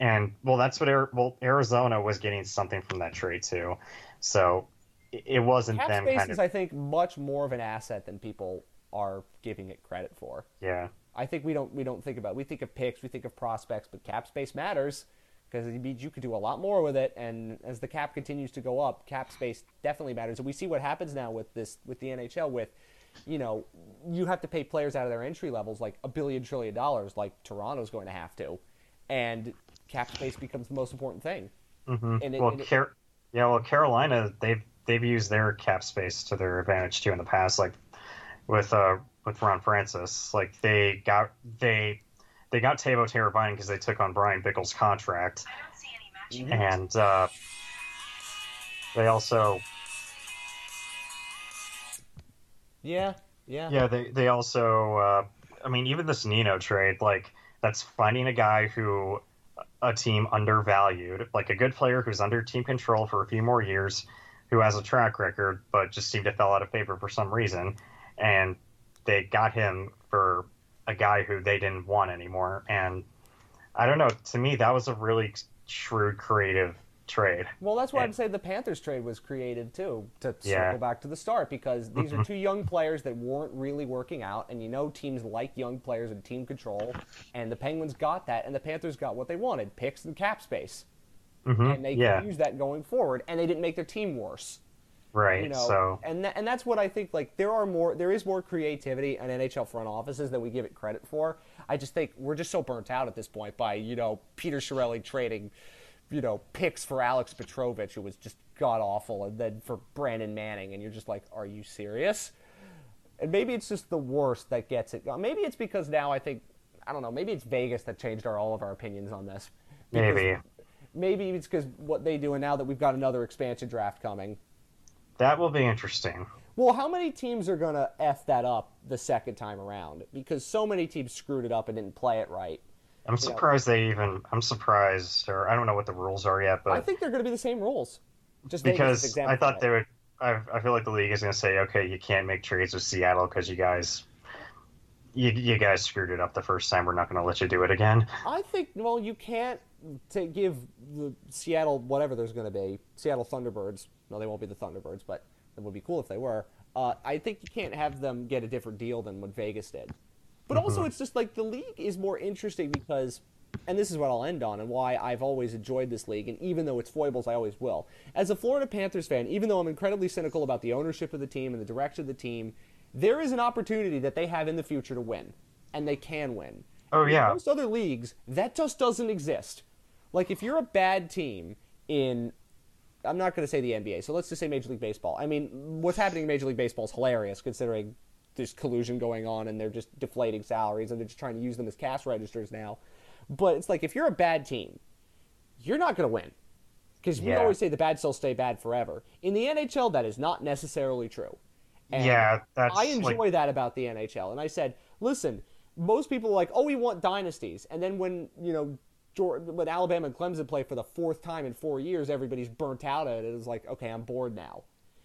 and well, that's what well Arizona was getting something from that trade too, so it- it wasn't cap them space kind is, of I think, much more of an asset than people are giving it credit for. yeah. I think we don't we don't think about we think of picks, we think of prospects, but cap space matters because it means you could do a lot more with it. And as the cap continues to go up, cap space definitely matters. And we see what happens now with this with the NHL. With you know, you have to pay players out of their entry levels like a billion trillion dollars, like Toronto's going to have to, and cap space becomes the most important thing. hmm And it- well, it- Car- yeah, well, Carolina they've they've used their cap space to their advantage too in the past, like with uh with Ron Francis, like they got they they got Teuvo Teravainen because they took on Bryan Bickell's contract, I don't see any and uh, they also Yeah, yeah, Yeah, they they also, uh, I mean, even this Nino trade, like that's finding a guy who a team undervalued, like a good player who's under team control for a few more years, who has a track record, but just seemed to fell out of favor for some reason, and they got him for a guy who they didn't want anymore, and I don't know. To me, that was a really shrewd, creative trade. Well, that's why Yeah. I'd say the Panthers trade was created too, to Yeah. circle back to the start, because these are two young players that weren't really working out, and you know teams like young players and team control, and the Penguins got that, and the Panthers got what they wanted, picks and cap space, hmm and they Yeah, could use that going forward, and they didn't make their team worse. Right. You know, so and tha- and that's what I think. Like there are more, there is more creativity in NHL front offices than we give it credit for. I just think we're just so burnt out at this point by you know Peter Chiarelli trading, you know, picks for Alex Petrovic, who was just god awful, and then for Brandon Manning, and you're just like, are you serious? And maybe it's just the worst that gets it. Uh, maybe it's because now I think I don't know. Maybe it's Vegas that changed our all of our opinions on this. Because maybe. Maybe it's because what they do, and now that we've got another expansion draft coming, That will be interesting. well, how many teams are going to F that up the second time around? Because so many teams screwed it up and didn't play it right. I'm surprised they even. I'm surprised, or I don't know what the rules are yet, but I think they're going to be the same rules. Just because I thought they would. I, I feel like the league is going to say, okay, you can't make trades with Seattle because you guys, you, you guys screwed it up the first time. We're not going to let you do it again. I think, well, you can't to give the Seattle, whatever there's going to be, Seattle Thunderbirds, no, they won't be the Thunderbirds, but it would be cool if they were. Uh, I think you can't have them get a different deal than what Vegas did. But also, it's just like the league is more interesting because, and this is what I'll end on, and why I've always enjoyed this league, and even though it's foibles, I always will. As a Florida Panthers fan, even though I'm incredibly cynical about the ownership of the team and the direction of the team, there is an opportunity that they have in the future to win, and they can win. Oh In yeah, most other leagues, that just doesn't exist. Like if you're a bad team in I'm not going to say the NBA, so let's just say Major League Baseball. I mean, what's happening in Major League Baseball is hilarious considering there's collusion going on and they're just deflating salaries and they're just trying to use them as cash registers now. But it's like if you're a bad team, you're not going to win. Because we Yeah. always say the bad still stay bad forever. In the NHL, that is not necessarily true. And yeah. That's I enjoy like, that about the NHL. And I said, listen, most people are like, oh, we want dynasties. And then when, you know, Jor- when Alabama and Clemson play for the fourth time in four years, everybody's burnt out at it. It's like, okay, I'm bored now.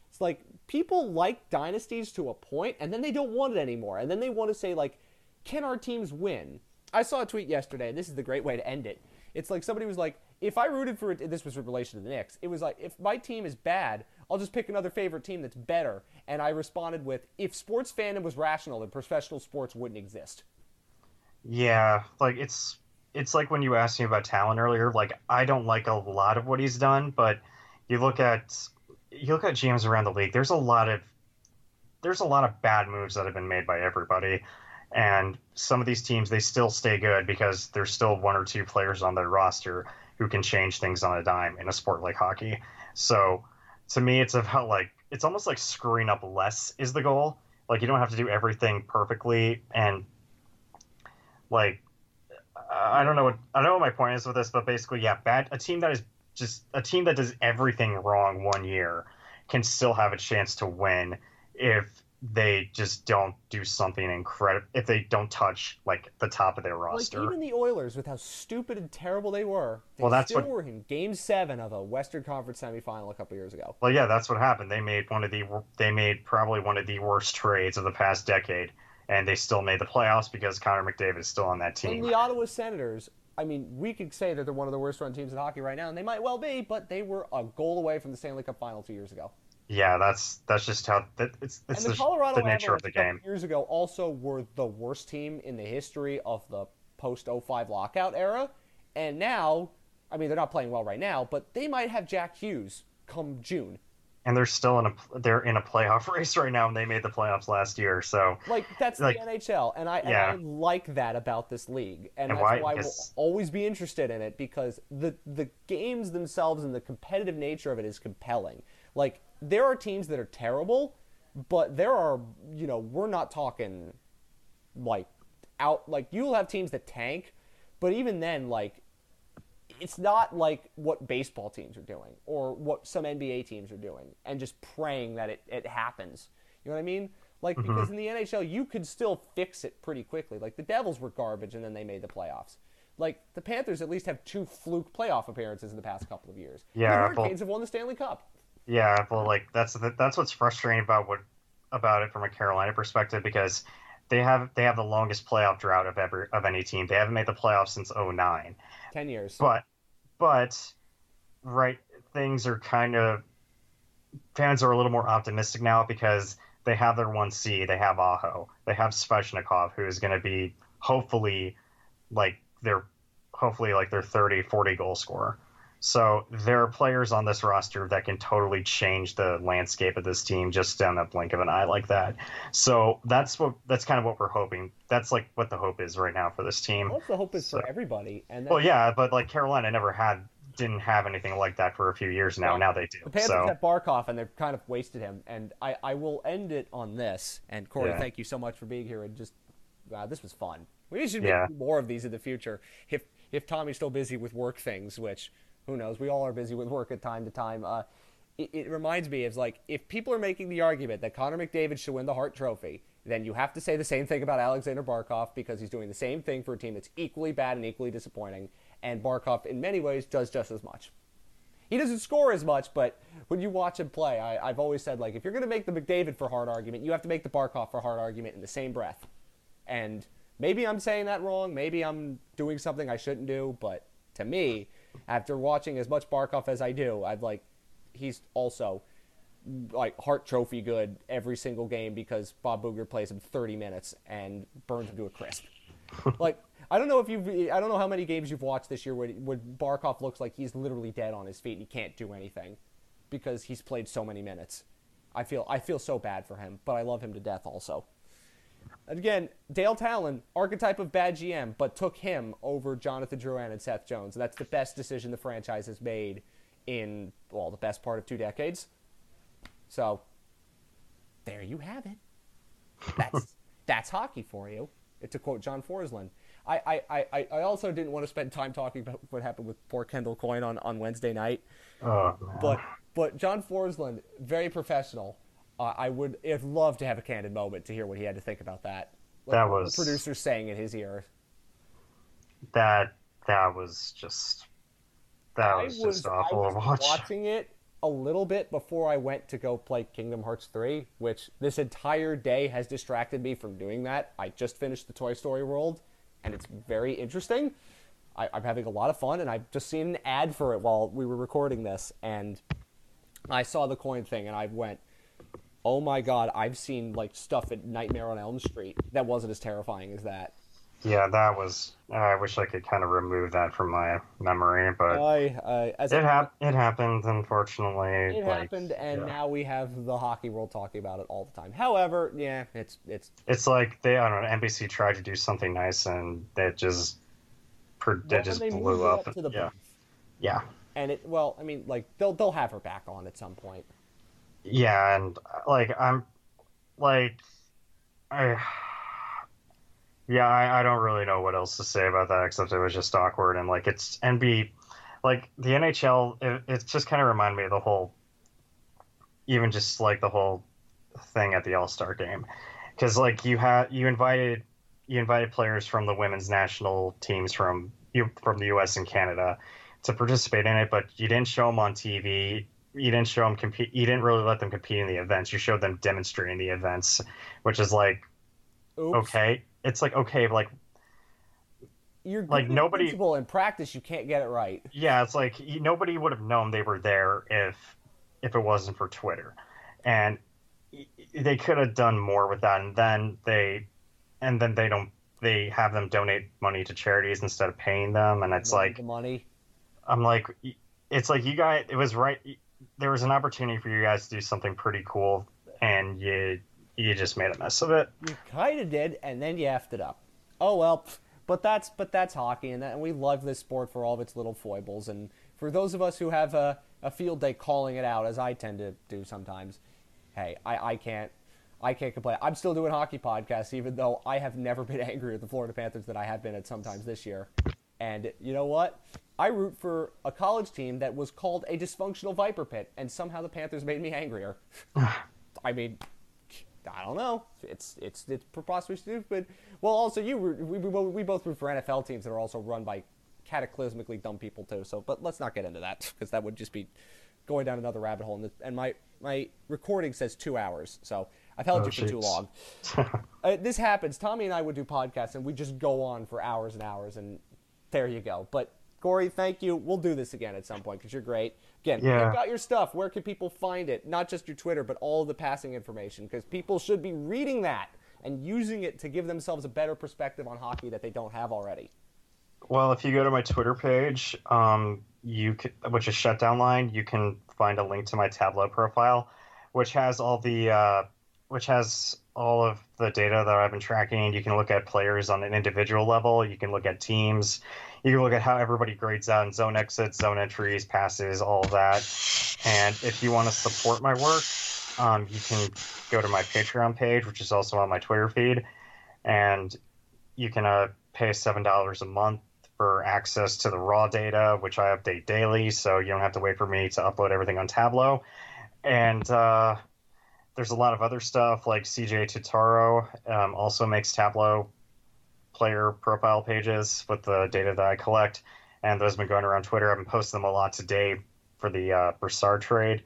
It's like people like dynasties to a point, and then they don't want it anymore. And then they want to say, like, can our teams win? I saw a tweet yesterday. This is the great way to end it. It's like somebody was like, if I rooted for it, this was in relation to the Knicks. It was like, if my team is bad, I'll just pick another favorite team that's better. And I responded with, if sports fandom was rational, then professional sports wouldn't exist. yeah, like it's it's like when you asked me about Tallon earlier. Like I don't like a lot of what he's done, but you look at you look at GMs around the league. There's a lot of there's a lot of bad moves that have been made by everybody, and some of these teams they still stay good because there's still one or two players on their roster who can change things on a dime in a sport like hockey. So to me, it's about like it's almost like screwing up less is the goal. Like you don't have to do everything perfectly, and like I don't know what I don't know what my point is with this, but basically, yeah, bad a team that is just a team that does everything wrong one year can still have a chance to win if they just don't do something incredible if they don't touch like the top of their roster. Like even the Oilers, with how stupid and terrible they were, they well, that's still what, were in Game Seven of a Western Conference semifinal a couple years ago. Well, yeah, that's what happened. They made one of the they made probably one of the worst trades of the past decade, and they still made the playoffs because Connor McDavid is still on that team. And the Ottawa Senators. I mean, we could say that they're one of the worst run teams in hockey right now, and they might well be, but they were a goal away from the Stanley Cup final two years ago. Yeah, that's that's just how that, it's it's and the, Colorado the nature Avalanche of the game. Years ago, also were the worst team in the history of the post 05 lockout era, and now, I mean, they're not playing well right now, but they might have Jack Hughes come June. And they're still in a they're in a playoff race right now, and they made the playoffs last year. So Like that's Like, the NHL, and I, yeah. and I like that about this league, and, And that's why- why, because- we'll always be interested in it because the the games themselves and the competitive nature of it is compelling. Like there are teams that are terrible, but there are you know we're not talking like out like you'll have teams that tank, but even then like it's not like what baseball teams are doing or what some NBA teams are doing and just praying that it, it happens. You know what I mean? Like mm-hmm. because in the NHL you could still fix it pretty quickly. Like the Devils were garbage and then they made the playoffs. Like the Panthers at least have two fluke playoff appearances in the past couple of years. Yeah, the Hurricanes have won the Stanley Cup. Yeah, well, like that's that's what's frustrating about what about it from a Carolina perspective because they have they have the longest playoff drought of ever of any team. They haven't made the playoffs since 09. Ten years. But but right things are kind of fans are a little more optimistic now because they have their one C, they have Aho, they have Svechnikov who is going to be hopefully like their hopefully like their 30 40 goal scorer. So there are players on this roster that can totally change the landscape of this team just down a blink of an eye like that. So that's what that's kind of what we're hoping. That's like what the hope is right now for this team. Well, the hope is So- for everybody. And Well, yeah, but like Carolina never had didn't have anything like that for a few years now. Now they do. The Panthers So have Barkov, and they've kind of wasted him. And I, I will end it on this. And Corey, Yeah. thank you so much for being here. And just, wow, this was fun. We should Yeah. make more of these in the future. If if Tommy's still busy with work things, which who knows, we all are busy with work at time to time. Uh, it, it reminds me of like if people are making the argument that Connor McDavid should win the Hart Trophy, then you have to say the same thing about Alexander Barkov because he's doing the same thing for a team that's equally bad and equally disappointing. And Barkov, in many ways, does just as much. He doesn't score as much, but when you watch him play, I, I've always said like if you're going to make the McDavid for Hart argument, you have to make the Barkov for Hart argument in the same breath. And maybe I'm saying that wrong. Maybe I'm doing something I shouldn't do. But to me, after watching as much Barkov as I do, I'd like he's also like Hart Trophy good every single game because Bob Boughner plays him 30 minutes and burns him to a crisp. like I don't know if you've I don't know how many games you've watched this year where, where Barkov looks like he's literally dead on his feet and he can't do anything because he's played so many minutes. I feel I feel so bad for him, but I love him to death also. Again, Dale Tallon, archetype of bad GM, but took him over Jonathan Drouin and Seth Jones. That's the best decision the franchise has made in well, the best part of two decades. So there you have it. That's that's hockey for you. To quote John Forslund. I, I, I, I also didn't want to spend time talking about what happened with poor Kendall Coyne on, on Wednesday night. oh. But but John Forslund, very professional. Uh, I would have loved to have a candid moment to hear what he had to think about that. What That the was- producer saying in his ear. that that was just that was, was, just awful I to was watch. watching it a little bit before I went to go play Kingdom Hearts 3, which this entire day has distracted me from doing that. I just finished the Toy Story World, and it's very interesting. I, I'm having a lot of fun, and I've just seen an ad for it while we were recording this, and I saw the coin thing, and I went, "Oh my god!" I've seen like stuff at Nightmare on Elm Street that wasn't as terrifying as that. Yeah, that was. I wish I could kind of remove that from my memory, but I, uh, as it a- hap- It happened, unfortunately. It like, happened, and yeah. now we have the hockey world talking about it all the time. However, yeah, it's it's It's like they. I don't know. NBC tried to do something nice, and it just. Per- just blew up. the yeah. Yeah. and it well, I mean, like they'll they'll have her back on at some point. Yeah, and like I'm, like, I. Yeah, I, I don't really know what else to say about that except it was just awkward and like it's NB, like the NHL. It, it just kind of reminded me of the whole, even just like the whole thing at the All Star game, because like you had you invited you invited players from the women's national teams from you from the U.S. and Canada to participate in it, but you didn't show them on TV. You didn't show them compete. You didn't really let them compete in the events. You showed them demonstrating the events, which is like Oops. okay. It's like okay, like You're like, nobody- principle in practice. You can't get it right. yeah, it's like you, nobody would have known they were there if if it wasn't for Twitter, and y- they could have done more with that. And then they, and then they don't. They have them donate money to charities instead of paying them, and it's like the money. I'm like, it's like you guys. It was right. There was an opportunity for you guys to do something pretty cool, and you you just made a mess of it. You kind of did, and then you effed it up. Oh well, but that's but that's hockey, and, that, and we love this sport for all of its little foibles. And for those of us who have a, a field day calling it out, as I tend to do sometimes, hey, I, I can't I can't complain. I'm still doing hockey podcasts, even though I have never been angry at the Florida Panthers that I have been at sometimes this year. And you know what? I root for a college team that was called a dysfunctional Viper Pit, and somehow the Panthers made me angrier. I mean, I don't know. It's it's it's preposterous stupid. Well, also you root- we, we we both root for NFL teams that are also run by cataclysmically dumb people too. So, but let's not get into that because that would just be going down another rabbit hole. And, the, and my my recording says two hours, so I've held Oh, you for too long. uh, this happens. Tommy and I would do podcasts, and we just go on for hours and hours, and there you go. But Corey, thank you. We'll do this again at some point because you're great. Again, Yeah. pick out your stuff. Where can people find it? Not just your Twitter, but all the passing information because people should be reading that and using it to give themselves a better perspective on hockey that they don't have already. Well, if you go to my Twitter page, um, you can, which is Shutdown Line, you can find a link to my Tableau profile, which has all the uh, which has all of the data that I've been tracking. You can look at players on an individual level. You can look at teams. You can look at how everybody grades out in zone exits, zone entries, passes, all that. And if you want to support my work, um, you can go to my Patreon page, which is also on my Twitter feed, and you can uh, pay seven dollars a month for access to the raw data, which I update daily, so you don't have to wait for me to upload everything on Tableau. And uh, there's a lot of other stuff like CJ Turtoro um, also makes Tableau player profile pages with the data that I collect, and those have been going around Twitter. I've been posting them a lot today for the uh, Brassard trade.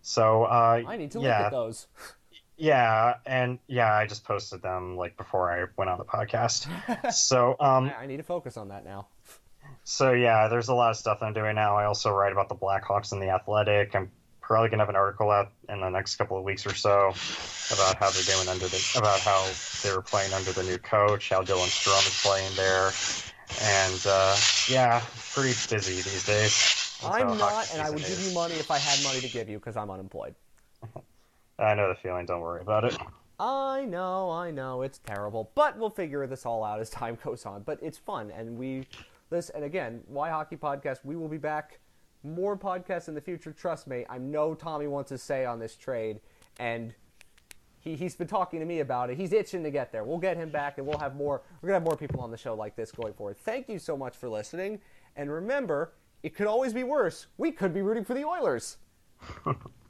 So uh, I need to yeah, look at those. yeah, and yeah, I just posted them like before I went on the podcast. so um, I, I need to focus on that now. so yeah, there's a lot of stuff I'm doing now. I also write about the Blackhawks and the Athletic. I'm probably gonna have an article out in the next couple of weeks or so about how they're doing under the about how they were playing under the new coach, how Dylan Strome is playing there, and uh, yeah, pretty busy these days. I'm not, and I would season give you money if I had money to give you because I'm unemployed. I know the feeling. Don't worry about it. I know, I know, it's terrible, but we'll figure this all out as time goes on. But it's fun, and we this and again, Why Hockey Podcast. We will be back more podcasts in the future. Trust me, I know Tommy wants to say on this trade, and he he's been talking to me about it. He's itching to get there. We'll get him back, and we'll have more. We're gonna have more people on the show like this going forward. Thank you so much for listening, and remember, it could always be worse. We could be rooting for the Oilers.